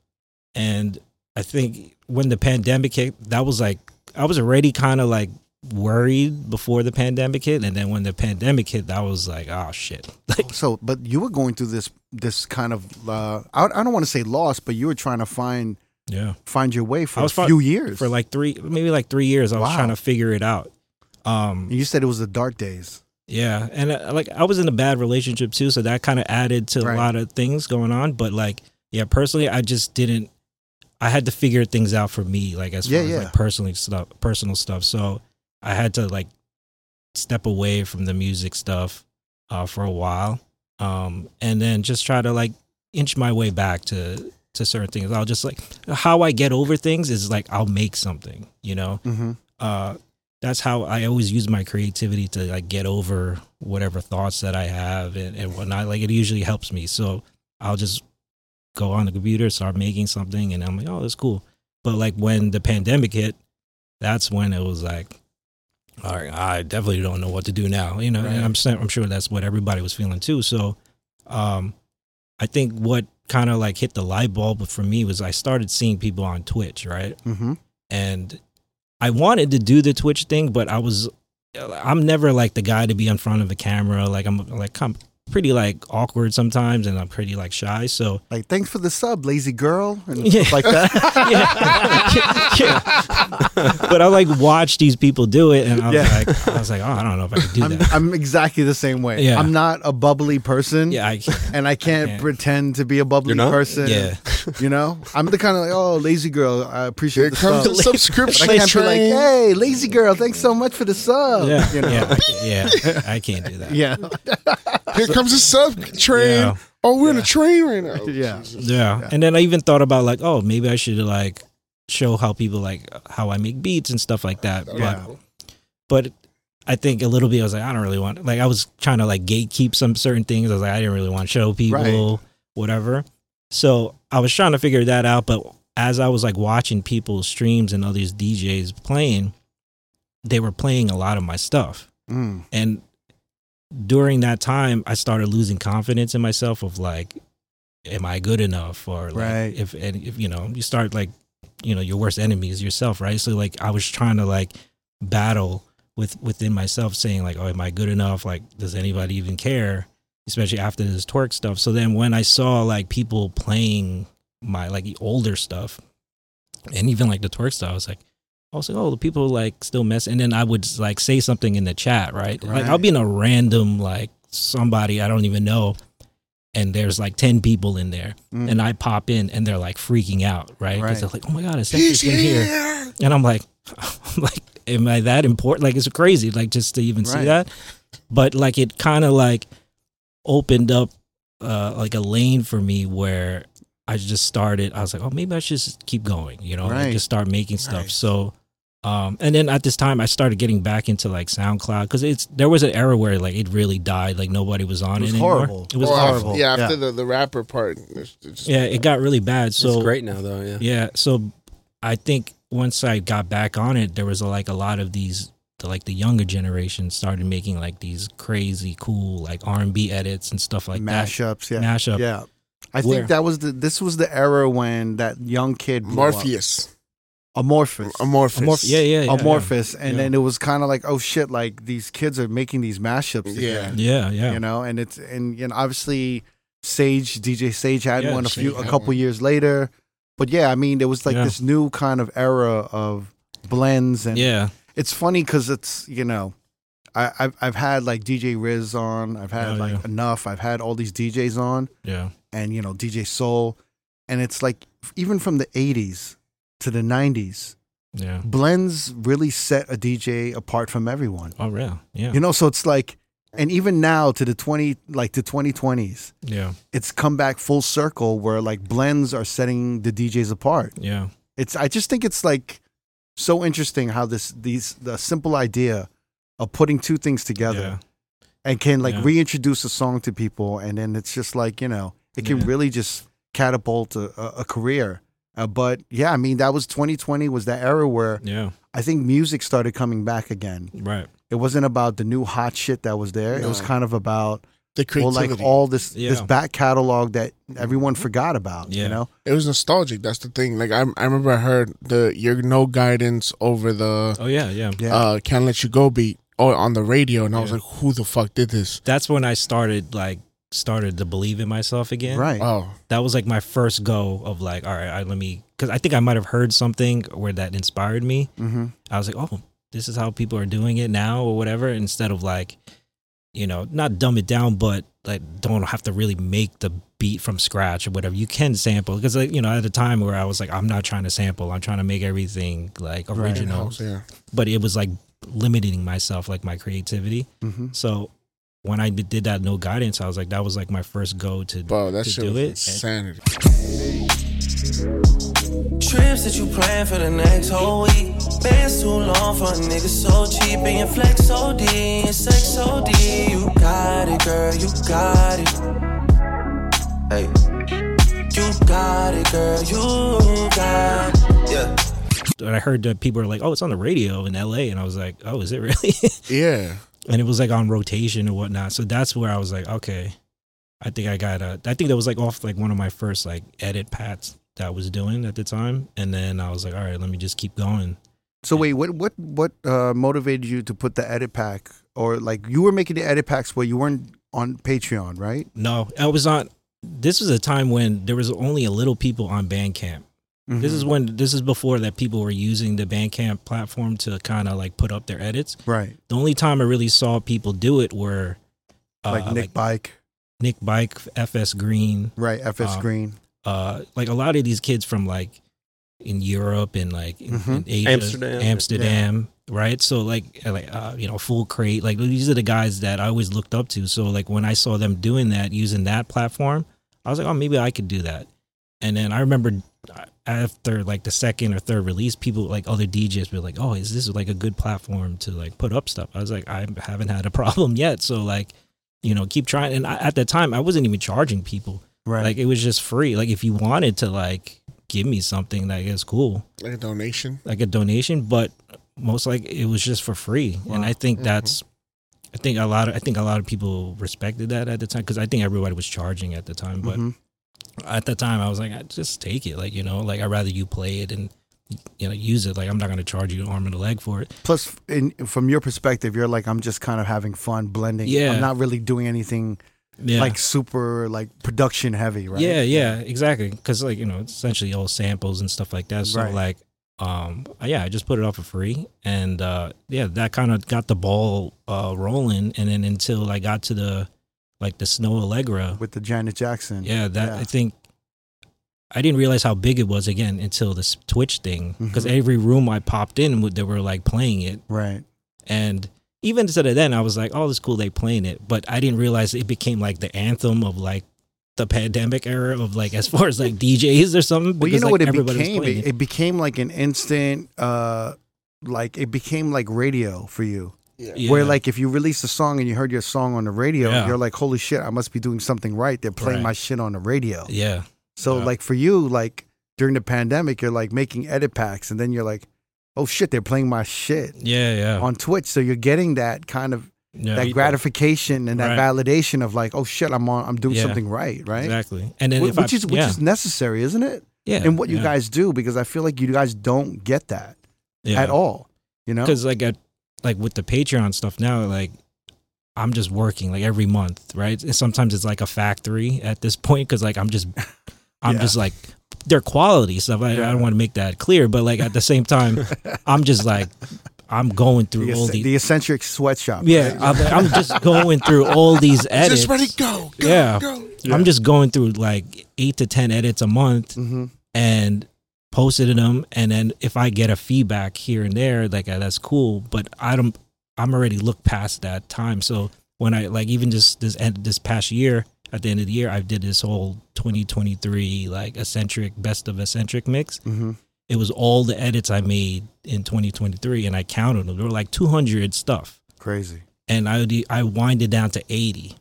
and I think when the pandemic hit, that was like I was already kind of like worried before the pandemic hit, and then when the pandemic hit, that was like oh shit. *laughs* Like So, but you were going through this this kind of uh, I, I don't want to say loss, but you were trying to find yeah. find your way for I a was fi- few years. for like three maybe like three years i was trying to figure it out um you said it was the dark days. yeah and uh, like i was in a bad relationship too so that kind of added to Right. a lot of things going on but like yeah personally i just didn't i had to figure things out for me like as Yeah, far yeah. as like personally stuff personal stuff so i had to like step away from the music stuff uh for a while um and then just try to like inch my way back to to certain things i'll just like how i get over things is like i'll make something you know Mm-hmm. uh that's how I always use my creativity to like get over whatever thoughts that I have and, and whatnot. Like it usually helps me. So I'll just go on the computer, start making something, and I'm like, oh, that's cool. But like when the pandemic hit, that's when it was like, all right, I definitely don't know what to do now. You know, Right. and I'm I'm sure that's what everybody was feeling too. So, um, I think what kind of like hit the light bulb for me was I started seeing people on Twitch, right? Mm-hmm. and I wanted to do the Twitch thing, but I was I'm never like the guy to be in front of a camera. Like I'm like I'm pretty like awkward sometimes, and I'm pretty like shy. So Like, thanks for the sub, lazy girl, and Yeah. stuff like that. *laughs* yeah, *laughs* yeah. but I like watch these people do it, and I was Yeah. like I was like oh I don't know if I can do I'm, that. I'm exactly the same way. Yeah. I'm not a bubbly person, Yeah, I, and I can't Yeah. pretend to be a bubbly You're not? person. yeah. You know, I'm the kind of like, oh, lazy girl. I appreciate Here the comes sub. the *laughs* subscription I can't be like, hey, lazy girl, thanks so much for the sub. Yeah, You know? yeah, I can't- yeah, I can't do that. Yeah. Here comes the sub train. Yeah. Oh, we're in a train right now. *laughs* Yeah. Jesus. Yeah. And then I even thought about like, oh, maybe I should like show how people like how I make beats and stuff like that. But Yeah. but I think a little bit I was like, I don't really want like I was trying to like gatekeep some certain things. I was like, I didn't really want to show people, whatever. So I was trying to figure that out, but as I was like watching people's streams and all these DJs playing, they were playing a lot of my stuff. Mm. And during that time, I started losing confidence in myself of like, am I good enough? Or like, Right. if, and if, you know, you start like, you know, your worst enemy is yourself, right? So like, I was trying to like battle with within myself saying like, oh, am I good enough? Like, does anybody even care? Especially after this TWRK stuff. So then when I saw like people playing my like the older stuff and even like the TWRK stuff, I was like, I was like, oh, the people like still mess. And then I would like say something in the chat, right? Like I'll be in a random like somebody I don't even know, and there's like ten people in there, Mm. and I pop in and they're like freaking out, right? Because Right. they're like, oh my god, it's He's in here, here. and I'm like, I'm *laughs* like, am I that important? Like it's crazy, like just to even see that. But like it kind of like opened up uh like a lane for me where I just started. I was like, oh, maybe I should just keep going, you know, like Right. just start making stuff. Right. So, um, and then at this time, I started getting back into like SoundCloud because it's there was an era where like it really died, like nobody was on It it, was anymore. horrible. It was Well, after- horrible. yeah, after Yeah. The, the rapper part. it's- it's- Yeah, it got really bad. So it's great now though. Yeah. yeah, so I think once I got back on it, there was like a lot of these, the, like the younger generation started making like these crazy cool like R and B edits and stuff like that. Mashups. Yeah. Mashup. Yeah. I Where? think that was the this was the era when that young kid blew up. Morpheus. Amorphous. Amorphous. Amorph- yeah, yeah, yeah, Amorphous. And Yeah. then it was kind of like, oh shit, like these kids are making these mashups Yeah. again. yeah, yeah. You know, and it's and you know, obviously Sage, DJ Sage had Yeah, one a few Sage a couple one. years later. But yeah, I mean, there was like Yeah. this new kind of era of blends and yeah, it's funny because it's you know I, I've I've had like DJ Riz on, I've had Oh, like yeah. enough, I've had all these DJs on, yeah, and you know DJ Soul, and it's like even from the '80s to the '90s, yeah. blends really set a DJ apart from everyone. Oh, real. Yeah. You know, so it's like and even now to the 20 like to 2020s Yeah. it's come back full circle where like blends are setting the DJs apart Yeah. it's I just think it's like so interesting how this these the simple idea of putting two things together Yeah. and can like Yeah. reintroduce a song to people and then it's just like you know it can Yeah. really just catapult a, a, a career uh, but yeah i mean that was 2020 was the era where Yeah. i think music started coming back again Right. it wasn't about the new hot shit that was there it was kind of about The well like all this this back catalog that everyone forgot about you know it was nostalgic. That's the thing. Like I, I remember I heard the "You're No Guidance" over the Oh yeah. Yeah. yeah uh, "Can't Let You Go" beat or on the radio, and I was like, "Who the fuck did this?" That's when I started like started to believe in myself again. right Oh, That was like my first go of like, all right, I, let me because I think I might have heard something where that inspired me. mm-hmm. I was like, oh, this is how people are doing it now or whatever. Instead of like, you know, not dumb it down, but like don't have to really make the beat from scratch or whatever. You can sample because like you know at the time where I was like, I'm not trying to sample. I'm trying to make everything like original. house, yeah. But it was like limiting myself, like my creativity. Mm-hmm. So when I did that no guidance, I was like, that was like my first go to Bro, that to shit do was it. insanity. Trips that you plan for the next whole week. Bands too long for a nigga so cheap. And your flex OD and sex OD. You got it, girl, you got it. Hey. You got it, girl, you got it. Yeah. And I heard that people were like, "Oh, it's on the radio in L.A.," and I was like, "Oh, is it really?" *laughs* Yeah, and it was like on rotation or whatnot. So that's where I was like, "Okay, I think I got a." I think that was like off like one of my first like edit pats that I was doing at the time, and then I was like, "All right, let me just keep going." So wait, what what what uh, motivated you to put the edit pack, or like you were making the edit packs where you weren't on Patreon, right? No, I was on. This was a time when there was only a little people on Bandcamp. This is Mhm. when this is before that people were using the Bandcamp platform to kind of like put up their edits. right, The only time I really saw people do it were uh, like Nick Bike, Nick Bike, FS Green, right? FS um, Green, uh, like a lot of these kids from like in Europe and like in, Mhm. in Asia, Amsterdam. Amsterdam, right? So like like uh, you know, Full Crate, like these are the guys that I always looked up to. So like when I saw them doing that using that platform, I was like, oh, maybe I could do that. And then I remember after like the second or third release, people like other DJs were like, oh, is this like a good platform to like put up stuff? I was like, I haven't had a *laughs* problem yet. So like, you know, keep trying. And I, at that time, I wasn't even charging people. right? Like it was just free. Like if you wanted to like give me something, like it's cool, like a donation. like a donation. But most like it was just for free, and I think that's. I think a lot of I think a lot of people respected that at the time because I think everybody was charging at the time. But Mhm. At the time, I was like, I just take it, like you know, like I'd rather you play it and you know use it. Like I'm not gonna charge you an arm and a leg for it. Plus, in, from your perspective, you're like, I'm just kind of having fun blending. Yeah. I'm not really doing anything Yeah, like super like production heavy, right? Yeah, yeah, exactly. Because like you know, it's essentially all samples and stuff like that. So Right. like, um, yeah, I just put it off for free, and uh, yeah, that kind of got the ball uh rolling. And then until I got to the like the Snoh Aalegra, With the Janet Jackson. yeah, that Yeah. I think I didn't realize how big it was again until this Twitch thing. Because Mhm. every room I popped in, they were like playing it, Right. and even instead of then, I was like, "Oh, it's cool they playing it," but I didn't realize it became like the anthem of like the pandemic era of like as far as like *laughs* DJs or something. Well, you know like, what it became? playing It, it became like an instant, uh, like it became like radio for you. Yeah. Where like if you release a song and you heard your song on the radio, Yeah. you're like, holy shit, I must be doing something right. They're playing Right. my shit on the radio. yeah, So Yeah. like for you, like during the pandemic, you're like making edit packs, and then you're like, oh shit, they're playing my shit yeah, yeah, on Twitch. So you're getting that kind of yeah. that gratification and that Right. validation of like, oh shit, I'm on, I'm doing Yeah. something right, right? exactly. And then Wh- if which I, is which yeah, is necessary, isn't it? yeah, And what you yeah, guys do because I feel like you guys don't get that yeah. at all. You know? because like at, like with the Patreon stuff now, like I'm just working like every month, right? And sometimes it's like a factory at this *laughs* point because like I'm just I'm Yeah. just like they're quality stuff. I, I don't want to make that clear, but like at the same time, *laughs* I'm just like I'm going through The, all these. the Esentrik sweatshop. yeah, right? I'm, I'm just going through all *laughs* these edits. Just ready, go, go, Yeah. go. I'm just going through like eight to ten edits a month Mhm. and posted them and then if i get a feedback here and there like uh, that's cool but i don't i'm already looked past that time so when I like even just this end this past year at the end of the year, I did this whole 2023 like Esentrik best of Esentrik mix. hmm It was all the edits I made in 2023, and I counted them. There were like 200 stuff, Crazy. and I would- I winded down to 80,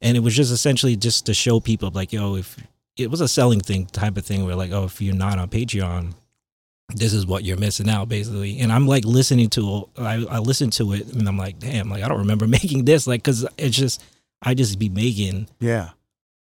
and it was just essentially just to show people like, yo, if it was a selling thing type of thing where like, oh, if you're not on Patreon, this is what you're missing out basically. And I'm like listening to I I listened to it and I'm like, damn, like I don't remember *laughs* making this like cuz it's just I just be making Yeah.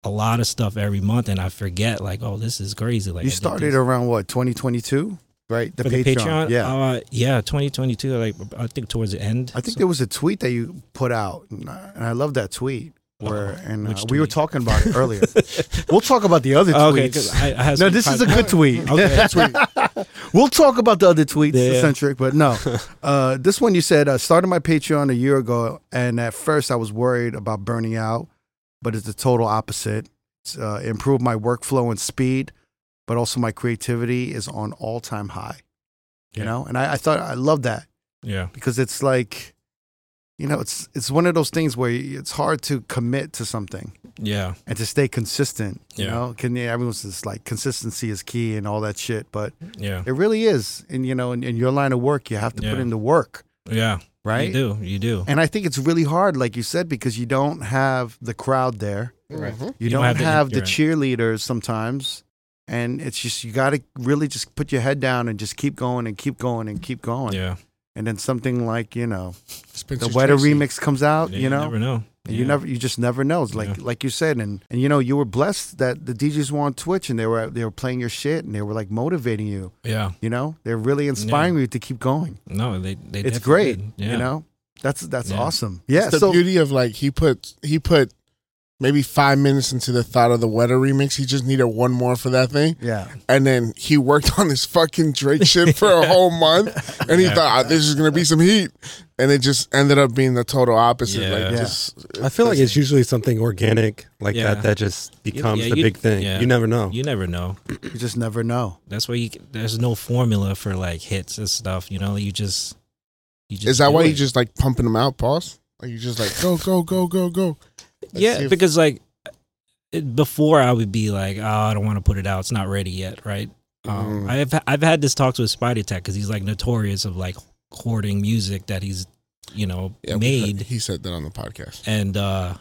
a lot of stuff every month and I forget like, oh, this is crazy like you I started around what 2022, right? The Patreon. the Patreon, Yeah. uh, yeah, 2022. Like I think towards the end. I think So- there was a tweet that you put out, and I love that tweet. Where and uh, we were talking about it earlier. *laughs* we'll talk about the other okay, tweets. I, I no, this is a good tweet. Okay. *laughs* we'll talk about the other tweets, Yeah, yeah. Esentrik, but no. *laughs* Uh, this one you said I started my Patreon a year ago, and at first I was worried about burning out, but it's the total opposite. It's uh, improved my workflow and speed, but also my creativity is on all time high. You Yeah. know, and I, I thought I love that Yeah, because it's like, you know, it's it's one of those things where it's hard to commit to something yeah, and to stay consistent. You Yeah. know, can everyone's just like consistency is key and all that shit, but yeah, it really is. And you know, in, in your line of work, you have to put in the work, yeah. right? You do, you do. And I think it's really hard, like you said, because you don't have the crowd there. Mhm. You, You don't, don't have have, the- the, cheerleaders sometimes. And it's just you got to really just put your head down and just keep going and keep going and keep going. Yeah, And then something like you know Spencer the Wetter Tracy. remix comes out, Yeah, you know, never know. And You never, you just never know. It's like, Yeah. like you said, and and you know, you were blessed that the DJs were on Twitch and they were they were playing your shit and they were like motivating you. Yeah, You know, they're really inspiring you to keep going. no, they they. It's great. Yeah. You know, that's that's Yeah. awesome. Yeah. It's the So beauty of like he put he put maybe five minutes into the thought of the weather remix. He just needed one more for that thing, yeah, and then he worked on his fucking Drake shit for a *laughs* whole month, and he Yeah. thought "Ah, this is gonna be some heat, and it just ended up being the total opposite. Yeah. Like Yeah. just, I feel like it's usually something organic like Yeah. that that just becomes yeah, the you- big thing. yeah. You never know. You never know. *clears throat* you just never know. That's why you. There's no formula for like hits and stuff. You know, you just. You just is that why it. you just like pumping them out, pause? Like you just like go go go go go. Yeah, if- because like it, before I would be like, oh, I don't want to put it out. It's not ready yet, right? Um, Mm. I've I've had this talks with Spidey Tech because he's like notorious of like hoarding music that he's you know Yeah, made. He said that on the podcast. And uh,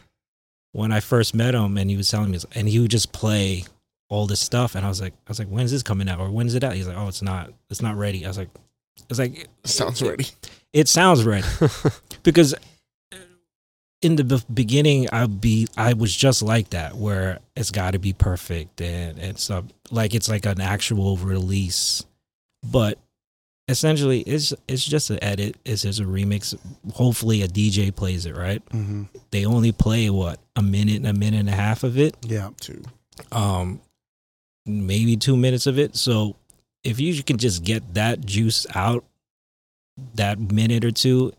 when I first met him, and he was telling me, and he would just play all this stuff, and I was like, I was like, when's this coming out, or when's it out? He's like, oh, it's not, it's not ready. I was like, it's like, it Sounds ready. it sounds ready *laughs* because in the be- beginning I'd be I was just like that where it's got to be perfect and and stuff. Like it's like an actual release. But essentially it's it's just an edit. It's just a remix. Hopefully a DJ plays it right? Hmm they only play what a minute and a minute and a half of it? Yeah, Too. um maybe 2 minutes of it. So if you can just get that juice out that minute or two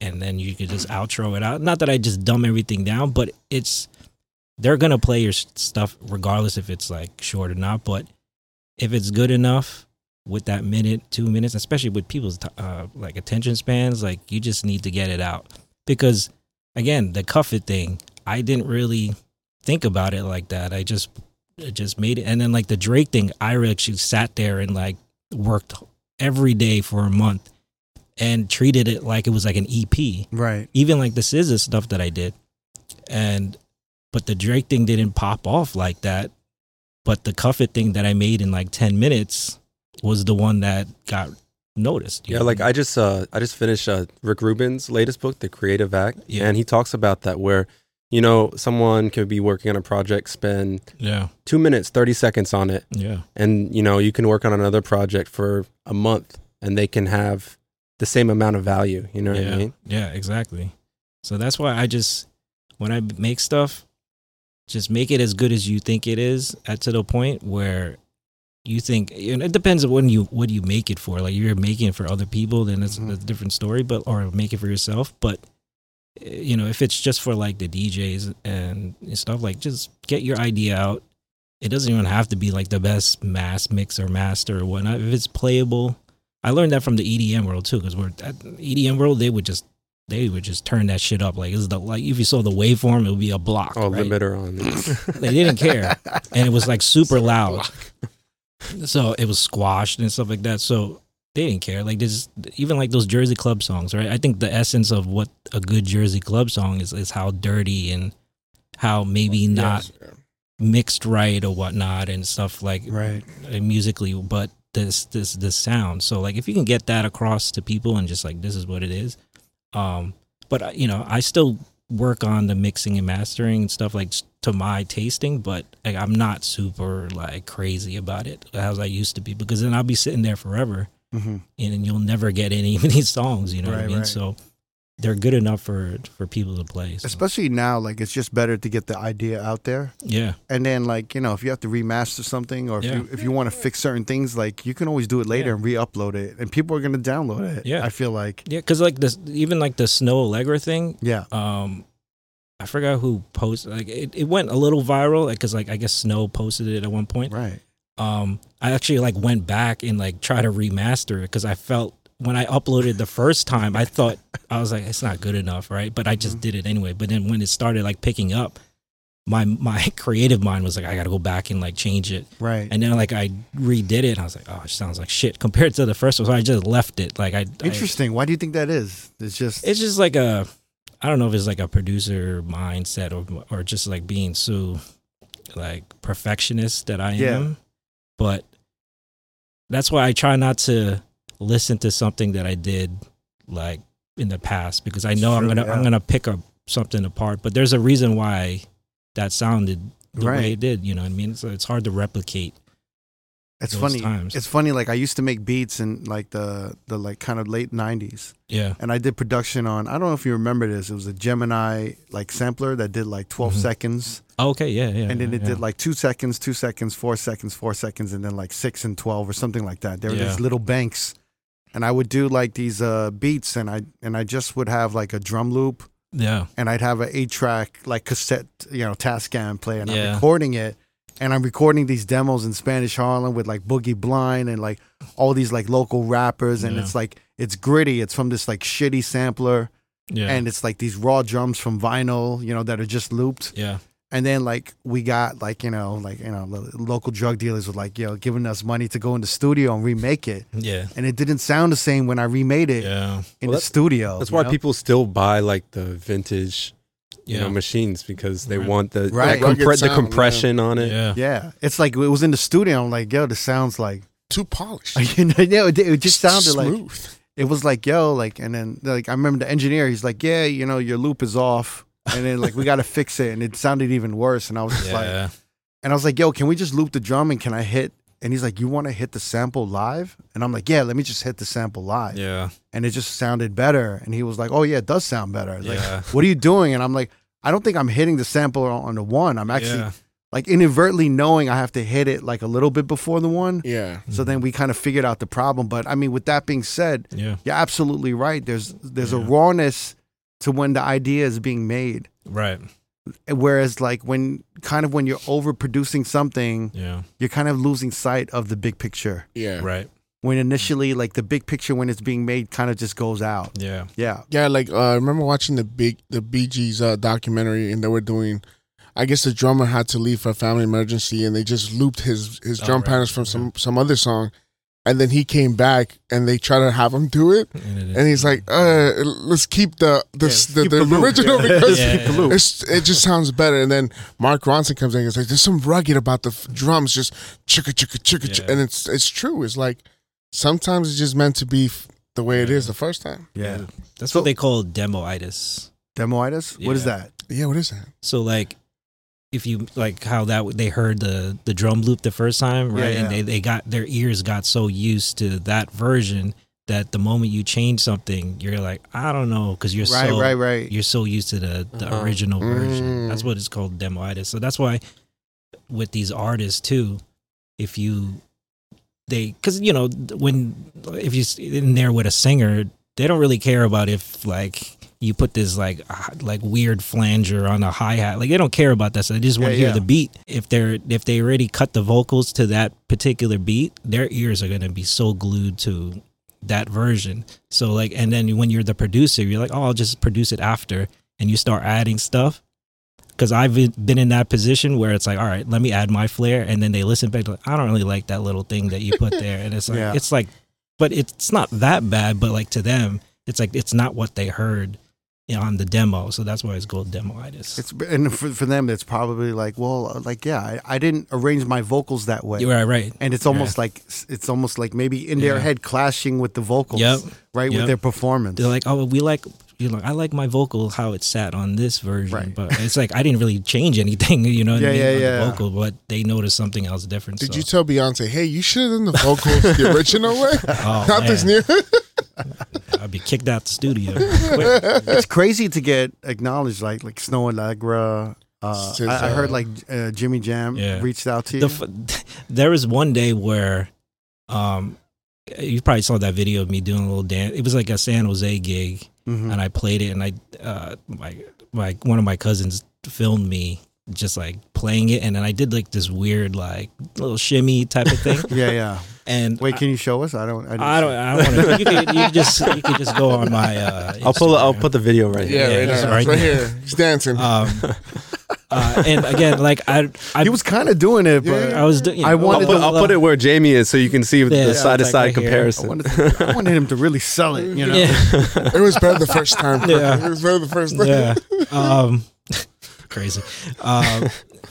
and then you can just outro it out. Not that i just dumb everything down but it's they're gonna play your stuff regardless if it's like short or not but if it's good enough with that minute two minutes especially with people's uh, like attention spans like you just need to get it out. Because again the cuff it thing i didn't really think about it like that. I just I just made it and then like the drake thing i actually sat there and like worked every day for a month and treated it like it was like an ep right. even like the SZA stuff that I did. And but the Drake thing didn't pop off like that. But the cuff it thing that I made in like ten minutes was the one that got noticed. you Yeah, know? like I just uh I just finished uh Rick Rubin's latest book, The Creative Act, Yeah. and he talks about that where you know someone could be working on a project, spend yeah, two minutes, thirty seconds on it, yeah, and you know you can work on another project for a month, and they can have the same amount of value. You know what yeah, I mean? yeah, exactly. So that's why I just when I make stuff, just make it as good as you think it is, at to the point where you think and it depends on when you what you make it for. Like if you're making it for other people, then it's Mhm. a different story. But or make it for yourself. But eh, you know, if it's just for like the DJs and stuff, like just get your idea out. It doesn't even have to be like the best mass mix or master or whatnot. If it's playable, I learned that from the EDM world too, because we're at EDM world, they would just they would just turn that shit up. Like it's the like if you saw the waveform, it would be a block. Oh, right? limiter on. *laughs* They didn't care, and it was like super loud. So it was squashed and stuff like that. So they didn't care. Like this, even like those Jersey Club songs, right? I think the essence of what a good Jersey Club song is is how dirty and how maybe not Yes. mixed right or whatnot and stuff like Right. musically, but this this this sound. So like if you can get that across to people and just like this is what it is. Um, but uh, you know, I still work on the mixing and mastering and stuff like to my tasting, but like, I'm not super like crazy about it as I used to be because then I'll be sitting there forever hmm and, and you'll never get any of *laughs* these songs. You know what I mean? right. So they're good enough for for people to play. So, Especially now, like it's just better to get the idea out there, yeah, and then like you know, if you have to remaster something or if Yeah. you if you want to fix certain things, like you can always do it later Yeah. and re-upload it, and people are gonna download it. Yeah. I feel like yeah, because like this, even like the Snoh Aalegra thing, yeah, um I forgot who posted like it, it went a little viral because like I guess Snoh posted it at one point. right. Um I actually like went back and like try to remaster it because I felt when I uploaded the first time I thought I was like it's not good enough, right? But I just mm-hmm. did it anyway. But then when it started like picking up, my my *laughs* creative mind was like I got to go back and like change it. Right. And then like I redid it and I was like oh it sounds like shit *laughs* compared to the first one. So I just left it. Like I I- Interesting. Why do you think that is? It's just it's just like a I don't know if it's like a producer mindset or or just like being so like perfectionist that I Yeah. am. But that's why I try not to listen to something that I did like in the past because I know I'm gonna yeah. I'm gonna pick up something apart. But there's a reason why that sounded the Right. way it did. You know what I mean? So it's hard to replicate. it's funny. times. It's funny. Like I used to make beats in like the the like kind of late '90s, Yeah. and I did production on. I don't know if you remember this. It was a Gemini like sampler that did like 12 Mhm. seconds, Oh, okay. Yeah. Yeah. and then yeah, it yeah. did like two seconds, two seconds, four seconds, four seconds, and then like six and twelve or something like that. There were Yeah. these little banks, and I would do like these uh, beats, and I and I just would have like a drum loop, yeah. and I'd have an eight track like cassette, you know, Tascam play, and I'm recording it, and I'm recording these demos in Spanish Harlem with like Boogie Blind and like all these like local rappers, and Yeah. it's like it's gritty. It's from this like shitty sampler, Yeah. and it's like these raw drums from vinyl, you know, that are just looped. yeah. And then like we got like you know like you know lo- local drug dealers were like you know giving us money to go in the studio and remake it, Yeah. and it didn't sound the same when I remade it Yeah. in Well, the that's- studio. That's you why know? people still buy like the vintage, you Yeah. know, machines because they Right. want the Right. the, compre- Rugged the sound, compression on it. Yeah. Yeah, it's like it was in the studio. I'm like, yo, this sounds like *laughs* Too polished. *laughs* you know, yeah, it, it just sounded like smooth. it was like yo, like, and then like I remember the engineer. He's like, yeah, you know, your loop is off, and then like we got to fix it, and it sounded even worse. And I was just like, and I was like, yo, can we just loop the drum and can I hit? And he's like, you want to hit the sample live? And I'm like, yeah, let me just hit the sample live. Yeah. And it just sounded better. And he was like, oh yeah, it does sound better. I was like, Yeah. what are you doing? And I'm like, I don't think I'm hitting the sample on the one. I'm actually Yeah. like inadvertently knowing I have to hit it like a little bit before the one. Yeah. So then mm-hmm. we kind of figured out the problem. But I mean, with that being said, Yeah. you're absolutely right. There's there's a rawness to when the idea is being made. Right. Whereas like when kind of when you're overproducing something, Yeah. you're kind of losing sight of the big picture. Yeah. Right. When initially like the big picture when it's being made kind of just goes out. Yeah. Yeah. Yeah, like uh, I remember watching the big the Bee Gees uh, documentary, and they were doing. I guess the drummer had to leave for a family emergency, and they just looped his his Oh, drum right. patterns from some some other song, and then he came back, and they try to have him do it, and he's like, "Uh, let's keep the the Yeah, the, keep the, the loop. original Yeah. because Yeah, yeah, yeah. It's, it just sounds better." And then Mark Ronson comes in and he's like, "There's some rugged about the f- drums, just chicka chicka chicka," chicka. Yeah. and it's it's true. It's like sometimes it's just meant to be f- the way it is the first time. Yeah. That's So- what they call demoitis. Demoitis? What is that? Yeah, what is that? So like if you like how that they heard the the drum loop the first time, right? Yeah, And they they got their ears got so used to that version that the moment you change something, you're like, I don't know, because you're Right, so right, right. you're so used to the the Uh-huh. original version. Mm. That's what it's called demoitis. So that's why with these artists too, if you they because you know when if you s- in there with a singer, they don't really care about if like you put this like like weird flanger on a hi hat. Like they don't care about that. So they just want Yeah, to hear yeah. the beat. If they're if they already cut the vocals to that particular beat, their ears are gonna be so glued to that version. So like, and then when you're the producer, you're like, oh, I'll just produce it after, and you start adding stuff. Because I've been- in that position where it's like, all right, let me add my flair, and then they listen back. Like, I don't really like that little thing that you put *laughs* there, and it's like, Yeah. it's like, but it's not that bad. But like to them, it's like it's not what they heard on the demo. So that's why it's called demoitis. It's and for, for them, it's probably like, well, like yeah, I, I didn't arrange my vocals that way, You're right, right. and it's almost like it's almost like maybe in their Yeah. head clashing with the vocals, Yep. right, Yep. with their performance. They're like, oh, we like, you know, I like my vocal how it sat on this version, Right. but it's like I didn't really change anything, *laughs* you know, Yeah, I mean, yeah, on yeah. the vocal, but they noticed something else different. Did so. you tell Beyonce, hey, you should have done the vocal the *laughs* original way? Oh, *laughs* Not this man. new. I'd be kicked out the studio. It's crazy to get acknowledged, like like Snoh Aalegra. Uh, I, I heard like uh, Jimmy Jam Yeah. reached out to you. the f- there was one day where, um, you probably saw that video of me doing a little dance. It was like a San Jose gig, Mhm. and I played it, and I, uh, my my one of my cousins filmed me just like playing it, and then I did like this weird like little shimmy type of thing, *laughs* yeah, yeah. and Wait, can you show us? I don't. I, I don't. see. I don't want to. You could, you just. You could just go on my. Uh, I'll pull. I'll put the video right Yeah, here. right, it's right right here. He's dancing. Um, *laughs* uh, and again, *laughs* like I, I, He was kind of doing it, but I was. doing. I I'll wanted put, to- I'll put it where Jamie is, so you can see Yeah, the it's side to like side right here. I comparison. wanted, to- I wanted him to really sell it. You know. Yeah. it was better the first time. Yeah. It was better the first time. yeah. Um, *laughs* crazy. Um,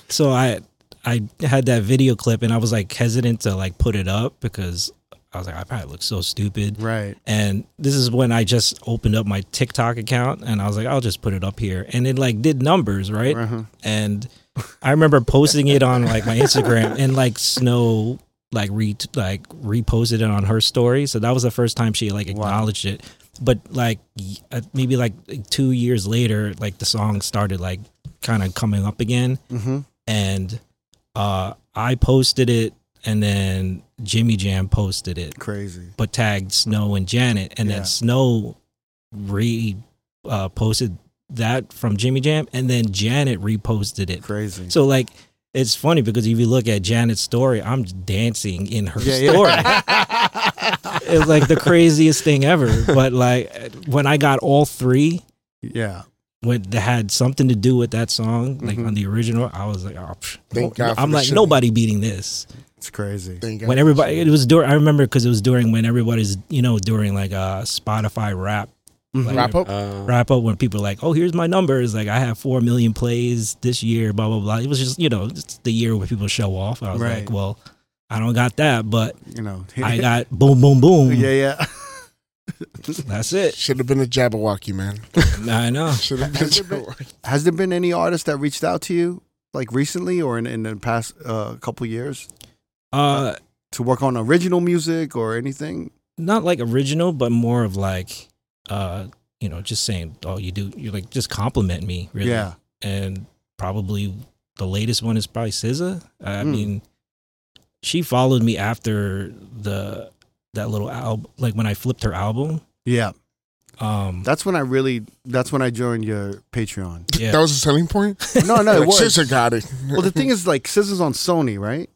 so I I had that video clip and I was like hesitant to like put it up because I was like I probably look so stupid. Right. And this is when I just opened up my TikTok account and I was like I'll just put it up here and it like did numbers right. Uh-huh. And I remember posting it on like my Instagram and like Snoh like re like reposted it on her story. So that was the first time she like Wow. acknowledged it. But like uh, maybe like two years later, like the song started like kind of coming up again, hmm and uh I posted it, and then Jimmy Jam posted it, Crazy. but tagged Snoh and Janet, and Yeah. then Snoh re uh, posted that from Jimmy Jam, and then Janet reposted it. Crazy. So like it's funny because if you look at Janet's story, I'm dancing in her Yeah, yeah. story. *laughs* it's like the craziest thing ever. But like when I got all three, yeah. When that had something to do with that song, like Mhm. on the original, I was like, oh, Thank no- God I'm the like shit. nobody beating this. It's crazy. Thank God When for everybody, it was during. I remember because it was during when everybody's, you know, during like uh Spotify rap Mhm. like, wrap up. Uh, wrap up when people are like, oh, here's my numbers. Like I have four million plays this year. Blah blah blah. It was just you know it's the year where people show off. I was Right. like, well, I don't got that, but You know. I *laughs* got boom boom boom. yeah, yeah. That's it. Should have been a Jabberwocky, man. *laughs* I know. *laughs* Should have been Jabberwocky. Has there been any artist that reached out to you like recently or in, in the past uh, couple years Uh, to work on original music or anything? not like original, but more of like, uh, you know, just saying, oh, you do, you like just compliment me, really. Yeah. And probably the latest one is probably SZA. I Hmm. mean, she followed me after the that little album, like when I flipped her album. Yeah. Um, That's when I really. That's when I joined your Patreon. yeah, *laughs* That was a selling point. No, no, it like, was. SZA got it. Well, the thing is, like, SZA's on Sony, right?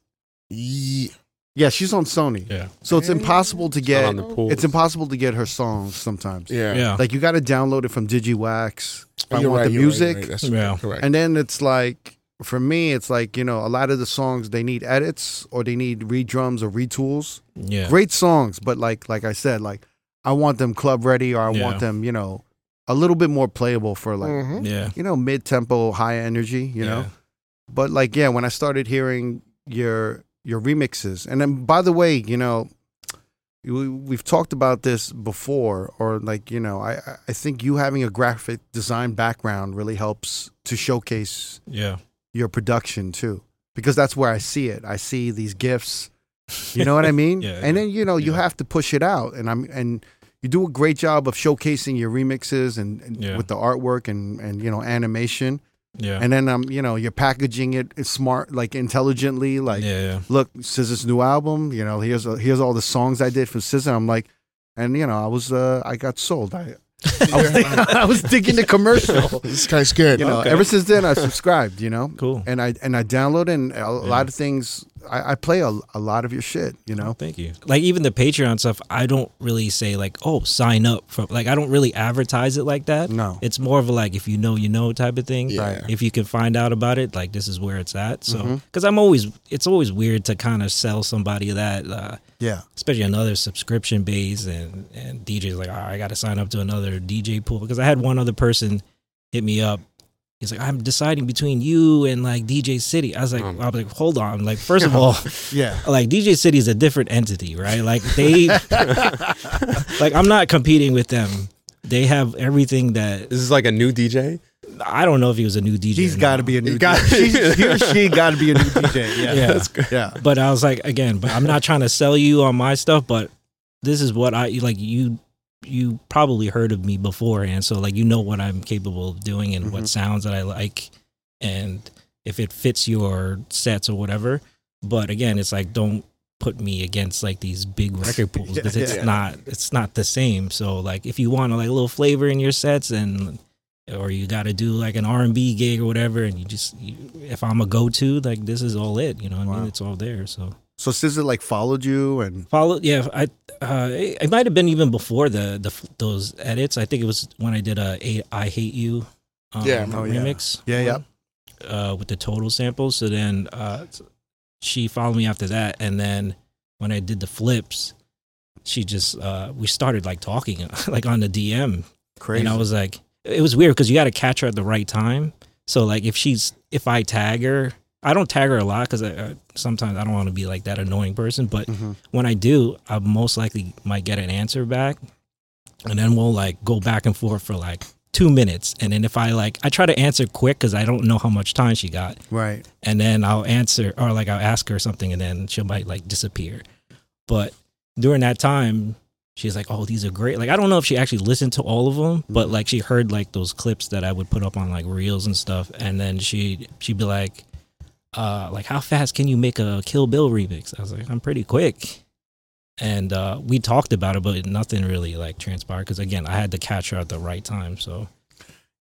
Yeah. Yeah, she's on Sony. yeah, So it's impossible to not get. on the pool. It's impossible to get her songs sometimes. Yeah. yeah, Like you got to download it from DigiWax. If I You're want right, the you're right, music, right. That's Yeah. correct. and then it's like for me, it's like you know a lot of the songs they need edits or they need re-drums or retools. yeah, Great songs, but like like I said, like I want them club ready or I Yeah. want them you know a little bit more playable for like Mhm. yeah, you know mid tempo, high energy. You know, but like yeah, when I started hearing your your remixes, and then by the way, you know. We, we've talked about this before, or like you know, I I think you having a graphic design background really helps to showcase yeah, your production too, because that's where I see it. I see these gifts, you know what I mean? *laughs* Yeah, and then you know you yeah. have to push it out, and I'm and you do a great job of showcasing your remixes and, and Yeah. with the artwork and and you know animation, yeah, and then um you know you're packaging it smart like intelligently like yeah, yeah. look SZA's new album you know here's here's all the songs I did for SZA I'm like and you know I was uh I got sold I I was, *laughs* I was digging the commercial *laughs* This guy's good. you know Okay. ever since then I subscribed you know Cool. and I and I downloaded and a lot of things I, I play a, a lot of your shit. You know. Thank you. Like even the Patreon stuff, I don't really say like, oh, sign up for. Like I don't really advertise it like that. No. It's more of a like if you know, you know type of thing. Yeah. Right. If you can find out about it, like this is where it's at. So because I'm always, it's always weird to kind of sell somebody that. Uh, Yeah. especially another subscription base and and DJs like "Ah, I got to sign up to another DJ pool because I had one other person hit me up. He's like, I'm deciding between you and like DJ City. I was like, Um. I was like, hold on. Like, first of all, *laughs* Yeah. *laughs* like DJ City is a different entity, right? Like they, *laughs* like I'm not competing with them. They have everything that This is like a new DJ. I don't know if he was a new DJ. He's got to be a new. got- DJ. He or she got to be a new DJ. *laughs* Yeah. Yeah. Yeah. but I was like, again, but I'm not trying to sell you on my stuff, but this is what I like. You, you probably heard of me beforehand, so like you know what I'm capable of doing and Mhm. what sounds that I like, and if it fits your sets or whatever. But again, it's like don't put me against like these big record pools because it's Yeah. not it's not the same. So like if you want like a little flavor in your sets and or you got to do like an R&B gig or whatever and you just you, if I'm a go-to like this is all it, you know what I mean? It's all there. So So SZA like followed you and followed yeah, I uh it, it might have been even before the the those edits. I think it was when I did a, a I hate you um, Yeah. Oh, yeah. remix. Yeah, yeah. Uh with the total samples. So then uh she followed me after that and then when I did the flips she just uh we started like talking *laughs* like on the DM crazy. and I was like, it was weird because you got to catch her at the right time. So like, if she's if I tag her, I don't tag her a lot because I, sometimes I don't want to be like that annoying person. But Mhm. when I do, I most likely might get an answer back, and then we'll like go back and forth for like two minutes. And then if I like, I try to answer quick because I don't know how much time she got, right. and then I'll answer or like I'll ask her something, and then she might like disappear. But during that time, she's like, "Oh, these are great." Like I don't know if she actually listened to all of them, but Mhm. like she heard like those clips that I would put up on like reels and stuff, and then she she'd be like, "Uh, like how fast can you make a Kill Bill remix?" I was like, "I'm pretty quick." And uh, we talked about it, but nothing really like transpired because again, I had to catch her at the right time. So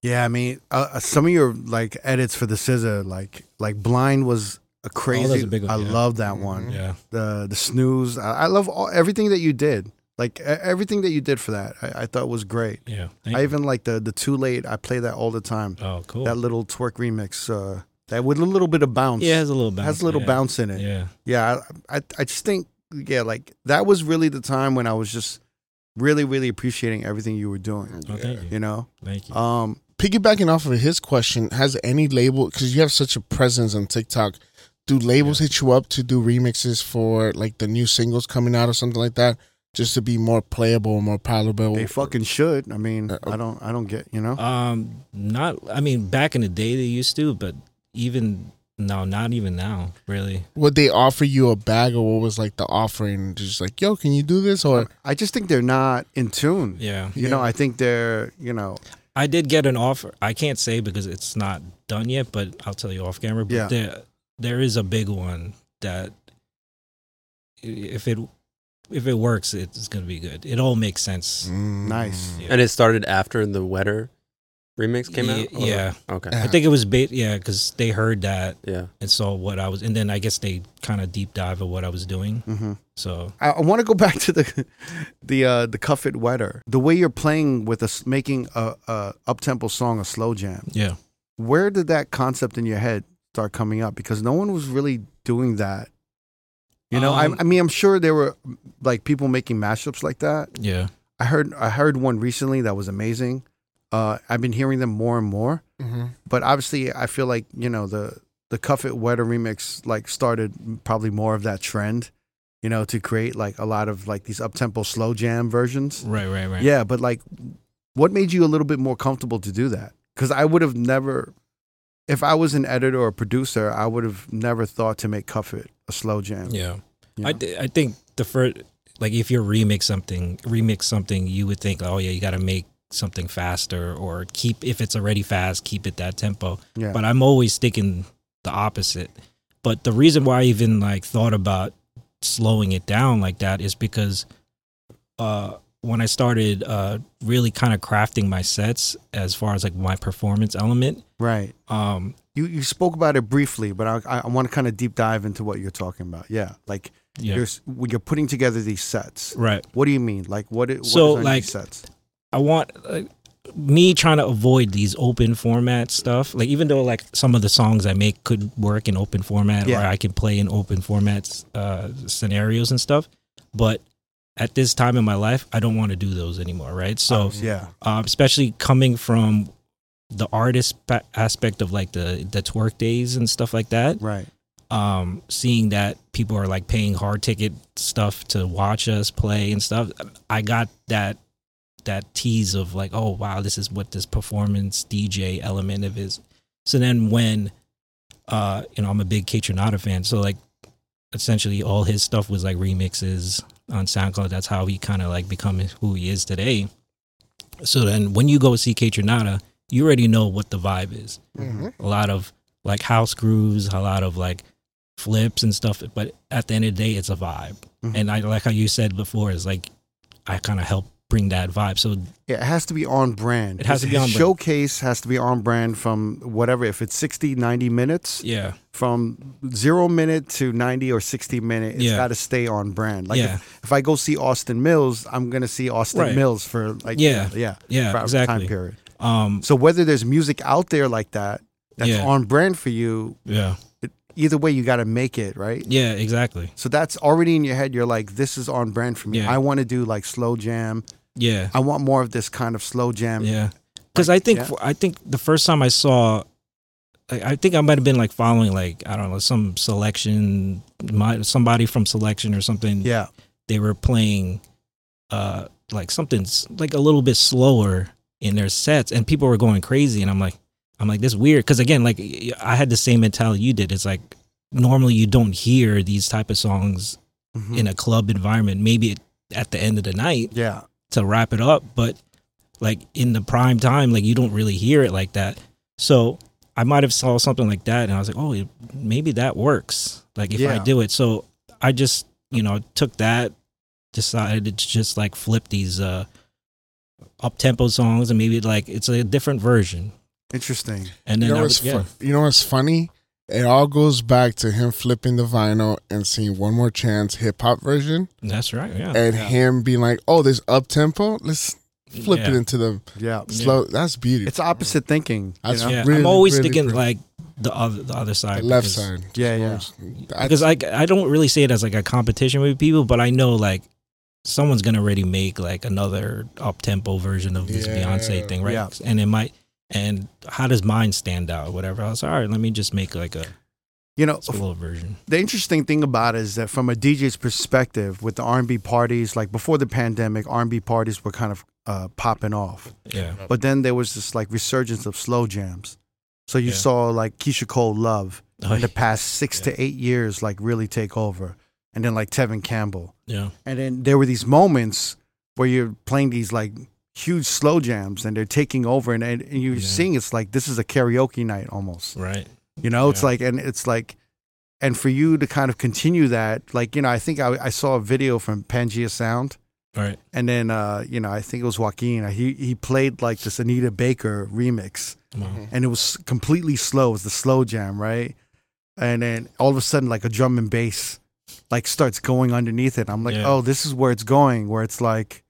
Yeah, I mean, uh, uh, some of your like edits for the SZA, like like blind was a crazy. a big one, I yeah. love that one. yeah, The the snooze. I, I love all, everything that you did. Like e- everything that you did for that, I, I thought was great. yeah. Thank I you. even like the the too late. I play that all the time. oh, cool. That little twerk remix. Uh, that with a little bit of bounce. yeah, it has a little bounce. has a little yeah. bounce in it. Yeah. Yeah, I, I I just think yeah, like that was really the time when I was just really really appreciating everything you were doing. Oh, thank you. You know, Thank you. um, Piggybacking off of his question, has any label because you have such a presence on TikTok? Do labels hit you up to do remixes for like the new singles coming out or something like that, just to be more playable, and more palatable? they fucking should. I mean, Uh, I don't I don't get you know. Um, not. I mean, back in the day they used to, but even no, not even now, really. Would they offer you a bag, or what was like the offering? Just like, yo, can you do this? Or I just think they're not in tune. Yeah, You know, I think they're you know I did get an offer. I can't say because it's not done yet, but I'll tell you off camera. But Yeah. there, there is a big one that if it if it works, it's gonna be good. It all makes sense. Nice. Yeah. And it started after the Wetter remix came out. Or- yeah. Okay. Yeah. I think it was ba- yeah, because they heard that Yeah. and saw what I was, and then I guess they kind of deep dive of what I was doing. hmm So I, I want to go *laughs* back to the the uh, the cuff it wetter. The way you're playing with us, making a, a up tempo song a slow jam. yeah, Where did that concept in your head start coming up? Because no one was really doing that. You know, Um, I, I mean, I'm sure there were like people making mashups like that. yeah. I heard I heard one recently that was amazing. Uh, I've been hearing them more and more, Mhm. but obviously, I feel like you know the the Cuff It Wetter remix like started probably more of that trend, you know, to create like a lot of like these up tempo slow jam versions. Right, right, right. Yeah, but like, what made you a little bit more comfortable to do that? Because I would have never, if I was an editor or producer, I would have never thought to make Cuff It a slow jam. Yeah. you I, th- I think the first like if you remix something remix something you would think oh yeah you got to make something faster or keep if it's already fast keep it that tempo yeah. but i'm always thinking the opposite but the reason why i even like thought about slowing it down like that is because uh when I started uh, really kind of crafting my sets as far as like my performance element, Right. um, You you spoke about it briefly, but I I want to kind of deep dive into what you're talking about. Yeah, like yeah, you're when you're putting together these sets. right. What do you mean? Like what? It, what So, like- these sets? I want uh, me trying to avoid these open format stuff. Like even though like some of the songs I make could work in open format, or I can play in open formats uh, scenarios and stuff, but at this time in my life, I don't want to do those anymore. Right. So Oh, yeah, um, especially coming from the artist pa- aspect of like the the TWRK days and stuff like that. right. Um, seeing that people are like paying hard ticket stuff to watch us play and stuff, I got that that tease of like, oh wow, this is what this performance DJ element of is. So then when, uh, you know, I'm a big Kaytranada fan, so like, essentially all his stuff was like remixes on SoundCloud. That's how he kind of like become who he is today. So then when you go see Kaytranada, you already know what the vibe is. Mhm. A lot of like house grooves, a lot of like flips and stuff. But at the end of the day, it's a vibe. Mhm. And I like how you said before is like I kind of help bring that vibe. So it has to be on brand. It has to be on brand. Showcase has to be on brand from whatever. If it's 60, 90 minutes, yeah, from zero minute to 90 or 60 minute, it's Yeah. got to stay on brand. Like Yeah. if, if I go see Austin Millz, I'm going to see Austin Right. Millz for like, Yeah. yeah, yeah, a exactly. time period. Um, So whether there's music out there like that, that's Yeah. on brand for you, yeah, it, either way, you got to make it, right? yeah, exactly. So that's already in your head. You're like, this is on brand for me. Yeah. I want to do like slow jam. Yeah, I want more of this kind of slow jam. yeah. Because I think yeah. I think the first time I saw, I I think I might have been like following like I don't know some selection, my, somebody from selection or something. Yeah. they were playing uh like something like a little bit slower in their sets and people were going crazy and i'm like i'm like this is weird because again like i had the same mentality you did it's like normally you don't hear these type of songs Mhm. in a club environment maybe at the end of the night Yeah. To wrap it up but like in the prime time like you don't really hear it like that. So i might have saw something like that and i was like oh it- maybe that works like if i do it. So i just you know took that decided to just like flip these uh up tempo songs and maybe like it's a different version. Interesting. and then You know I what's yeah. fu- you know what's funny? It all goes back to him flipping the vinyl and seeing one more chance hip hop version, that's right yeah and him being like, "Oh, this up tempo, let's flip it into the Yeah. slow." That's beautiful. It's opposite thinking. you know? yeah really, i'm always really thinking pretty. like the other the other side the left because- side. Yeah, yeah. because I I don't really see it as like a competition with people, but I know like someone's gonna already make like another up tempo version of this Yeah. Beyonce thing, right? Yeah. And it might. And how does mine stand out? Whatever. I was all right. Let me just make like a You know, slow version. the interesting thing about it is that from a DJ's perspective, with the R&B parties, like before the pandemic, R&B parties were kind of uh, popping off. Yeah. But then there was this like resurgence of slow jams. So you Yeah. saw like Keyshia Cole Love Oh, in the past six to eight years like really take over. And then like Tevin Campbell. yeah. And then there were these moments where you're playing these like huge slow jams and they're taking over and, and, and you're Yeah. seeing it's like this is a karaoke night almost. Right. You know, it's Yeah. like, and it's like, and for you to kind of continue that, like, you know, I think I, I saw a video from Pangea Sound, Right. and then, uh, you know, I think it was Joaquin. He he played like this Anita Baker remix, Wow. and it was completely slow. It was the slow jam, right? And then all of a sudden, like a drum and bass, like starts going underneath it. I'm like, Yeah. oh, this is where it's going. Where it's like,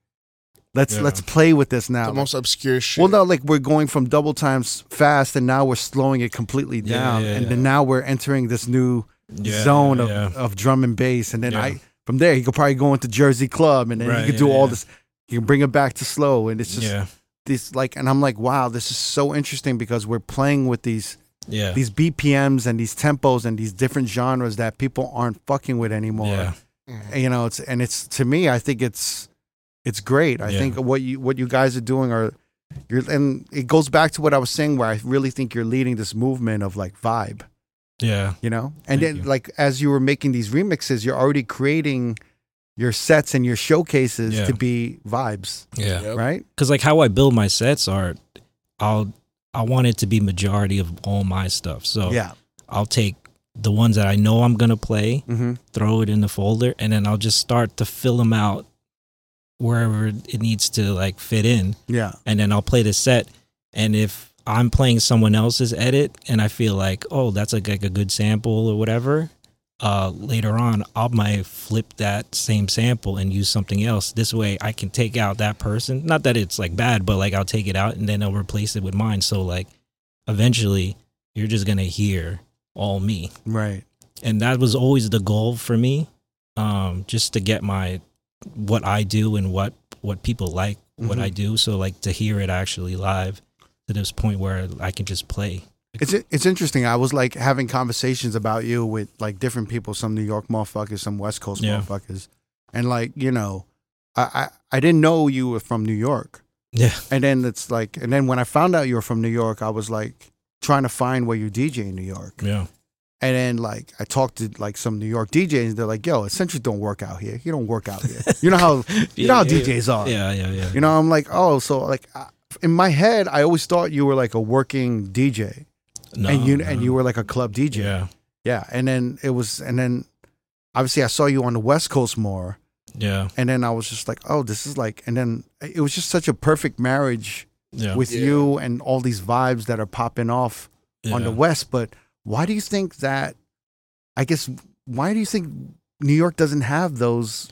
let's Yeah. let's play with this now. the most obscure shit. Well, no, like we're going from double times fast, and now we're slowing it completely down, yeah, and yeah. then now we're entering this new Yeah, zone of, yeah. of drum and bass, and then Yeah. I from there he could probably go into Jersey Club, and then Right, he could yeah, do all yeah. this. He can bring it back to slow, and it's just yeah. this like, and I'm like, wow, this is so interesting because we're playing with these Yeah. these BPMs and these tempos and these different genres that people aren't fucking with anymore. Yeah. And, you know, it's and it's to me, I think it's it's great. I Yeah. think what you what you guys are doing are you're and it goes back to what I was saying where I really think you're leading this movement of like vibe, Yeah. you know? And Thank then you. like as you were making these remixes, you're already creating your sets and your showcases Yeah. to be vibes, Yeah. Yep. right? because like how I build my sets are, I'll I want it to be majority of all my stuff. So Yeah. I'll take the ones that I know I'm gonna play, Mm-hmm. throw it in the folder, and then I'll just start to fill them out wherever it needs to like fit in Yeah. and then I'll play the set. And if I'm playing someone else's edit and I feel like, oh, that's like, like a good sample or whatever, uh, later on, I might flip that same sample and use something else. This way I can take out that person. Not that it's like bad, but like I'll take it out and then I'll replace it with mine. So like eventually you're just going to hear all me. Right. And that was always the goal for me. Um, just to get my, what I do and what, what people like, what Mhm. I do. So like to hear it actually live to this point where I can just play. It's it's interesting. I was like having conversations about you with like different people, some New York motherfuckers, some West Coast Yeah. motherfuckers, and like you know, I, I I didn't know you were from New York, Yeah. and then it's like, and then when I found out you were from New York, I was like trying to find where you DJ in New York, Yeah. And then like I talked to like some New York DJs, and they're like, "Yo, Esentrik don't work out here. You don't work out here. You know how *laughs* you know how Yeah, yeah, DJs are. Yeah. Yeah. Yeah. You know, I'm like, oh, so like I- in my head, I always thought you were like a working DJ, No, and you no. and you were like a club DJ. Yeah. Yeah, and then it was, and then obviously I saw you on the West Coast more, Yeah. and then I was just like, oh, this is like, and then eh, it was just such a perfect marriage Yeah. with Yeah. you and all these vibes that are popping off on the West. But why do you think that? I guess why do you think New York doesn't have those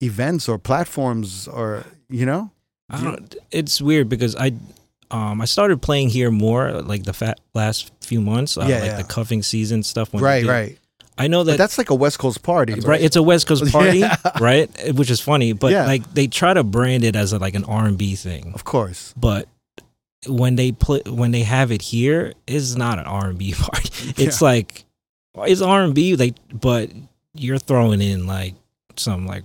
events or platforms or you know? I don't. It's weird because I, um, I started playing here more like the fat last few months. Uh, Yeah, like yeah. the cuffing season stuff. When right, right. I know But that that's like a West Coast party, right. It's a West Coast *laughs* party, Yeah. right? Which is funny, but Yeah. like they try to brand it as a, like an R and B thing, Of course. but when they play when they have it here, it's not an R and B *laughs* party. It's like it's R and B, like, but you're throwing in like some like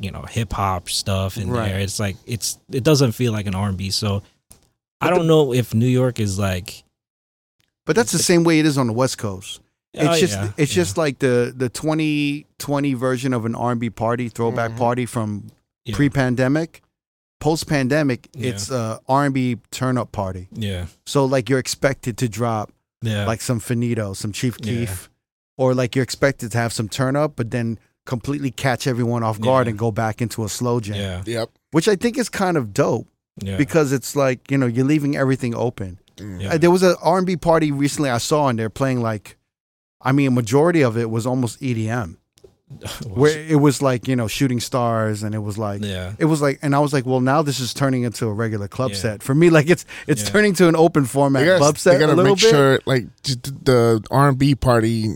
you know hip hop stuff in Right. there. It's like it's it doesn't feel like an R and B. So I don't know if New York is like But that's the same way it is on the West Coast. It's Oh, just yeah, it's yeah, just like the the 2020 version of an R&B party, throwback Mhm. party from yeah, pre-pandemic. Post-pandemic, Yeah. it's a R&B turn-up party. yeah So like you're expected to drop yeah like some Finito, some Chief Yeah. Keef, or like you're expected to have some turn up, but then completely catch everyone off guard Yeah. and go back into a slow jam. yeah Yep. Which I think is kind of dope yeah because it's like, you know, you're leaving everything open. Yeah. Uh, there was a R&B party recently I saw and they're playing like I mean, a majority of it was almost EDM. *laughs* Where it was like, you know, shooting stars and it was like yeah it was like and I was like, well, now this is turning into a regular club Yeah. set. For me like it's it's Yeah. turning to an open format gotta, club set a gotta little make bit. sure, like, the R and B party.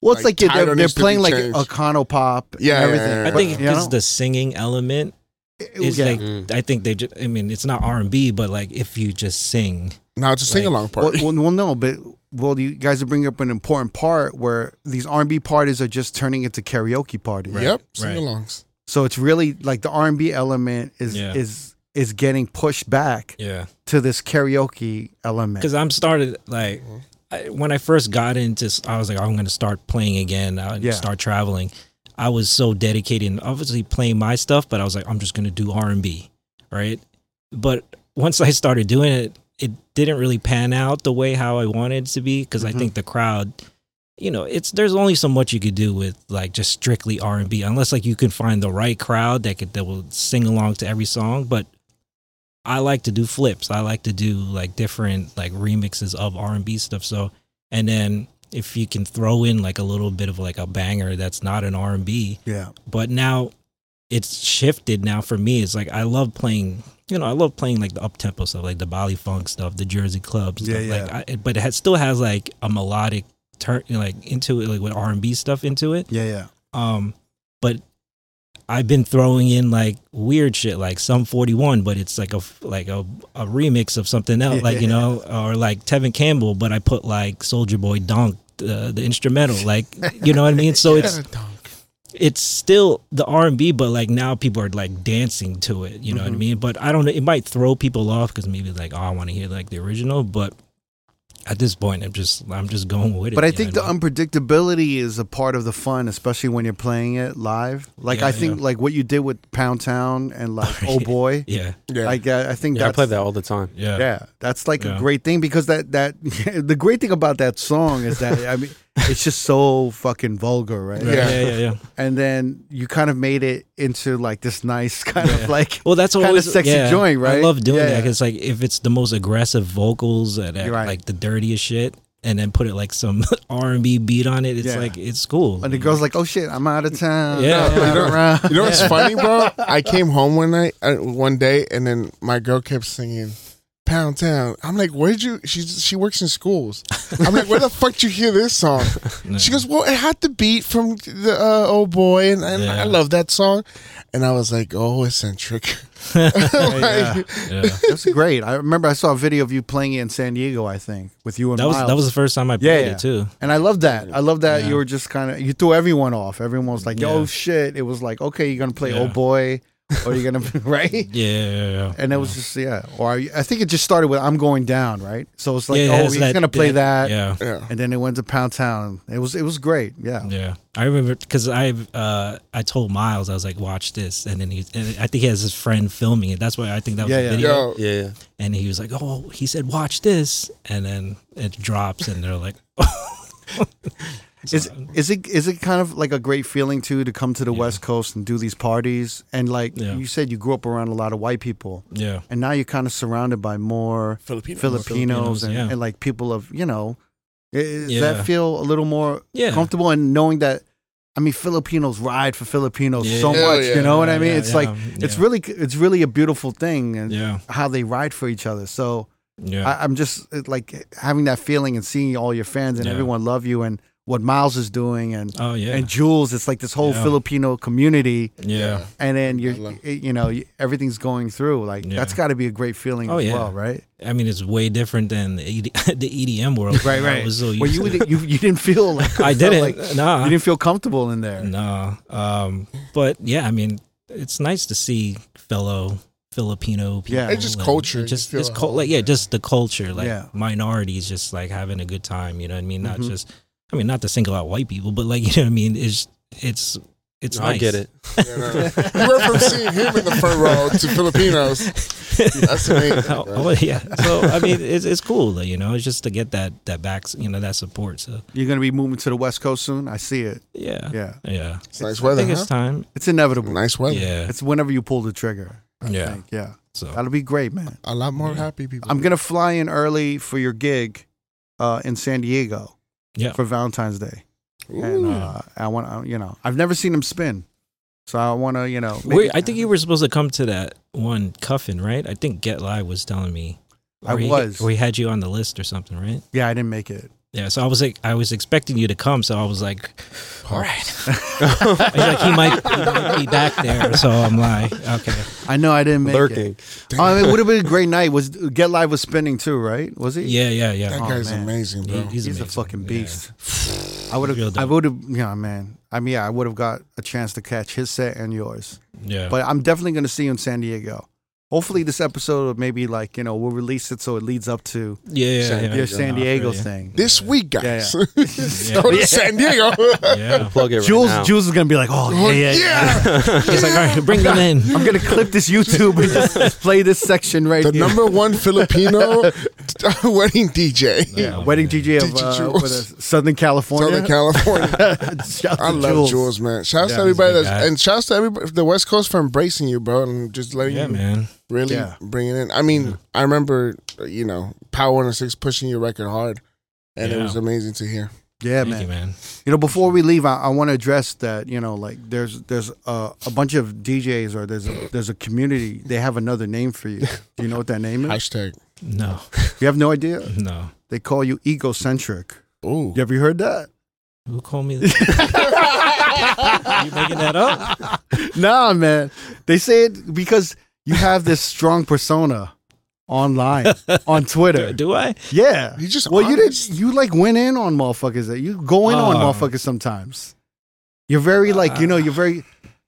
Well, it's like, like, they're, they're playing like a Kano pop Yeah, and yeah, everything. yeah, I But, think you because know, the singing element it- is yeah. like Mm. I think they just I mean it's not R and B but like if you just sing Now it's a sing along well, party. well, well, no, but well, you guys are bringing up an important part where these R and B parties are just turning into karaoke parties. yep, sing alongs. So it's really like the R and B element is Yeah. is is getting pushed back yeah to this karaoke element. because I'm started like mm-hmm. I, when I first got into I was like oh, I'm gonna start playing again I Yeah. start traveling I was so dedicated and obviously playing my stuff but I was like I'm just gonna do R and B right but once I started doing it it didn't really pan out the way how I wanted it to be because Mhm. I think the crowd you know it's there's only so much you could do with like just strictly R&B unless like you can find the right crowd that could that will sing along to every song but I like to do flips I like to do like different like remixes of R&B stuff so and then if you can throw in like a little bit of like a banger that's not an R&B yeah, but now it's shifted now for me. It's like i love playing you know i love playing like the up tempo stuff like the baile funk stuff the jersey club stuff Yeah, like I, but it has, still has like a melodic turn like into it like with r&b stuff into it. Yeah, yeah. um but i've been throwing in like weird shit like some 41 but it's like a like a, a remix of something else like you *laughs* know or like tevin campbell but i put like Soulja Boy donk uh, the instrumental like you know what i mean? So it's it's still the R and B, but like now people are like dancing to it. You know what I Mhm. mean? But I don't know. It might throw people off because maybe like, oh, I want to hear like the original. But at this point, I'm just I'm just going with it. But I think the I mean? unpredictability is a part of the fun, especially when you're playing it live. Like Yeah, I think yeah. like what you did with Pound Town and like *laughs* Oh Boy. yeah, Yeah, Like uh, I think Yeah, I play that all the time. yeah, Yeah, that's like a great thing because that that *laughs* the great thing about that song is that I mean it's just so fucking vulgar, right? yeah, Yeah. yeah, yeah. yeah. And then you kind of made it into like this nice *laughs* kind of like Well, that's Kinda always sexy yeah, joint, right? I love doing Yeah. that 'cause like if it's the most aggressive vocals and right. like the dirtiest shit, and then put it like some *laughs* R and B beat on it, it's Yeah. like it's cool. and the girl's like, "Oh shit, I'm out of town." Yeah. I'm not. You know what's *laughs* funny, bro? I came home one night, uh, one day, and then my girl kept singing "Pound Town." I'm like, "Where'd you?" She she works in schools. I'm like, "Where the *laughs* fuck did you hear this song?" She goes, "Well, it had the beat from the uh, Oh Boy, and, and Yeah. I love that song." And I was like, "Oh, Esentrik." *laughs* Yeah. yeah. It was great. I remember I saw a video of you playing it in San Diego. I think with you and That was Miles. that was the first time I played yeah. it too. And I love that. I love that Yeah. you were just kind of you threw everyone off. Everyone was like, "Oh Yeah. shit!" It was like, "Okay, you're gonna play Yeah. Oh Boy, or you're gonna *laughs* right?" Yeah, yeah, yeah. And it was just yeah. Or I, I think it just started with "I'm going down," right? So it's like, Yeah, oh, it's he's that- gonna play that, Yeah, yeah. and then it went to Pound Town. It was it was great. Yeah, yeah. I remember because I uh I told Miles I was like, watch this, and then he and I think he has his friend filming it. That's why I think that was Yeah, the yeah. video. Yo, Yeah, yeah. And he was like, oh, he said, watch this, and then it drops, and they're like, *laughs* *laughs* Is is it is it kind of like a great feeling too to come to the West Coast and do these parties and like Yeah. you said you grew up around a lot of white people yeah, and now you're kind of surrounded by more Filipinos. Filipinos, Filipinos, and, yeah. and like people of you know, does Yeah. that feel a little more Yeah. comfortable and knowing that? I mean, Filipinos ride for Filipinos Yeah. so much. yeah. You know what I mean? Yeah, it's yeah, like it's really it's really a beautiful thing and yeah, how they ride for each other. So yeah. I, I'm just like having that feeling and seeing all your fans and Yeah. everyone love you and what Miles is doing and oh yeah, and Jules. It's like this whole Yeah. Filipino community. yeah. And then you're, love- you know, everything's going through. Like Yeah. that's got to be a great feeling Oh, as yeah. well, right? I mean, it's way different than the, ED, *laughs* the EDM world. Right, I right. was so Well, you, to- you you didn't feel like *laughs* I didn't. Like, nah, you didn't feel comfortable in there. No. Um, but yeah, I mean, it's nice to see fellow Filipino people. Yeah. It's just and culture. it Just it's feel like yeah, just the culture, like Yeah. minorities, just like having a good time. You know what I mean? Not Mhm. just, I mean, not to single out white people, but like *laughs* you know what I mean? It's it's it's No, nice. I get it. *laughs* You, know? you went from seeing him in the front row to Filipinos. That's amazing. *laughs* Oh, oh, yeah. So I mean, it's it's cool. though, You know, it's just to get that that back, you know, that support. So You're gonna be moving to the West Coast soon. I see it. yeah, Yeah, yeah. It's nice I weather, think huh? it's time. it's inevitable. Nice weather. Yeah, It's whenever you pull the trigger. I Yeah. think. yeah. so That'll be great, man. A lot more happy people. I'm gonna fly in early for your gig uh, in San Diego yeah. for Valentine's Day, and uh, I want to, you know, I've never seen him spin, so I want to, you know. Wait, I think you were supposed to come to that one cuffin, right? I think Get Live was telling me. I he- was. Or he had you on the list or something, right? Yeah, I didn't make it. Yeah. So I was like, I was expecting you to come, so I was like, all right. *laughs* He's like, he might, he might be back there. So I'm like, okay. I know I didn't make it. Lurking. Oh, I mean, it would have been a great night. Was Get Live was spinning too, right? Was he? Yeah, yeah, yeah. that Oh, guy's man. amazing, bro. He- he's he's, a amazing. fucking Yeah. beast. *sighs* I would Real have. dope. I would have. Yeah, man. I mean, yeah, I would have got a chance to catch his set and yours. Yeah. But I'm definitely going to see you in San Diego. Hopefully, this episode of maybe like you know we'll release it so it leads up to yeah, yeah, San yeah. your *laughs* *laughs* San Diego yeah. thing. This week, guys. Yeah, Go to San Diego. Yeah. Plug it right Jules, now. Jules is gonna be like, oh Oh, yeah, yeah. yeah. *laughs* He's like, all right, bring them in. I'm gonna clip this YouTube and just, just play this section right here. the here. number one Filipino wedding DJ. yeah, wedding DJ of DJ uh, Jules. what is it, Southern California. Southern California. Shout I to love Jules. man. Shouts Yeah, to everybody that's guy. and shouts to everybody the West Coast for embracing you, bro, and just letting Yeah, you man. Really Yeah. bring it in. I mean, I remember, uh, you know, Power 106 pushing your record hard, and it was amazing to hear. Yeah, Thank man. you, man. You know, before we leave, I, I want to address that. You know, like there's there's a, a bunch of DJs or there's a, there's a community. They have another name for you. Do you know what that name is? Hashtag. No, You have no idea. no. They call you egocentric. Ooh. You ever heard that? Who called me? That? *laughs* you making that up? nah, man. They say it because you have this strong persona online *laughs* on Twitter. Do I? Yeah. You just well, you honest. did. You like went in on motherfuckers. That you go in on Oh. motherfuckers sometimes. You're very like you know. You're very.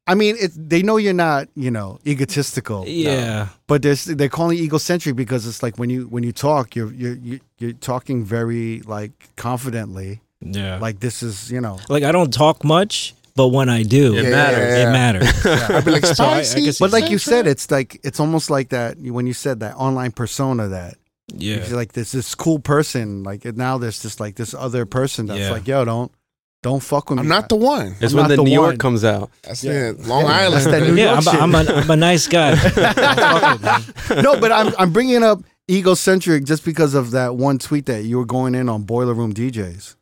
I mean, it, they know you're not you know egotistical. Yeah. But there's, they're calling you egocentric because it's like when you when you talk, you're you're you're- you're talking very like confidently. Yeah. Like this is you know. Like I don't talk much, but when I do, It matters. it, matters. *laughs* matters. I'd be like, So I- I spicy. guess But like you said, it's like it's almost like that when you said that online persona that Yeah. It's like there's this cool person, like and now there's just like this other person that's Yeah. like, yo, don't don't fuck with me. I'm not the one. It's I'm when not the, the New one. York comes out. That's Yeah. it. Long Yeah, Island. that's that New yeah, York I'm, a- shit. I'm, a, I'm a nice guy. Fuck it, man. no, but I'm I'm bringing up egocentric just because of that one tweet that you were going in on Boiler Room DJs.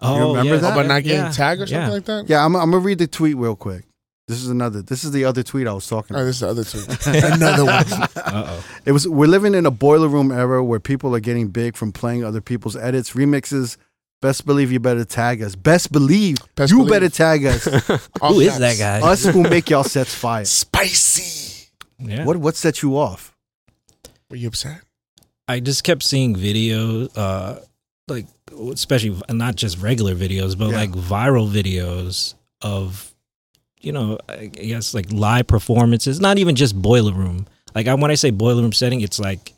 Oh, remember yeah. that? Oh, but not getting Yeah. tagged or something Yeah. like that. Yeah, I'm I'm gonna read the tweet real quick. This is another. This is the other tweet I was talking Oh, about. this is the other tweet. *laughs* Another one. Uh-oh. It was we're living in a boiler room era where people are getting big from playing other people's edits, remixes. Best believe you better tag us. Best believe Best you believe. better tag us. *laughs* All Who is caps. that guy? us who make y'all sets *laughs* fire. Spicy. Yeah. What what set you off? Were you upset? I just kept seeing videos, uh, like especially not just regular videos, but Yeah. like viral videos of, you know, I guess like live performances. Not even just boiler room. Like I, when I say boiler room setting, it's like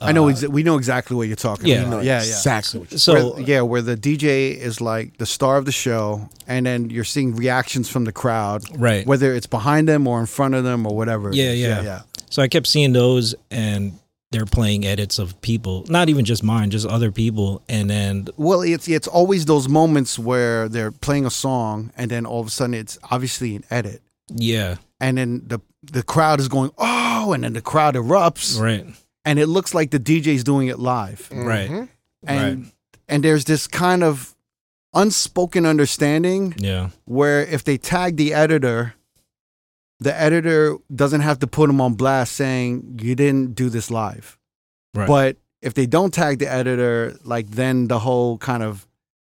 I know uh, exa- we know exactly what you're talking Yeah. about. Yeah, yeah. Exactly. what So where, yeah, where the DJ is like the star of the show, and then you're seeing reactions from the crowd, right. whether it's behind them or in front of them or whatever. it Yeah, yeah. yeah. So I kept seeing those, and they're playing edits of people, not even just mine, just other people, and then Well, it's it's always those moments where they're playing a song, and then all of a sudden it's obviously an edit, yeah, and then the the crowd is going oh, and then the crowd erupts, right, and it looks like the DJ's doing it live, right, Mhm. and and there's this kind of unspoken understanding yeah, where if they tag the editor, the editor doesn't have to put them on blast saying you didn't do this live. right, But if they don't tag the editor, like then the whole kind of,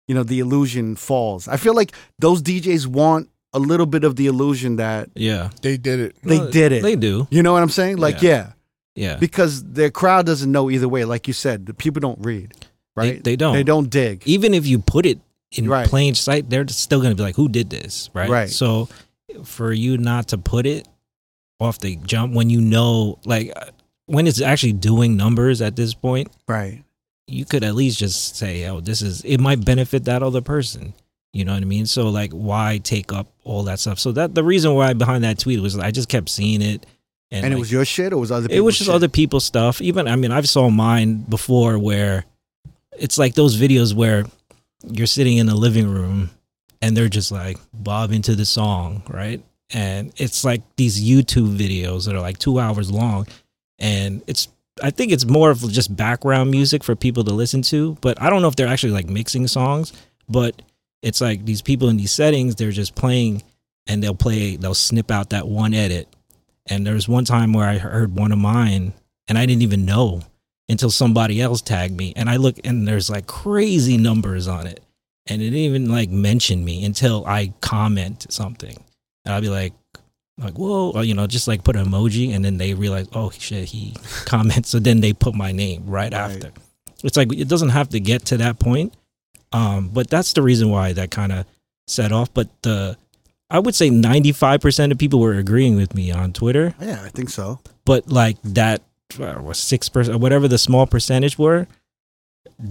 you know, the illusion falls. I feel like those DJs want a little bit of the illusion that yeah. They did it. they Well, did it. They do, you know what I'm saying? Like, yeah. yeah. because their crowd doesn't know either way. Like you said, the people don't read, They, right? they don't. They don't dig. even if you put it in Right. plain sight, they're still going to be like, "Who did this?" Right. Right. So, for you not to put it off the jump when you know, like, when it's actually doing numbers at this point, Right. you could at least just say, "Oh, this is it might benefit that other person." You know what I mean? So, like, why take up all that stuff? So that the reason why behind that tweet was I just kept seeing it, and, And, it was your shit or was other it was just shit? other people's stuff. Even I mean, I've saw mine before where it's like those videos where you're sitting in the living room and they're just like bobbing to the song, right? And it's like these YouTube videos that are like two hours long, and it's I think it's more of just background music for people to listen to. But I don't know if they're actually like mixing songs, but it's like these people in these settings they're just playing and they'll play they'll snip out that one edit and there was one time where I heard one of mine and I didn't even know until somebody else tagged me. And I look and there's like crazy numbers on it. And it didn't even like mention me until I comment something. And I'll be like, like, whoa, or, you know, just like put an emoji and then they realize, oh shit, he *laughs* comments. So then they put my name right, Right. after. It's like it doesn't have to get to that point. Um, but that's the reason why that kind of set off. But the I would say 95% of people were agreeing with me on Twitter, Yeah, I think so. but like that was 6% whatever the small percentage were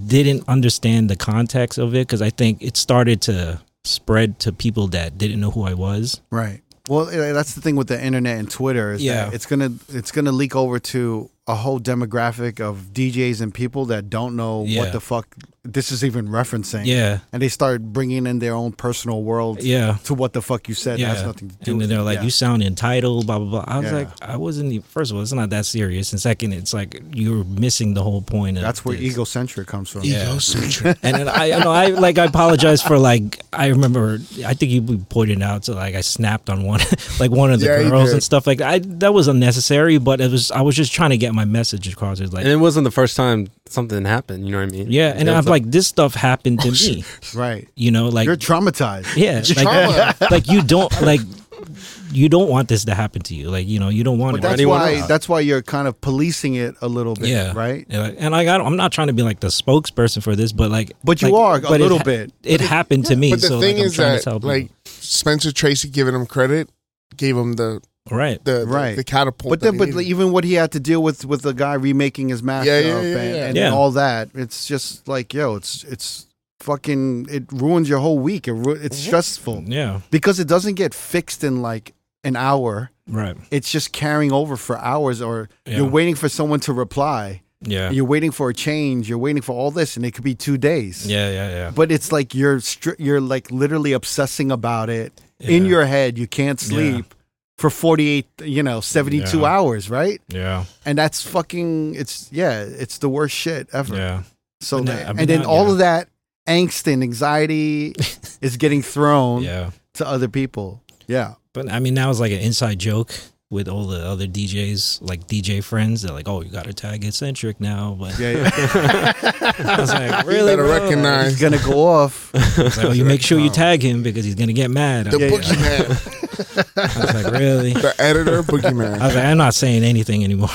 didn't understand the context of it cuz I think it started to spread to people that didn't know who I was. Right. Well, that's the thing with the internet and Twitter is Yeah. that it's gonna it's gonna leak over to a whole demographic of DJs and people that don't know Yeah. what the fuck this is even referencing. Yeah. and they start bringing in their own personal world Yeah. to what the fuck you said. Yeah. That has nothing to do. And with then they're it. like, Yeah. "You sound entitled." Blah blah blah. I was Yeah. like, "I wasn't." e- First of all, it's not that serious, and second, it's like you're missing the whole point. Of That's where this. egocentric comes from. Yeah. Egocentric. *laughs* and then I, you know, I like I apologize for like I remember I think you pointed out to like I snapped on one *laughs* like one of the Yeah, girls and stuff like I that was unnecessary, but it was I was just trying to get my message across. It's like And it wasn't the first time something happened. You know what I mean? yeah, and I'm was like this stuff happened to *laughs* oh, me, Right. you know, like You're traumatized. yeah, Trauma. like, like you don't *laughs* like you don't want this to happen to you, like you know you don't want But it. that's anyone why else. that's why you're kind of policing it a little bit. Yeah. Right. Yeah, and like I don't, I'm not trying to be like the spokesperson for this, but like, But you like- are a but it little ha- bit. It happened to me, But the so thing like, is that to tell people. like Spencer Tracy giving him credit gave him the right, the the, Right. the catapult. But then, but needed. even what he had to deal with with the guy remaking his mask Yeah, yeah, yeah, and, yeah. and Yeah. all that, it's just like yo, it's it's fucking it ruins your whole week. It ru- it's Mm-hmm. stressful yeah, because it doesn't get fixed in like an hour. right, It's just carrying over for hours, or Yeah. you're waiting for someone to reply, Yeah. You're waiting for a change. You're waiting for all this, and it could be two days. Yeah, yeah, yeah. But it's like you're stri- you're like literally obsessing about it in your head. You can't sleep for 48, you know, 72 Yeah. hours, right? Yeah. And that's fucking. It's yeah. It's the worst shit ever. Yeah. So But that, now- I mean, and then now- all yeah. of that angst and anxiety *laughs* is getting thrown Yeah. to other people. Yeah. But I mean, that was like an inside joke with all the other DJs, like DJ friends. They're like, "Oh, you got to tag Esentrik now." But Yeah. *laughs* yeah. I was like, "Really, better bro?" recognize He's gonna go off. *laughs* Like, "Oh, you make sure you tag him because he's gonna get mad." the I, Yeah, yeah. boogeyman, *laughs* I was like, "Really?" the editor, boogeyman. I was like, "I'm not saying anything anymore."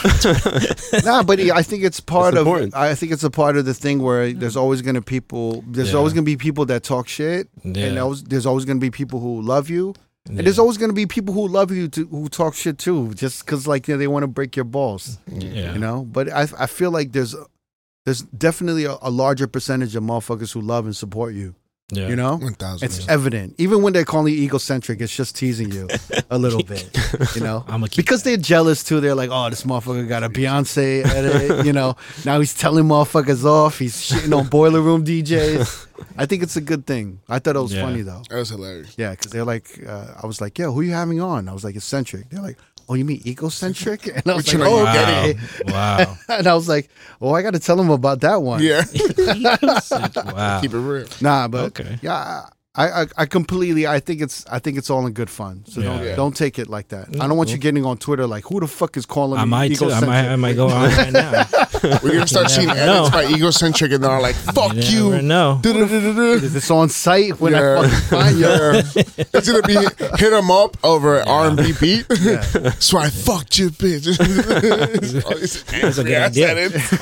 nah, but I think it's part It's of. important. I think it's a part of the thing where there's always gonna people. There's Yeah. always gonna be people that talk shit, and Yeah. always, there's always gonna be people who love you, Yeah. and there's always gonna be people who love you to, who talk shit too, just because like you know, they want to break your balls, yeah. you know. But I I feel like there's there's definitely a, a larger percentage of motherfuckers who love and support you. Yeah. You know, One thousand. it's evident. Even when they're calling you egocentric, it's just teasing you a little bit. *laughs* You know, I'm a keep because they're jealous too. They're like, oh, this motherfucker got a Beyonce edit. *laughs* you know, now he's telling motherfuckers off. He's shitting on boiler room DJs. I think it's a good thing. I thought it was Yeah. funny though. That was hilarious. Yeah, because they're like, uh, I was like, yeah, who are you having on? I was like, Esentrik. They're like, oh, you mean egocentric? And I was Which like, oh, wow. okay. wow. *laughs* And I was like, oh, I got to tell him about that one. Yeah, *laughs* wow. keep it real. Nah, but Okay. yeah, I, I I completely I think it's I think it's all in good fun. So don't Yeah. Yeah. don't take it like that. I don't want you getting on Twitter like who the fuck is calling I me might too. I egocentric? might. I might go on right now. *laughs* We're gonna start seeing never edits know. by egocentric, and they're like, "Fuck You you." Is this on site when Yeah. I fucking *laughs* find you? Yeah. It's gonna be hit him up over an R and B beat. *laughs* so I fucked you, bitch. All these That's a good idea.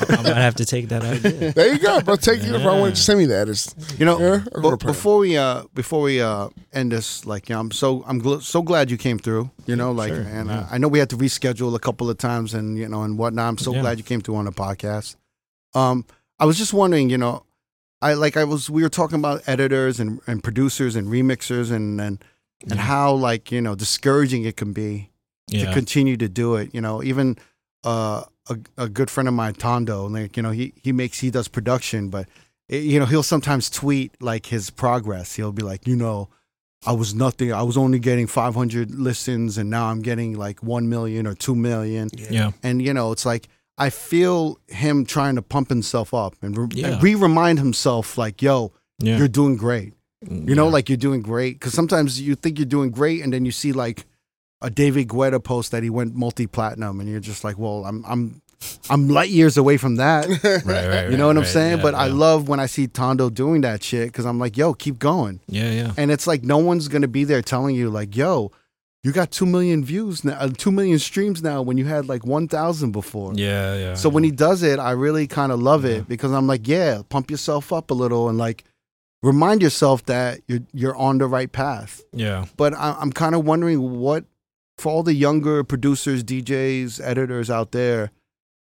I might have to take that idea. There you go, bro. Take it if I want to send me the edits. You know, Yeah, I'll go be- to prayer. before we uh before we uh end this, like you know, I'm so I'm gl- so glad you came through. You know, like, Sure, and yeah. uh, I know we had to reschedule a couple of times and you know and whatnot. I'm so Yeah. glad you came through on the podcast. Um, I was just wondering, you know, I like I was we were talking about editors and and producers and remixers and and and Yeah. how like you know discouraging it can be to continue to do it. You know, even uh, a a good friend of mine, Tondo, like you know, he he makes he does production, but you know he'll sometimes tweet like his progress. He'll be like, you know, I was nothing. I was only getting 500 listens, and now I'm getting like one million or two million. Yeah. And you know, it's like I feel him trying to pump himself up and, re- Yeah. and re-remind himself, like, yo, Yeah. you're doing great. Mm, you know, Yeah. like you're doing great. Because sometimes you think you're doing great, and then you see like a David Guetta post that he went multi-platinum, and you're just like, well, I'm I'm I'm light years away from that. *laughs* right, right, you know what I'm saying? yeah, but I love when I see Tondo doing that shit because I'm like, yo, keep going. Yeah, yeah. And it's like no one's gonna be there telling you like, yo, you got two million views now, uh, two million streams now when you had like one thousand before. Yeah, yeah. So when he does it, I really kind of love Yeah. it because I'm like, yeah, pump yourself up a little and like remind yourself that you're you're on the right path. yeah. But I, I'm kind of wondering what for all the younger producers, DJs, editors out there,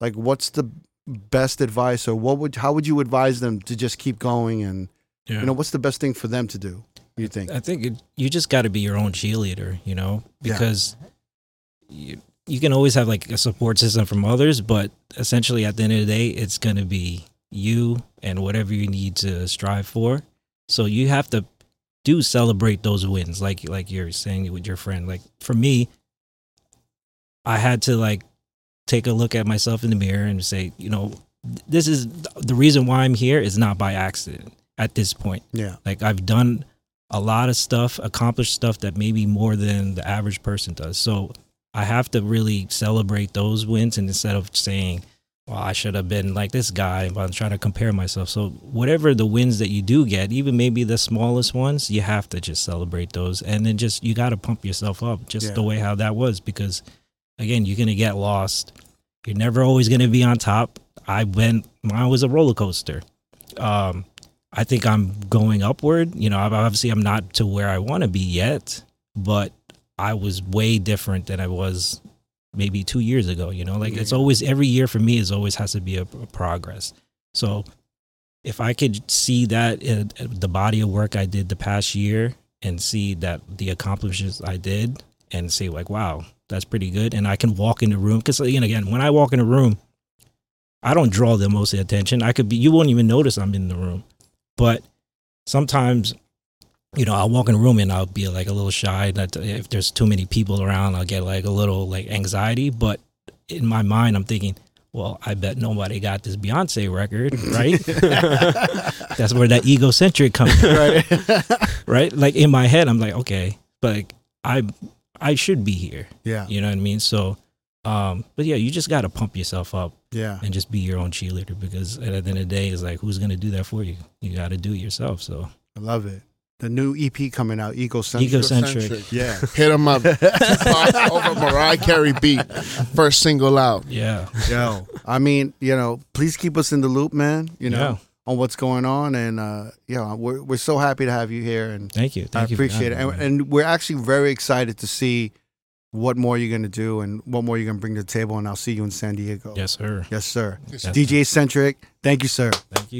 like what's the best advice or what would how would you advise them to just keep going and Yeah. you know what's the best thing for them to do? You think? I think it, you just got to be your own cheerleader, you know, Yeah. because you you can always have like a support system from others, but essentially at the end of the day, it's gonna be you and whatever you need to strive for. So you have to do celebrate those wins, like like you're saying with your friend. Like for me, I had to like take a look at myself in the mirror and say, you know, this is the reason why I'm here is not by accident at this point. Yeah. Like I've done a lot of stuff, accomplished stuff that maybe more than the average person does. So I have to really celebrate those wins and instead of saying, well, I should have been like this guy, but I'm trying to compare myself. So whatever the wins that you do get, even maybe the smallest ones, you have to just celebrate those. And then just you gotta pump yourself up just Yeah. the way how that was because again, you're gonna get lost. You're never always gonna be on top. I went mine was a roller coaster. Um I think I'm going upward. You know, obviously I'm not to where I want to be yet, but I was way different than I was maybe two years ago. You know, like it's always every year for me is always has to be a, a progress. So if I could see that in the body of work I did the past year and see that the accomplishments I did and say like, wow, that's pretty good, and I can walk in the room because again, again, when I walk in a room, I don't draw the most attention. I could be you won't even notice I'm in the room. But sometimes you know, I'll walk in a room and I'll be like a little shy. That if there's too many people around, I'll get like a little like anxiety. But in my mind, I'm thinking, well, I bet nobody got this Beyonce record, right? *laughs* That's where that egocentric comes, in, right. right? Like in my head, I'm like, okay, but like, I I should be here. yeah. You know what I mean? So, um, but yeah, you just got to pump yourself up Yeah. and just be your own cheerleader because at the end of the day, it's like, who's gonna do that for you? You got to do it yourself. So, I love it. The new EP coming out, Egocentric. egocentric. Yeah. *laughs* Hit him up. *laughs* Over Mariah Carey beat. First single out. Yeah, Yo, I mean, you know, please keep us in the loop, man. You know, Yeah. On what's going on, and uh, yeah, we're we're so happy to have you here, and thank you. Thank I you appreciate it, and, and we're actually very excited to see what more you're gonna do and what more you're gonna bring to the table, and I'll see you in San Diego. yes, sir. yes, sir. Yes, DJ Centric, thank you, sir. Thank you.